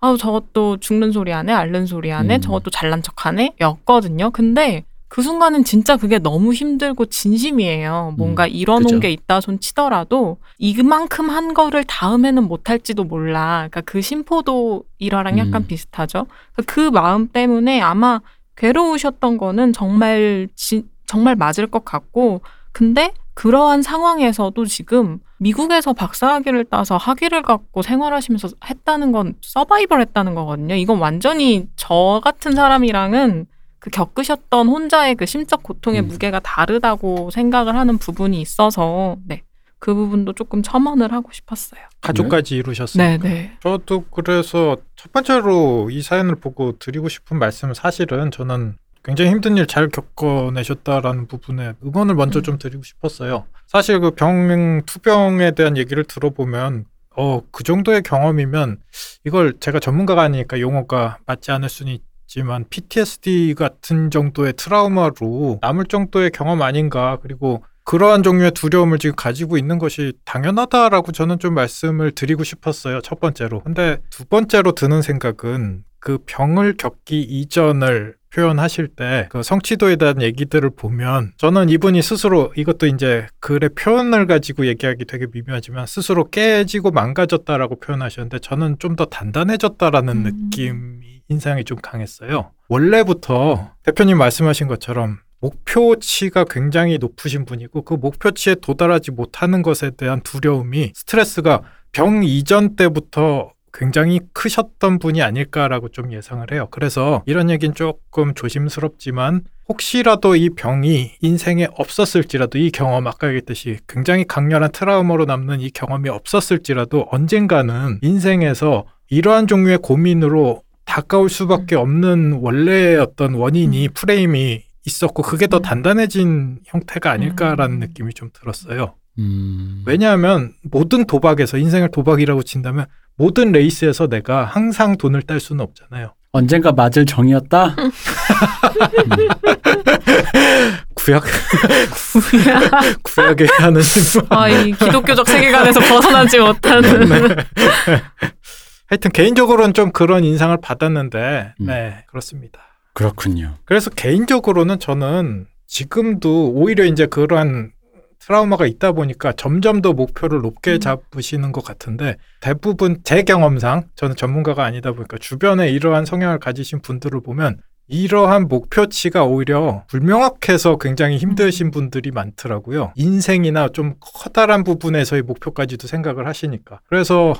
아우 저것도 죽는 소리 하네, 앓는 소리 하네, 음. 저것도 잘난 척 하네 였거든요. 근데 그 순간은 진짜 그게 너무 힘들고 진심이에요. 뭔가 음, 이뤄놓은 그죠. 게 있다 손 치더라도 이만큼 한 거를 다음에는 못할지도 몰라. 그러니까 그 심포도 일화랑 약간 음. 비슷하죠. 그러니까 그 마음 때문에 아마 괴로우셨던 거는 정말 지, 정말 맞을 것 같고 근데 그러한 상황에서도 지금 미국에서 박사학위를 따서 학위를 갖고 생활하시면서 했다는 건 서바이벌 했다는 거거든요. 이건 완전히 저 같은 사람이랑은 그 겪으셨던 혼자의 그 심적 고통의 음. 무게가 다르다고 생각을 하는 부분이 있어서 네. 그 부분도 조금 첨언을 하고 싶었어요. 가족까지 이루셨어요. 네, 네. 저도 그래서 첫 번째로 이 사연을 보고 드리고 싶은 말씀은 사실은 저는 굉장히 힘든 일 잘 겪어내셨다라는 부분에 응원을 먼저 좀 드리고 싶었어요. 사실 그 병, 투병에 대한 얘기를 들어보면 어, 그 정도의 경험이면 이걸 제가 전문가가 아니니까 용어가 맞지 않을 수는 말씀하셨지만 PTSD 같은 정도의 트라우마로 남을 정도의 경험 아닌가 그리고 그러한 종류의 두려움을 지금 가지고 있는 것이 당연하다라고 저는 좀 말씀을 드리고 싶었어요. 첫 번째로. 근데 두 번째로 드는 생각은 그 병을 겪기 이전을 표현하실 때 그 성취도에 대한 얘기들을 보면 저는 이분이 스스로 이것도 이제 글의 표현을 가지고 얘기하기 되게 미묘하지만 스스로 깨지고 망가졌다라고 표현하셨는데 저는 좀 더 단단해졌다라는 음. 느낌이 인상이 좀 강했어요. 원래부터 대표님 말씀하신 것처럼 목표치가 굉장히 높으신 분이고 그 목표치에 도달하지 못하는 것에 대한 두려움이 스트레스가 병 이전 때부터 굉장히 크셨던 분이 아닐까라고 좀 예상을 해요. 그래서 이런 얘기는 조금 조심스럽지만 혹시라도 이 병이 인생에 없었을지라도 이 경험 아까 얘기했듯이 굉장히 강렬한 트라우마로 남는 이 경험이 없었을지라도 언젠가는 인생에서 이러한 종류의 고민으로 다가올 수밖에 없는 원래의 어떤 원인이 프레임이 있었고 그게 더 음. 단단해진 형태가 아닐까라는 음. 느낌이 좀 들었어요. 음. 왜냐하면 모든 도박에서 인생을 도박이라고 친다면 모든 레이스에서 내가 항상 돈을 딸 수는 없잖아요. 언젠가 맞을 정이었다. 구약 구약에 하는 아, 이 기독교적 세계관에서 벗어나지 못하는. 네. 하여튼 개인적으로는 좀 그런 인상을 받았는데 음. 네 그렇습니다. 그렇군요. 그래서 개인적으로는 저는 지금도 오히려 이제 그러한 트라우마가 있다 보니까 점점 더 목표를 높게 음. 잡으시는 것 같은데 대부분 제 경험상 저는 전문가가 아니다 보니까 주변에 이러한 성향을 가지신 분들을 보면 이러한 목표치가 오히려 불명확해서 굉장히 힘드신 분들이 많더라고요. 인생이나 좀 커다란 부분에서의 목표까지도 생각을 하시니까. 그래서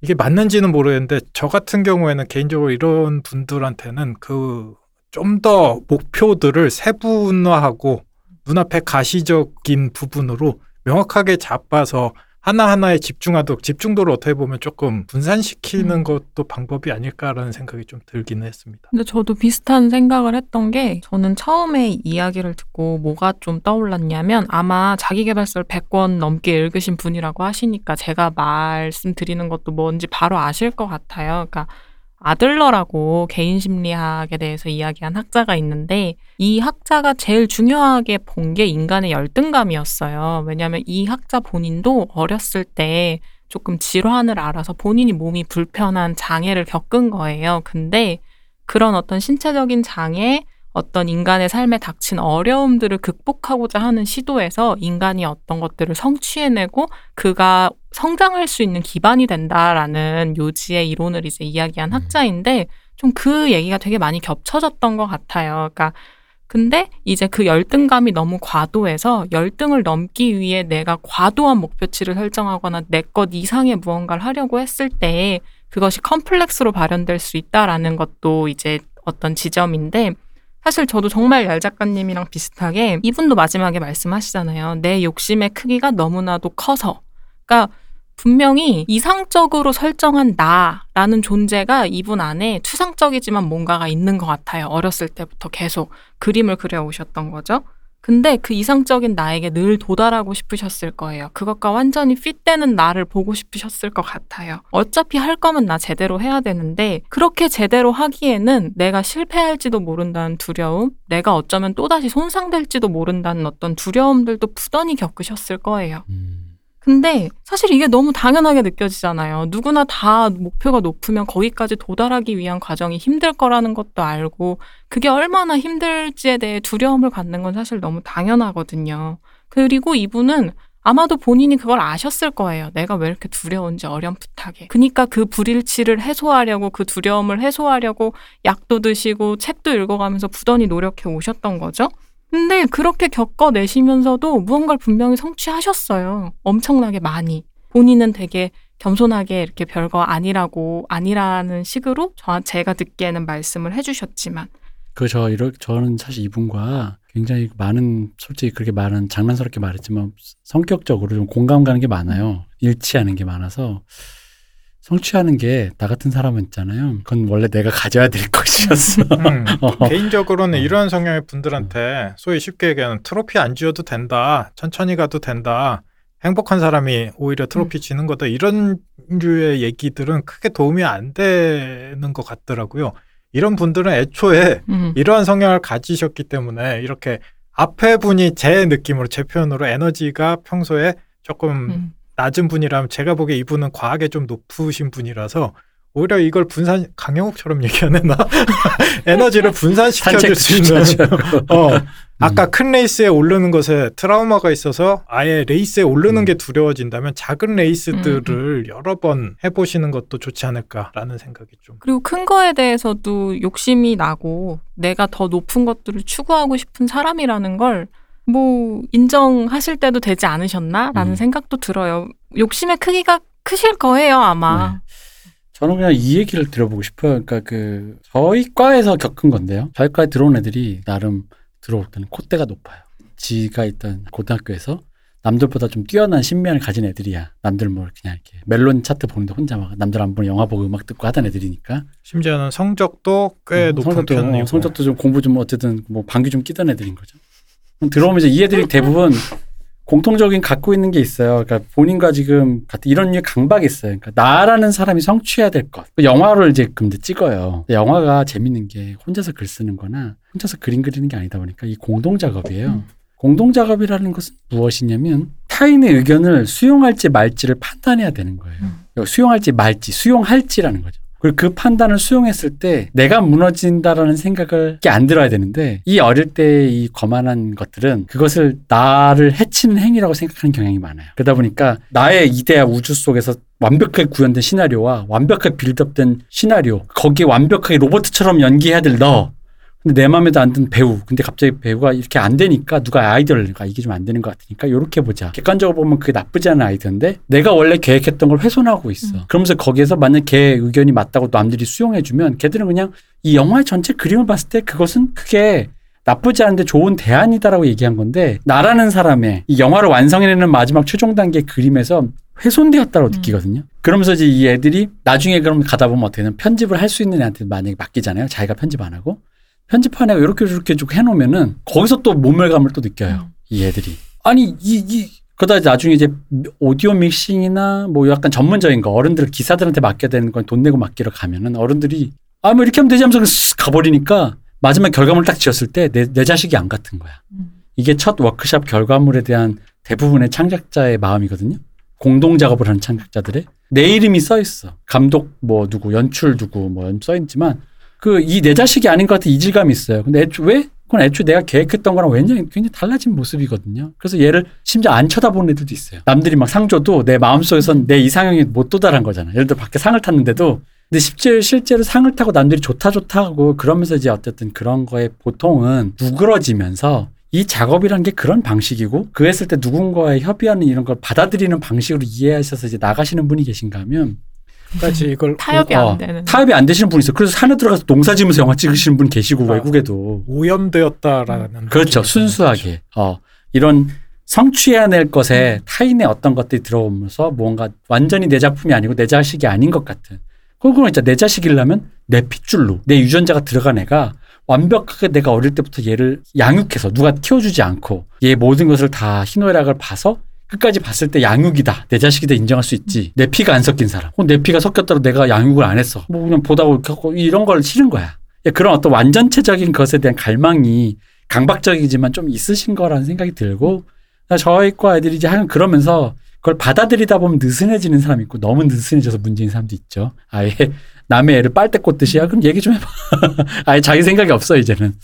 이게 맞는지는 모르겠는데 저 같은 경우에는 개인적으로 이런 분들한테는 그 좀 더 목표들을 세분화하고 눈앞에 가시적인 부분으로 명확하게 잡아서 하나하나에 집중하도록 집중도를 어떻게 보면 조금 분산시키는 음. 것도 방법이 아닐까라는 생각이 좀 들기는 했습니다. 근데 저도 비슷한 생각을 했던 게 저는 처음에 이야기를 듣고 뭐가 좀 떠올랐냐면 아마 자기개발서를 100권 넘게 읽으신 분이라고 하시니까 제가 말씀드리는 것도 뭔지 바로 아실 것 같아요. 그러니까 아들러라고 개인 심리학에 대해서 이야기한 학자가 있는데 이 학자가 제일 중요하게 본 게 인간의 열등감이었어요. 왜냐하면 이 학자 본인도 어렸을 때 조금 질환을 알아서 본인이 몸이 불편한 장애를 겪은 거예요. 근데 그런 어떤 신체적인 장애, 어떤 인간의 삶에 닥친 어려움들을 극복하고자 하는 시도에서 인간이 어떤 것들을 성취해내고 그가 성장할 수 있는 기반이 된다라는 요지의 이론을 이제 이야기한 음. 학자인데 좀 그 얘기가 되게 많이 겹쳐졌던 것 같아요. 그러니까 근데 이제 그 열등감이 너무 과도해서 열등을 넘기 위해 내가 과도한 목표치를 설정하거나 내 것 이상의 무언가를 하려고 했을 때 그것이 컴플렉스로 발현될 수 있다라는 것도 이제 어떤 지점인데 사실 저도 정말 얄 작가님이랑 비슷하게 이분도 마지막에 말씀하시잖아요. 내 욕심의 크기가 너무나도 커서. 그러니까 분명히 이상적으로 설정한 나라는 존재가 이분 안에 추상적이지만 뭔가가 있는 것 같아요. 어렸을 때부터 계속 그림을 그려오셨던 거죠. 근데 그 이상적인 나에게 늘 도달하고 싶으셨을 거예요. 그것과 완전히 핏되는 나를 보고 싶으셨을 것 같아요. 어차피 할 거면 나 제대로 해야 되는데 그렇게 제대로 하기에는 내가 실패할지도 모른다는 두려움, 내가 어쩌면 또다시 손상될지도 모른다는 어떤 두려움들도 부단히 겪으셨을 거예요. 음. 근데 사실 이게 너무 당연하게 느껴지잖아요. 누구나 다 목표가 높으면 거기까지 도달하기 위한 과정이 힘들 거라는 것도 알고 그게 얼마나 힘들지에 대해 두려움을 갖는 건 사실 너무 당연하거든요. 그리고 이분은 아마도 본인이 그걸 아셨을 거예요. 내가 왜 이렇게 두려운지 어렴풋하게. 그러니까 그 불일치를 해소하려고 그 두려움을 해소하려고 약도 드시고 책도 읽어가면서 부단히 노력해 오셨던 거죠. 근데 그렇게 겪어내시면서도 무언가를 분명히 성취하셨어요. 엄청나게 많이. 본인은 되게 겸손하게 이렇게 별거 아니라고, 아니라는 식으로 저, 제가 듣기에는 말씀을 해주셨지만. 그저 이렇 저는 사실 이분과 굉장히 많은 솔직히 그렇게 많은 장난스럽게 말했지만 성격적으로 좀 공감 가는 게 많아요. 일치하는 게 많아서 성취하는 게 나 같은 사람은 있잖아요. 그건 원래 내가 가져야 될 것이었어. 음, 어. 개인적으로는 어. 이런 성향의 분들한테 소위 쉽게 얘기하는 트로피 안 쥐어도 된다. 천천히 가도 된다. 행복한 사람이 오히려 트로피 쥐는 거다. 이런 류의 얘기들은 크게 도움이 안 되는 것 같더라고요. 이런 분들은 애초에 음. 이러한 성향을 가지셨기 때문에 이렇게 앞에 분이 제 느낌으로 제 표현으로 에너지가 평소에 조금 음. 낮은 분이라면 제가 보기에 이분은 과하게 좀 높으신 분이라서 오히려 이걸 분산 강영욱처럼 얘기하는 나? 에너지를 분산시켜 줄 수 있는 어 아까 큰 레이스에 오르는 것에 트라우마가 있어서 아예 레이스에 오르는 음. 게 두려워진다면 작은 레이스들을 여러 번 해보시는 것도 좋지 않을까라는 생각이 좀 그리고 큰 거에 대해서도 욕심이 나고 내가 더 높은 것들을 추구하고 싶은 사람이라는 걸 뭐 인정하실 때도 되지 않으셨나라는 음. 생각도 들어요. 욕심의 크기가 크실 거예요 아마. 저는 그냥 이 얘기를 들어보고 싶어요. 그러니까 그 저희 과에서 겪은 건데요. 저희 과에 들어온 애들이 나름 들어올 때는 콧대가 높아요. 지가 있던 고등학교에서 남들보다 좀 뛰어난 신면을 가진 애들이야. 남들 뭐 그냥 이렇게 멜론 차트 보는데 혼자 막 남들 안 보는 영화 보고 음악 듣고 하던 애들이니까. 심지어는 성적도 꽤 어, 높은 성적도, 편이고 어, 성적도 좀 공부 좀 어쨌든 뭐 방귀 좀 끼던 애들인 거죠. 그럼 들어오면서 이 애들이 대부분 공통적인 갖고 있는 게 있어요. 그러니까 본인과 지금 같은 이런 류의 강박이 있어요. 그러니까 나라는 사람이 성취해야 될 것. 그 영화를 이제 근데 찍어요. 영화가 재밌는 게 혼자서 글 쓰는 거나 혼자서 그림 그리는 게 아니다 보니까 이 공동 작업이에요. 음. 공동 작업이라는 것은 무엇이냐면 타인의 의견을 수용할지 말지를 판단해야 되는 거예요. 음. 수용할지 말지, 수용할지라는 거죠. 그리고 그 판단을 수용했을 때 내가 무너진다라는 생각을 안 들어야 되는데 이 어릴 때 이 거만한 것들은 그것을 나를 해치는 행위라고 생각하는 경향이 많아요. 그러다 보니까 나의 이데아 우주 속에서 완벽하게 구현된 시나리오와 완벽하게 빌드업된 시나리오 거기에 완벽하게 로버트처럼 연기해야 될 너. 근데 내 마음에도 안든 배우. 근데 갑자기 배우가 이렇게 안 되니까 누가 아이디어를 내가 이게 좀 안 되는 것 같으니까 이렇게 보자. 객관적으로 보면 그게 나쁘지 않은 아이디어인데 내가 원래 계획했던 걸 훼손하고 있어. 음. 그러면서 거기에서 만약 걔 의견이 맞다고 남들이 수용해주면 걔들은 그냥 이 영화의 전체 그림을 봤을 때 그것은 크게 나쁘지 않은데 좋은 대안이다라고 얘기한 건데 나라는 사람의 이 영화를 완성해내는 마지막 최종 단계 그림에서 훼손되었다고 음. 느끼거든요. 그러면서 이제 이 애들이 나중에 그럼 가다 보면 어떻게 되면 편집을 할 수 있는 애한테 만약에 맡기잖아요. 자기가 편집 안 하고. 애가 이렇게 저렇게 쭉 해놓으면은 거기서 또 모멸감을 또 느껴요. 음. 이 애들이. 아니, 이, 이, 그러다 나중에 이제 오디오 믹싱이나 뭐 약간 전문적인 거 어른들 기사들한테 맡겨야 되는 건 돈 내고 맡기러 가면은 어른들이 아, 뭐 이렇게 하면 되지 하면서 쓱 가버리니까 마지막 결과물을 딱 지었을 때 내, 내 자식이 안 같은 거야. 음. 이게 첫 워크샵 결과물에 대한 대부분의 창작자의 마음이거든요. 공동 작업을 하는 창작자들의 내 이름이 써 있어. 감독 뭐 누구, 연출 누구 뭐 써 있지만 그 이 내 자식이 아닌 것 같은 이질감이 있어요. 근데 애초 왜? 그건 애초에 내가 계획했던 거랑 굉장히 굉장히 달라진 모습이거든요. 그래서 얘를 심지어 안 쳐다보는 애들도 있어요. 남들이 막 상 줘도 내 마음속에선 내 이상형이 못 도달한 거잖아. 예를 들어 밖에 상을 탔는데도 근데 실제로, 실제로 상을 타고 남들이 좋다 좋다 하고 그러면서 이제 어쨌든 그런 거에 보통은 누그러지면서 이 작업이란 게 그런 방식이고 그 했을 때 누군가의 협의하는 이런 걸 받아들이는 방식으로 이해하셔서 이제 나가시는 분이 계신가 하면 까지 이걸 타협이 어, 안 되는. 타협이 안 되시는 분이 있어 요. 그래서 산에 들어가서 농사 지으면서 영화 찍으시는 분 계시고 아. 외국에도 오염되었다라는 그렇죠. 느낌이 순수하게. 어, 이런 성취해낼 것에 타인의 어떤 것들이 들어오면서 뭔가 완전히 내 작품이 아니고 내 자식이 아닌 것 같은. 그건 진짜 내 자식이려면 내 핏줄로 내 유전자가 들어간 애가 완벽하게 내가 어릴 때부터 얘를 양육해서 누가 키워주지 않고 얘 모든 것을 다 희노애락을 봐서 끝까지 봤을 때 양육이다. 내 자식이다 인정할 수 있지. 내 피가 안 섞인 사람. 혹은 내 피가 섞였다고 내가 양육을 안 했어. 뭐 그냥 보다 보고 겪고 이런 걸 싫은 거야. 예, 그런 어떤 완전체적인 것에 대한 갈망이 강박적이지만 좀 있으신 거라는 생각이 들고 저희 과 애들이 이제 하는 그러면서 그걸 받아들이다 보면 느슨해지는 사람이 있고 너무 느슨해져서 문제인 사람도 있죠. 아예 남의 애를 빨대 꽂듯이 야 그럼 얘기 좀 해봐. 아예 자기 생각이 없어 이제는.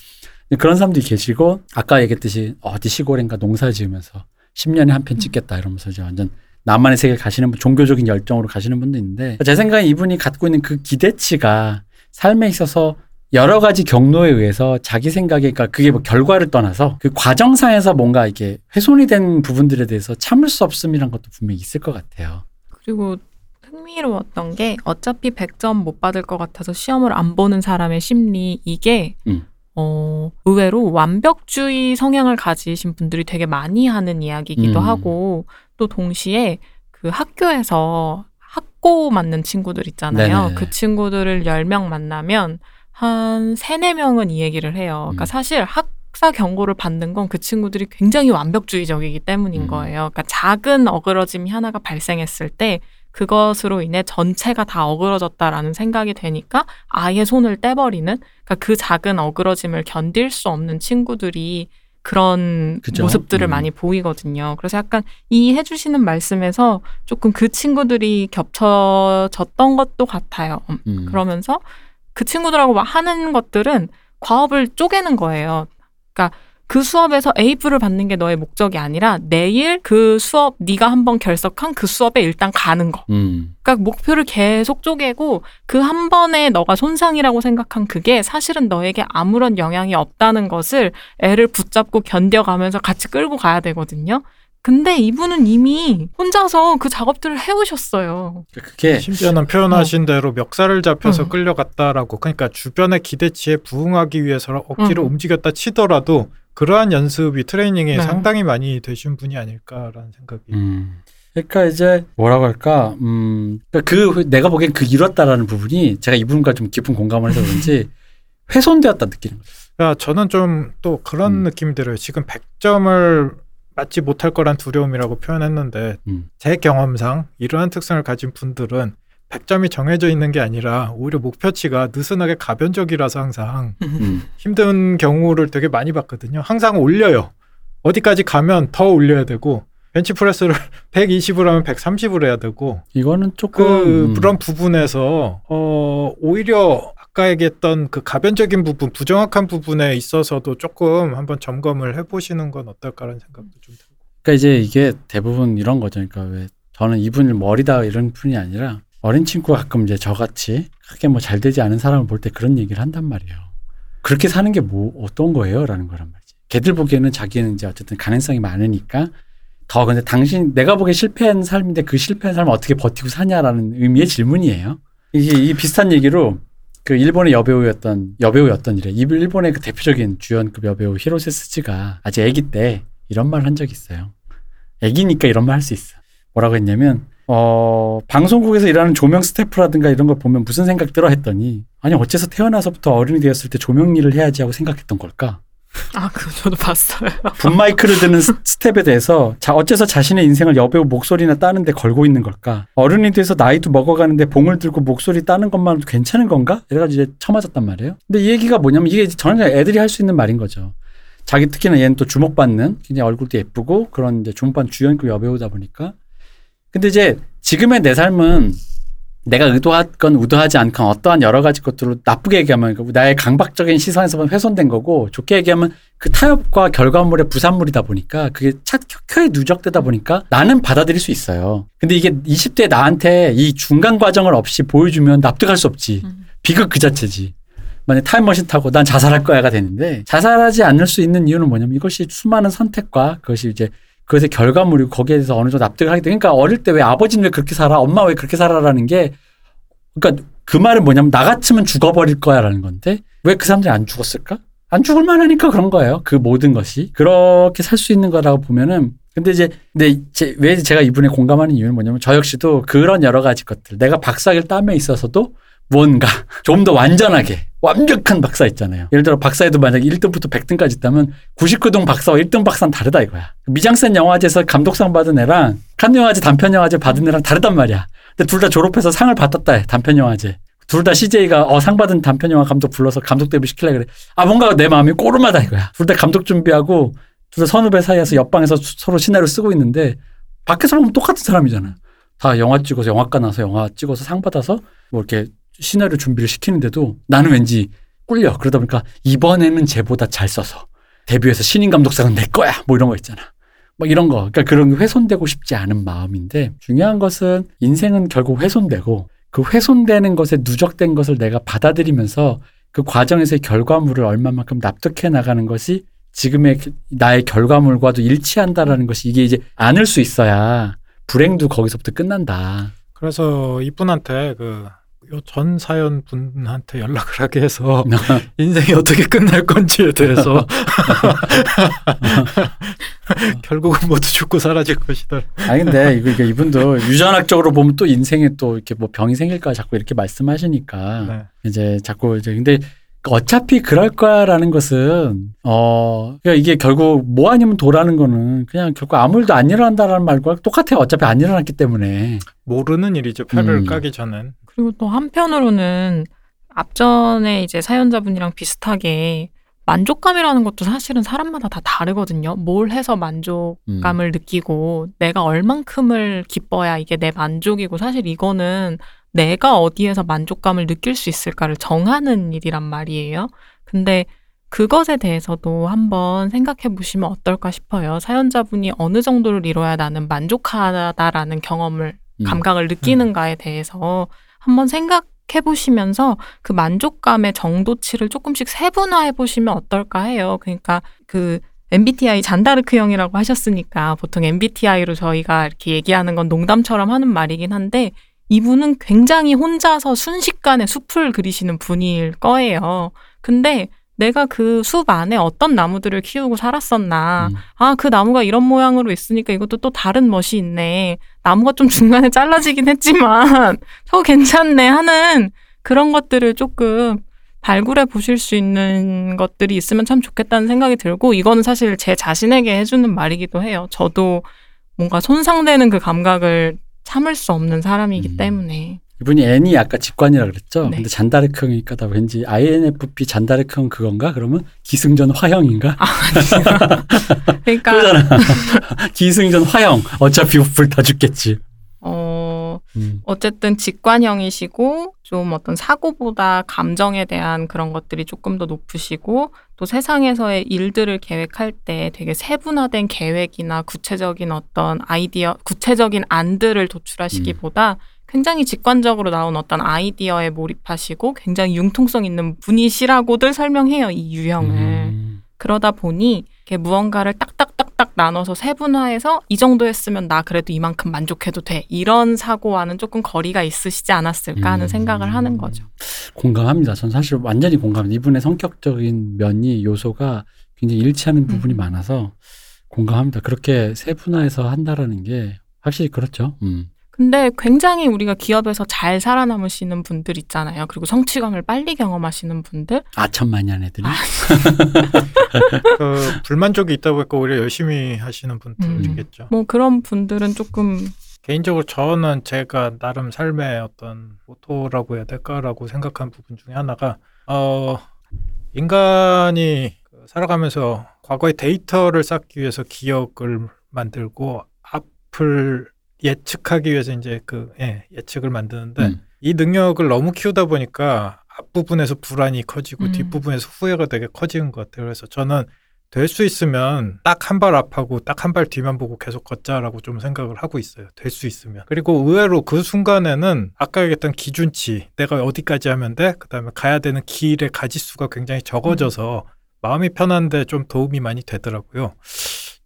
그런 사람들이 계시고 아까 얘기했듯이 어디 시골인가 농사 지으면서 10년에 한 편 찍겠다 이러면서 이제 완전 나만의 세계를 가시는 분, 종교적인 열정으로 가시는 분도 있는데 제 생각에 이분이 갖고 있는 그 기대치가 삶에 있어서 여러 가지 경로에 의해서 자기 생각에 그러니까 그게 뭐 결과를 떠나서 그 과정상에서 뭔가 이게 훼손이 된 부분들에 대해서 참을 수 없음이란 것도 분명히 있을 것 같아요. 그리고 흥미로웠던 게 어차피 100점 못 받을 것 같아서 시험을 안 보는 사람의 심리 이게 음. 어, 의외로 완벽주의 성향을 가지신 분들이 되게 많이 하는 이야기이기도 음. 하고 또 동시에 그 학교에서 학고 맞는 친구들 있잖아요. 네네. 그 친구들을 10명 만나면 한 3, 4명은 이 얘기를 해요. 그러니까 음. 사실 학사 경고를 받는 건 그 친구들이 굉장히 완벽주의적이기 때문인 음. 거예요. 그러니까 작은 어그러짐이 하나가 발생했을 때 그것으로 인해 전체가 다 어그러졌다라는 생각이 되니까 아예 손을 떼버리는 그러니까 그 작은 어그러짐을 견딜 수 없는 친구들이 그런 그죠? 모습들을 음. 많이 보이거든요. 그래서 약간 이 해주시는 말씀에서 조금 그 친구들이 겹쳐졌던 것도 같아요. 음. 음. 그러면서 그 친구들하고 막 하는 것들은 과업을 쪼개는 거예요. 그러니까 그 수업에서 A부를 받는 게 너의 목적이 아니라 내일 그 수업 네가 한번 결석한 그 수업에 일단 가는 거. 음. 그러니까 목표를 계속 쪼개고 그 한 번에 너가 손상이라고 생각한 그게 사실은 너에게 아무런 영향이 없다는 것을 애를 붙잡고 견뎌가면서 같이 끌고 가야 되거든요. 근데 이분은 이미 혼자서 그 작업들을 해오셨어요. 그게 심지어는 표현하신 대로 멱살을 잡혀서 응. 끌려갔다라고 그러니까 주변의 기대치에 부응하기 위해서 억지로 응. 움직였다 치더라도 그러한 연습이 트레이닝에 네. 상당히 많이 되신 분이 아닐까라는 생각이 음. 그러니까 이제 뭐라고 할까? 음. 그러니까 그 내가 보기엔 그 이뤘다라는 부분이 제가 이분과 좀 깊은 공감을 해서 그런지 훼손되었다 느끼는 거죠. 야, 저는 좀 또 그런 음. 느낌이 들어요. 지금 100점을 맞지 못할 거란 두려움이라고 표현했는데 음. 제 경험상 이러한 특성을 가진 분들은 100점이 정해져 있는 게 아니라 오히려 목표치가 느슨하게 가변적이라서 항상 음. 힘든 경우를 되게 많이 봤거든요. 항상 올려요. 어디까지 가면 더 올려야 되고 벤치프레스를 120을 하면 130을 해야 되고 이거는 조금 그 음. 그런 부분에서 어 오히려 아까 얘기했던 그 가변적인 부분, 부정확한 부분에 있어서도 조금 한번 점검을 해보시는 건 어떨까라는 생각도 좀 들고. 그러니까 이제 이게 대부분 이런 거죠. 그러니까 왜 저는 이분을 머리다 이런 분이 아니라 어린 친구가 가끔 이제 저같이 크게 뭐 잘 되지 않은 사람을 볼 때 그런 얘기를 한단 말이에요. 그렇게 사는 게 뭐 어떤 거예요? 라는 거란 말이지. 걔들 보기에는 자기는 이제 어쨌든 가능성이 많으니까 더 근데 당신 내가 보기에 실패한 삶인데 그 실패한 삶을 어떻게 버티고 사냐라는 의미의 질문이에요. 이게 이 비슷한 얘기로 그 일본의 여배우였던 여배우였던 이래. 이 일본의 그 대표적인 주연급 여배우 히로세 스즈가 아직 아기 때 이런 말을 한 적이 있어요. 애기니까 이런 말 할 수 있어. 뭐라고 했냐면 어 방송국에서 일하는 조명 스태프라든가 이런 걸 보면 무슨 생각 들어 했더니 아니 어째서 태어나서부터 어른이 되었을 때 조명 일을 해야지 하고 생각했던 걸까? 아, 그거 저도 봤어요. 붐 마이크를 드는 스- 스태프에 대해서 자 어째서 자신의 인생을 여배우 목소리나 따는데 걸고 있는 걸까? 어른이 돼서 나이도 먹어가는데 봉을 들고 목소리 따는 것만으로도 괜찮은 건가? 이래가지고 이제 처맞았단 말이에요. 근데 이 얘기가 뭐냐면 이게 그냥 애들이 할 수 있는 말인 거죠. 자기 특히나 얘는 또 주목받는 굉장히 얼굴도 예쁘고 그런 이제 주목받는 주연급 여배우다 보니까 근데 이제 지금의 내 삶은 내가 의도하건 의도하지 않건 어떠한 여러 가지 것들로 나쁘게 얘기하면 그 나의 강박적인 시선에서 훼손된 거고 좋게 얘기하면 그 타협과 결과물의 부산물이다 보니까 그게 차켜에 누적되다 보니까 나는 받아들일 수 있어요. 근데 이게 20대 나한테 이 중간 과정을 없이 보여주면 납득할 수 없지. 음. 비극 그 자체지. 만약 타임머신 타고 난 자살할 거야가 되는데 자살하지 않을 수 있는 이유는 뭐냐면 이것이 수많은 선택과 그것이 이제 그것의 결과물이고 거기에 대해서 어느 정도 납득을 하게 돼. 그러니까 어릴 때 왜 아버지는 왜 그렇게 살아? 엄마 왜 그렇게 살아라는 게 그러니까 그 말은 뭐냐면 나 같으면 죽어버릴 거야라는 건데 왜 그 사람들이 안 죽었을까? 안 죽을 만하니까 그런 거예요. 그 모든 것이 그렇게 살 수 있는 거라고 보면은 근데 이제 근데 제, 왜 제가 이분에 공감하는 이유는 뭐냐면 저 역시도 그런 여러 가지 것들 내가 박사학위를 땀에 있어서도 뭔가 좀 더 완전하게 완벽한 박사 있잖아요. 예를 들어 박사에도 만약에 1등부터 100등까지 있다면 99등 박사와 1등 박사는 다르다 이거야. 미장센 영화제에서 감독상 받은 애랑 칸 영화제 단편 영화제 받은 애랑 다르단 말이야. 근데 둘 다 졸업해서 상을 받았다 해. 단편 영화제. 둘 다 CJ가 어, 상 받은 단편 영화 감독 불러서 감독 데뷔 시키려 그래. 아 뭔가 내 마음이 꼬름하다 이거야. 둘 다 감독 준비하고 둘 다 선후배 사이에서 옆방에서 수- 서로 시나리오 쓰고 있는데 밖에서 보면 똑같은 사람이잖아. 다 영화 찍어서 영화과 나서 영화 찍어서 상 받아서 뭐 이렇게 시나리오 준비를 시키는데도 나는 왠지 꿀려. 그러다 보니까 이번에는 쟤보다 잘 써서 데뷔해서 신인 감독상은 내 거야. 뭐 이런 거 있잖아. 막 이런 거. 그러니까 그런 게 훼손되고 싶지 않은 마음인데 중요한 것은 인생은 결국 훼손되고 그 훼손되는 것에 누적된 것을 내가 받아들이면서 그 과정에서의 결과물을 얼마만큼 납득해 나가는 것이 지금의 그- 나의 결과물과도 일치한다라는 것이 이게 이제 않을 수 있어야 불행도 거기서부터 끝난다. 그래서 이분한테 그 요 전 사연 분한테 연락을 하게 해서 인생이 어떻게 끝날 건지에 대해서 결국은 모두 죽고 사라질 것이다. 아니 근데 이거 이분도 유전학적으로 보면 또 인생에 또 이렇게 뭐 병이 생길까 자꾸 이렇게 말씀하시니까 네. 이제 자꾸 이제 근데 어차피 그럴 거야라는 것은 어 그러니까 이게 결국 뭐 아니면 도라는 거는 그냥 결국 아무 일도 안 일어난다라는 말과 똑같아요. 어차피 안 일어났기 때문에 모르는 일이죠. 표를 음. 까기 전엔. 그리고 또 한편으로는 앞전에 이제 사연자분이랑 비슷하게 만족감이라는 것도 사실은 사람마다 다 다르거든요. 뭘 해서 만족감을 음. 느끼고 내가 얼만큼을 기뻐야 이게 내 만족이고 사실 이거는 내가 어디에서 만족감을 느낄 수 있을까를 정하는 일이란 말이에요. 근데 그것에 대해서도 한번 생각해 보시면 어떨까 싶어요. 사연자분이 어느 정도를 이뤄야 나는 만족하다라는 경험을 음. 감각을 느끼는가에 대해서 한번 생각해 보시면서 그 만족감의 정도치를 조금씩 세분화해 보시면 어떨까 해요. 그러니까 그 MBTI 잔다르크형이라고 하셨으니까 보통 MBTI로 저희가 이렇게 얘기하는 건 농담처럼 하는 말이긴 한데 이분은 굉장히 혼자서 순식간에 숲을 그리시는 분일 거예요. 근데 내가 그 숲 안에 어떤 나무들을 키우고 살았었나. 음. 아, 그 나무가 이런 모양으로 있으니까 이것도 또 다른 멋이 있네. 나무가 좀 중간에 잘라지긴 했지만, 저거 괜찮네 하는 그런 것들을 조금 발굴해 보실 수 있는 것들이 있으면 참 좋겠다는 생각이 들고, 이거는 사실 제 자신에게 해주는 말이기도 해요. 저도 뭔가 손상되는 그 감각을 참을 수 없는 사람이기 음. 때문에. 이분이 N이 아까 직관이라 그랬죠. 네. 근데 잔다르크형이니까 다 왠지 INFP 잔다르크형 그건가? 그러면 기승전 화형인가? 아, 그러니까, 그러잖아. 기승전 화형. 어차피 불타 죽겠지. 어, 음. 어쨌든 직관형이시고 좀 어떤 사고보다 감정에 대한 그런 것들이 조금 더 높으시고 또 세상에서의 일들을 계획할 때 되게 세분화된 계획이나 구체적인 어떤 아이디어, 구체적인 안들을 도출하시기보다 굉장히 직관적으로 나온 어떤 아이디어에 몰입하시고 굉장히 융통성 있는 분이시라고들 설명해요, 이 유형을. 음. 그러다 보니 무언가를 딱딱 딱딱 나눠서 세분화해서 이 정도 했으면 나 그래도 이만큼 만족해도 돼. 이런 사고와는 조금 거리가 있으시지 않았을까 하는 음. 생각을 하는 거죠. 공감합니다. 전 사실 완전히 공감합니다. 이분의 성격적인 면이 요소가 굉장히 일치하는 부분이 음. 많아서 공감합니다. 그렇게 세분화해서 한다라는 게 확실히 그렇죠. 음. 근데 굉장히 우리가 기업에서 잘 살아남으시는 분들 있잖아요. 그리고 성취감을 빨리 경험하시는 분들. 아천만년 애들이. 그 불만족이 있다 보니까 오히려 열심히 하시는 분들이겠죠. 뭐 그런 분들은 조금 개인적으로 저는 제가 나름 삶의 어떤 모토라고 해야 될까라고 생각한 부분 중에 하나가 어 인간이 그 살아가면서 과거의 데이터를 쌓기 위해서 기억을 만들고 앞을 예측하기 위해서 이제 그 예, 예측을 만드는데 음. 이 능력을 너무 키우다 보니까 앞부분에서 불안이 커지고 음. 뒷부분에서 후회가 되게 커지는 것 같아요. 그래서 저는 될 수 있으면 딱 한 발 앞하고 딱 한 발 뒤만 보고 계속 걷자라고 좀 생각을 하고 있어요. 될 수 있으면. 그리고 의외로 그 순간에는 아까 얘기했던 기준치, 내가 어디까지 하면 돼? 그 다음에 가야 되는 길의 가지수가 굉장히 적어져서 마음이 편한데 좀 도움이 많이 되더라고요.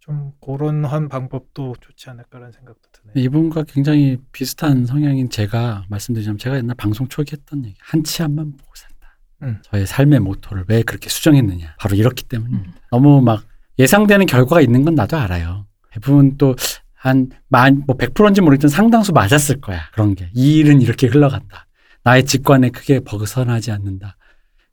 좀 그런 한 방법도 좋지 않을까라는 생각도 드네요. 이분과 굉장히 비슷한 성향인 제가 말씀드리자면 제가 옛날 방송 초기 했던 얘기 한치 앞만 보고 산다. 음. 저의 삶의 모토를 왜 그렇게 수정했느냐. 바로 이렇기 때문입니다. 음. 너무 막 예상되는 결과가 있는 건 나도 알아요. 대부분 또 한 뭐 100%인지 모르겠지만 상당수 맞았을 거야. 그런 게. 이 일은 이렇게 흘러간다. 나의 직관에 크게 벗어나지 않는다.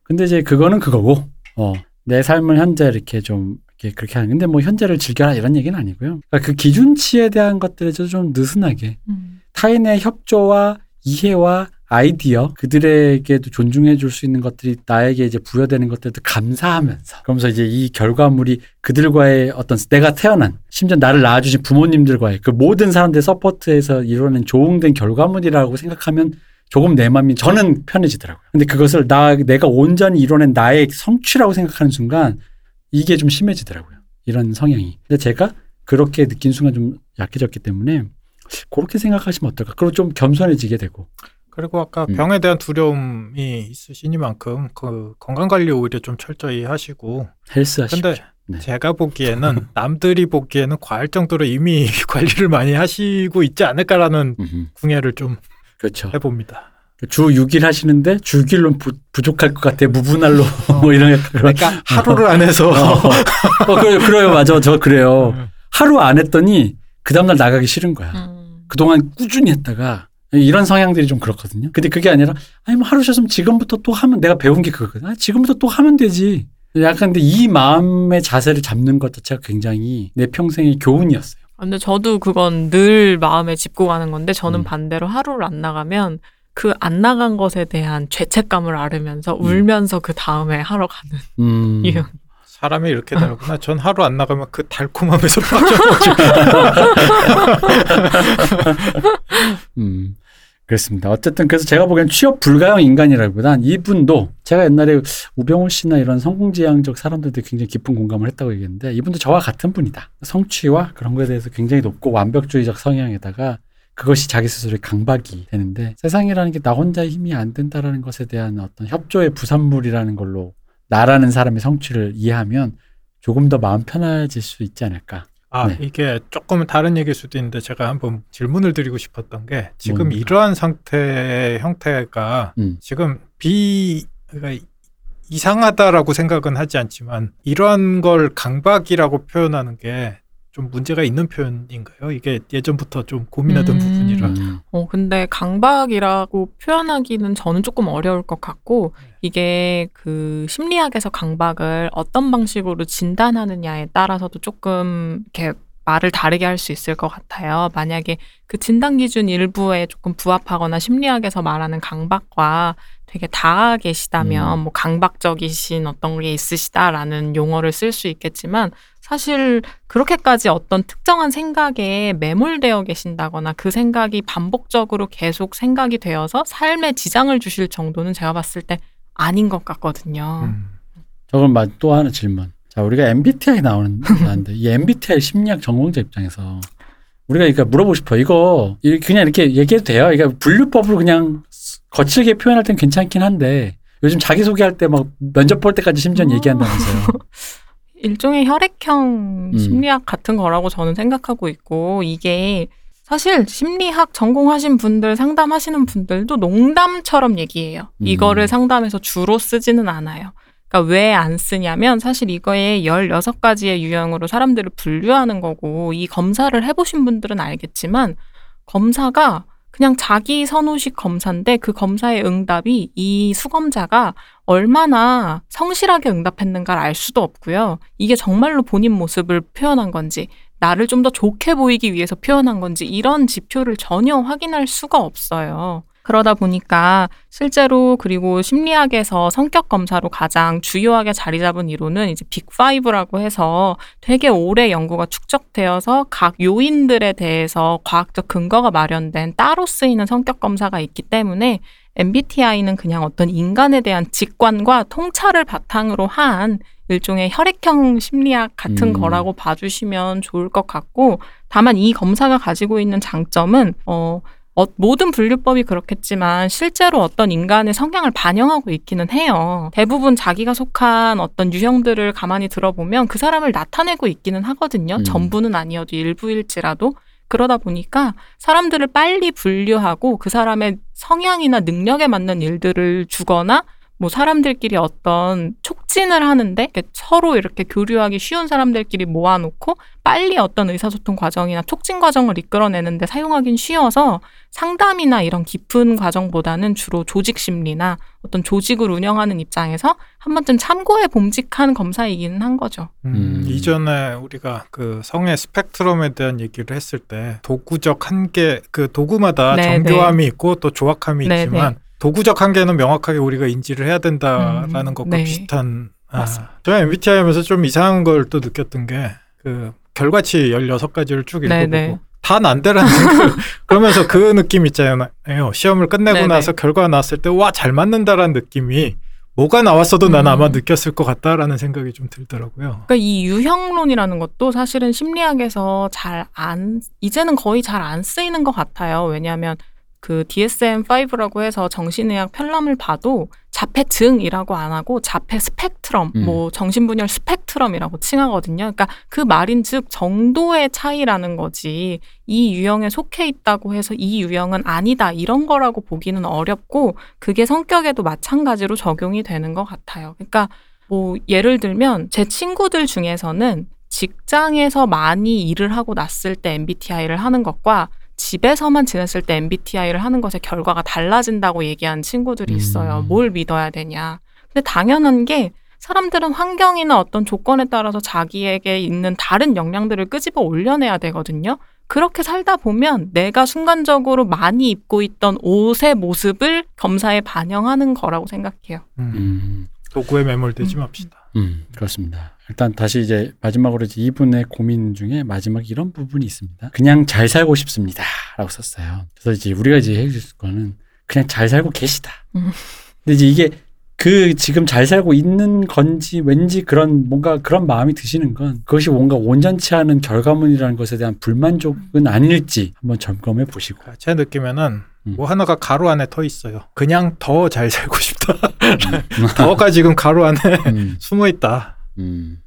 근데 이제 그거는 그거고 어, 내 삶을 현재 이렇게 좀 그렇게 하는 근데 뭐 현재를 즐겨라 이런 얘기는 아니고요. 그러니까 그 기준치에 대한 것들에 좀 느슨하게 음, 타인의 협조와 이해와 아이디어 그들에게도 존중해 줄 수 있는 것들이 나에게 이제 부여되는 것들도 감사하면서 그러면서 이제 이 결과물이 그들과의 어떤 내가 태어난 심지어 나를 낳아주신 부모님들과의 그 모든 사람들의 support에서 이뤄낸 조응된 결과물이라고 생각하면 조금 내 마음이 저는 편해지더라고요. 근데 그것을 나 내가 온전히 이뤄낸 나의 성취라고 생각하는 순간 이게 좀 심해지더라고요. 이런 성향이. 근데 제가 그렇게 느낀 순간 좀 약해졌기 때문에 그렇게 생각하시면 어떨까? 그리고 좀 겸손해지게 되고. 그리고 아까 음. 병에 대한 두려움이 있으시니만큼 그 건강 관리 오히려 좀 철저히 하시고 헬스 하십시오. 근데 네. 제가 보기에는 남들이 보기에는 과할 정도로 이미 관리를 많이 하시고 있지 않을까라는. 궁예를 좀 그렇죠. 해봅니다. 주 6일 하시는데 주 6일로 부, 부족할 것 같아. 무분할로 뭐 이런. 그러니까 하루를 안 해서 어, 어, 그래요, 그래요, 맞아, 저 그래요. 음. 하루 안 했더니 그 다음날 나가기 싫은 거야. 음. 그동안 꾸준히 했다가 이런 성향들이 좀 그렇거든요. 근데 그게 아니라 아니 뭐 하루 쉬었으면 지금부터 또 하면 내가 배운 게 그거거든. 아, 지금부터 또 하면 되지. 약간 근데 이 마음의 자세를 잡는 것 자체가 굉장히 내 평생의 교훈이었어요. 아, 근데 저도 그건 늘 마음에 짚고 가는 건데 저는 음. 반대로 하루를 안 나가면 그 안 나간 것에 대한 죄책감을 앓으면서 음. 울면서 그 다음에 하러 가는 음. 유형. 사람이 이렇게 다르구나. 전 하루 안 나가면 그 달콤함에서 빠져가지고. 음, 그렇습니다. 어쨌든 그래서 제가 보기엔 취업 불가형 인간이라기보단 이분도 제가 옛날에 우병우 씨나 이런 성공지향적 사람들도 굉장히 깊은 공감을 했다고 얘기했는데 이분도 저와 같은 분이다. 성취와 그런 거에 대해서 굉장히 높고 완벽주의적 성향에다가 그것이 자기 스스로의 강박이 되는데 세상이라는 게 나 혼자 힘이 안 된다라는 것에 대한 어떤 협조의 부산물이라는 걸로 나라는 사람의 성취를 이해하면 조금 더 마음 편해질 수 있지 않을까. 아, 네. 이게 조금 다른 얘기일 수도 있는데 제가 한번 질문을 드리고 싶었던 게 지금 뭡니까? 이러한 상태의 형태가 음. 지금 비 그러니까 이상하다라고 생각은 하지 않지만 이러한 걸 강박이라고 표현하는 게 좀 문제가 있는 표현인가요? 이게 예전부터 좀 고민하던 음. 부분이라. 음. 어, 근데 강박이라고 표현하기는 저는 조금 어려울 것 같고, 이게 그 심리학에서 강박을 어떤 방식으로 진단하느냐에 따라서도 조금 이렇게 말을 다르게 할 수 있을 것 같아요. 만약에 그 진단 기준 일부에 조금 부합하거나 심리학에서 말하는 강박과 되게 닿아 계시다면, 음. 뭐 강박적이신 어떤 게 있으시다라는 용어를 쓸 수 있겠지만, 사실 그렇게까지 어떤 특정한 생각에 매몰되어 계신다거나 그 생각이 반복적으로 계속 생각이 되어서 삶에 지장을 주실 정도는 제가 봤을 때 아닌 것 같거든요. 음. 저건 마- 또 하나 질문. 자, 우리가 MBTI 나오는 나는데 이 MBTI 심리학 전공자 입장에서 우리가 그러니까 물어보고 싶어. 이거 이- 그냥 이렇게 얘기해도 돼요. 그러니까 분류법으로 그냥 거칠게 표현할 땐 괜찮긴 한데 요즘 자기 소개할 때 막 면접 볼 때까지 심지어 는 어. 얘기한다면서요. 일종의 혈액형 음. 심리학 같은 거라고 저는 생각하고 있고 이게 사실 심리학 전공하신 분들 상담하시는 분들도 농담처럼 얘기해요. 음. 이거를 상담에서 주로 쓰지는 않아요. 그러니까 왜 안 쓰냐면 사실 이거에 16가지의 유형으로 사람들을 분류하는 거고 이 검사를 해보신 분들은 알겠지만 검사가 그냥 자기 선호식 검사인데 그 검사의 응답이 이 수검자가 얼마나 성실하게 응답했는가를 알 수도 없고요. 이게 정말로 본인 모습을 표현한 건지, 나를 좀 더 좋게 보이기 위해서 표현한 건지, 이런 지표를 전혀 확인할 수가 없어요. 그러다 보니까 실제로 그리고 심리학에서 성격 검사로 가장 주요하게 자리 잡은 이론은 이제 빅5라고 해서 되게 오래 연구가 축적되어서 각 요인들에 대해서 과학적 근거가 마련된 따로 쓰이는 성격 검사가 있기 때문에 MBTI는 그냥 어떤 인간에 대한 직관과 통찰을 바탕으로 한 일종의 혈액형 심리학 같은 음. 거라고 봐주시면 좋을 것 같고 다만 이 검사가 가지고 있는 장점은 어, 어, 모든 분류법이 그렇겠지만 실제로 어떤 인간의 성향을 반영하고 있기는 해요. 대부분 자기가 속한 어떤 유형들을 가만히 들어보면 그 사람을 나타내고 있기는 하거든요. 음. 전부는 아니어도 일부일지라도. 그러다 보니까 사람들을 빨리 분류하고 그 사람의 성향이나 능력에 맞는 일들을 주거나 뭐 사람들끼리 어떤 촉진을 하는데 이렇게 서로 이렇게 교류하기 쉬운 사람들끼리 모아놓고 빨리 어떤 의사소통 과정이나 촉진 과정을 이끌어내는데 사용하긴 쉬워서 상담이나 이런 깊은 과정보다는 주로 조직 심리나 어떤 조직을 운영하는 입장에서 한 번쯤 참고에 봄직한 검사이기는 한 거죠. 음, 음. 이전에 우리가 그 성의 스펙트럼에 대한 얘기를 했을 때 도구적 한계 그 도구마다 네, 정교함이 있고 또 조악함이 네, 있지만 도구적 한계는 명확하게 우리가 인지를 해야 된다라는 음, 것과 네. 비슷한 아. 저는 MBTI 하면서 좀 이상한 걸 또 느꼈던 게 그 결과치 16가지를 쭉 네, 읽어보고 네. 다 난데라는 생각 그러면서 그 느낌 있잖아요. 시험을 끝내고 네네. 나서 결과가 나왔을 때 와 잘 맞는다라는 느낌이 뭐가 나왔어도 난 음. 아마 느꼈을 것 같다라는 생각이 좀 들더라고요. 그러니까 이 유형론이라는 것도 사실은 심리학에서 잘 안, 이제는 거의 잘 안 쓰이는 것 같아요. 왜냐하면 그 DSM-5라고 해서 정신의학 편람을 봐도 자폐증이라고 안 하고 자폐 스펙트럼, 음. 뭐 정신분열 스펙트럼이라고 칭하거든요. 그러니까 그 말인즉 정도의 차이라는 거지 이 유형에 속해 있다고 해서 이 유형은 아니다 이런 거라고 보기는 어렵고 그게 성격에도 마찬가지로 적용이 되는 것 같아요. 그러니까 뭐 예를 들면 제 친구들 중에서는 직장에서 많이 일을 하고 났을 때 MBTI를 하는 것과 집에서만 지냈을 때 MBTI를 하는 것의 결과가 달라진다고 얘기한 친구들이 있어요. 음. 뭘 믿어야 되냐. 근데 당연한 게 사람들은 환경이나 어떤 조건에 따라서 자기에게 있는 다른 역량들을 끄집어 올려내야 되거든요. 그렇게 살다 보면 내가 순간적으로 많이 입고 있던 옷의 모습을 검사에 반영하는 거라고 생각해요. 음. 음, 도구에 매몰되지 음. 맙시다. 음, 그렇습니다. 일단 다시 이제 마지막으로 이제 이분의 고민 중에 마지막 이런 부분이 있습니다. 그냥 잘 살고 싶습니다.라고 썼어요. 그래서 이제 우리가 이제 해줄 거는 그냥 잘 살고 계시다. 음. 근데 이제 이게 그 지금 잘 살고 있는 건지 왠지 그런 뭔가 그런 마음이 드시는 건 그것이 뭔가 온전치 않은 결과물이라는 것에 대한 불만족은 아닐지 한번 점검해 보시고. 그러니까 제 느낌에는 음. 뭐 하나가 가로 안에 터 있어요. 그냥 더 잘 살고 싶다. 음. 더가 지금 가로 안에 음, 숨어 있다. 음,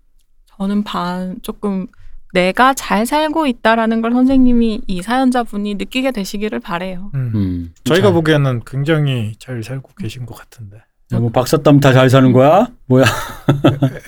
저는 반 조금 내가 잘 살고 있다라는 걸 선생님이 이 사연자분이 느끼게 되시기를 바래요. 음. 음. 저희가 자, 보기에는 굉장히 잘 살고 계신 것 같은데. 야, 뭐 박사땀 다 잘 사는 거야? 뭐야?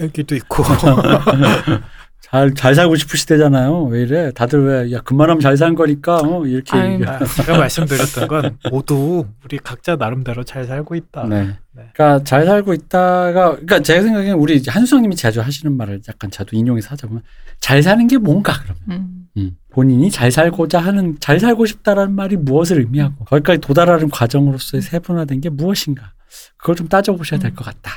애- 애기도 있고. 잘, 잘 살고 싶으시대잖아요. 왜 이래? 다들 왜, 야, 그만하면 잘 사는 거니까, 어, 이렇게. 아유, 아, 제가 말씀드렸던 건 모두 우리 각자 나름대로 잘 살고 있다. 네. 네. 그러니까 잘 살고 있다가, 그러니까 제가 생각에는 우리 한수성님이 자주 하시는 말을 약간 저도 인용해서 하자면, 잘 사는 게 뭔가, 그러면. 음. 음, 본인이 잘 살고자 하는, 잘 살고 싶다라는 말이 무엇을 의미하고, 거기까지 도달하는 과정으로서의 세분화된 게 무엇인가. 그걸 좀 따져보셔야 될 것 같다.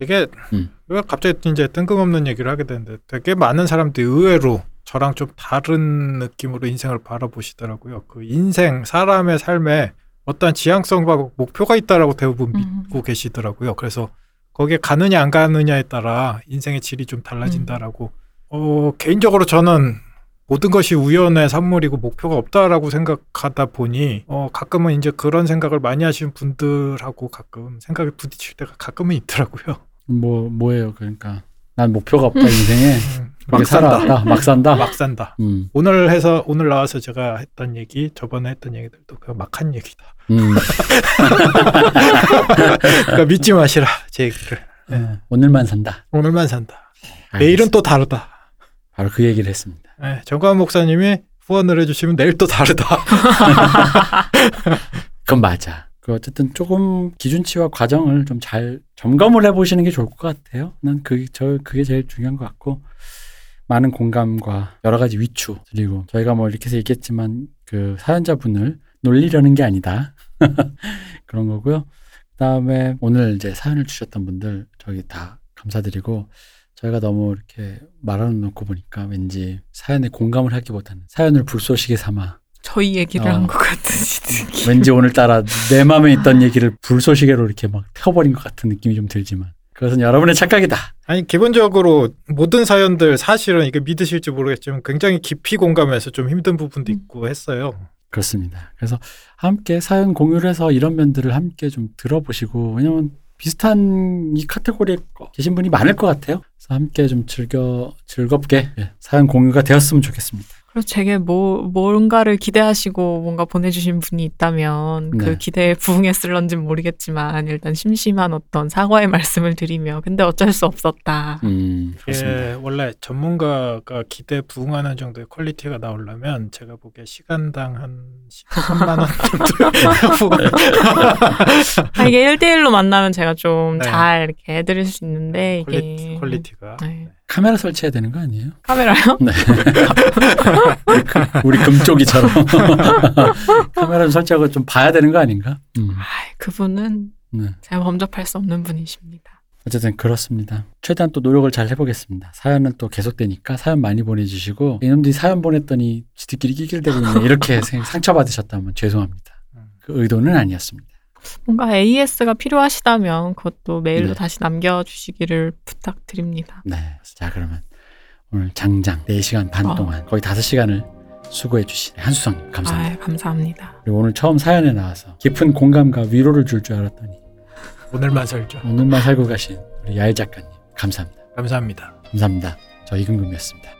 이게 음. 왜 갑자기 이제 뜬금없는 얘기를 하게 되는데 되게 많은 사람들이 의외로 저랑 좀 다른 느낌으로 인생을 바라보시더라고요. 그 인생 사람의 삶에 어떤 지향성과 목표가 있다라고 대부분 음. 믿고 계시더라고요. 그래서 거기에 가느냐 안 가느냐에 따라 인생의 질이 좀 달라진다라고. 어 개인적으로 저는 모든 것이 우연의 산물이고 목표가 없다라고 생각하다 보니 어 가끔은 이제 그런 생각을 많이 하시는 분들하고 가끔 생각이 부딪힐 때가 가끔은 있더라고요. 뭐, 뭐예요. 그러니까. 난 목표가 없다, 인생에. 음, 막 산다. 막 산다. 막 산다. 음, 오늘 해서 오늘 나와서 제가 했던 얘기, 저번에 했던 얘기들도 그냥 막한 얘기다. 음. 그러니까 믿지 마시라 제 얘기를. 어, 오늘만 산다. 오늘만 산다. 내일은 또 다르다. 바로 그 얘기를 했습니다. 네, 정관 목사님이 후원을 해주시면 내일 또 다르다. 그건 맞아. 그 어쨌든 조금 기준치와 과정을 좀 잘 점검을 해보시는 게 좋을 것 같아요. 난 그게 저 그게 제일 중요한 것 같고 많은 공감과 여러 가지 위추 그리고 저희가 뭐 이렇게 해서 얘기했지만 그 사연자분을 놀리려는 게 아니다 그런 거고요. 그다음에 오늘 이제 사연을 주셨던 분들 저기 다 감사드리고 저희가 너무 이렇게 말하는 놓고 보니까 왠지 사연에 공감을 하기보다는 사연을 불쏘시개 삼아 저희 얘기를 어. 한것 같으시 느낌. 왠지 오늘따라 내 마음에 있던 얘기를 불쏘시개로 이렇게 막 태워버린 것 같은 느낌이 좀 들지만 그것은 여러분의 착각이다. 아니 기본적으로 모든 사연들 사실은 이게 믿으실지 모르겠지만 굉장히 깊이 공감해서 좀 힘든 부분도 음. 있고 했어요. 그렇습니다. 그래서 함께 사연 공유를 해서 이런 면들을 함께 좀 들어보시고 왜냐면 비슷한 이 카테고리에 계신 분이 많을 것 같아요. 그래서 함께 좀 즐겨 즐겁게 예, 사연 공유가 되었으면 좋겠습니다. 그래서 제게 뭐 뭔가를 기대하시고 뭔가 보내주신 분이 있다면 네. 그 기대에 부응했을런진 모르겠지만 일단 심심한 어떤 사과의 말씀을 드리며 근데 어쩔 수 없었다. 음, 그렇습니다. 예, 원래 전문가가 기대 부응하는 정도의 퀄리티가 나오려면 제가 보기에 시간당 한 13만 원 정도 아, 이게 1대1로 만나면 제가 좀 네. 잘 이렇게 해드릴 수 있는데 이게 퀄리티, 퀄리티가 네. 카메라 설치해야 되는 거 아니에요? 카메라요? 네. 우리 금쪽이처럼 카메라 설치하고 좀 봐야 되는 거 아닌가? 음, 아, 그분은 네. 제가 범접할 수 없는 분이십니다. 어쨌든 그렇습니다. 최대한 또 노력을 잘 해보겠습니다. 사연은 또 계속되니까 사연 많이 보내주시고 이놈들이 사연 보냈더니 지들끼리 낄낄대고 있네 이렇게 생- 상처받으셨다면 죄송합니다. 음. 그 의도는 아니었습니다. 뭔가 AS가 필요하시다면 그것도 메일로 네. 다시 남겨주시기를 부탁드립니다. 네. 자 그러면 오늘 장장 4시간 반 어. 동안 거의 5시간을 수고해 주신 한수성님 감사합니다. 아, 감사합니다. 그리고 오늘 처음 사연에 나와서 깊은 공감과 위로를 줄줄 알았더니 오늘만 살죠. 오늘만 살고 가신 우리 야일 작가님 감사합니다. 감사합니다. 감사합니다. 저 이근금이었습니다.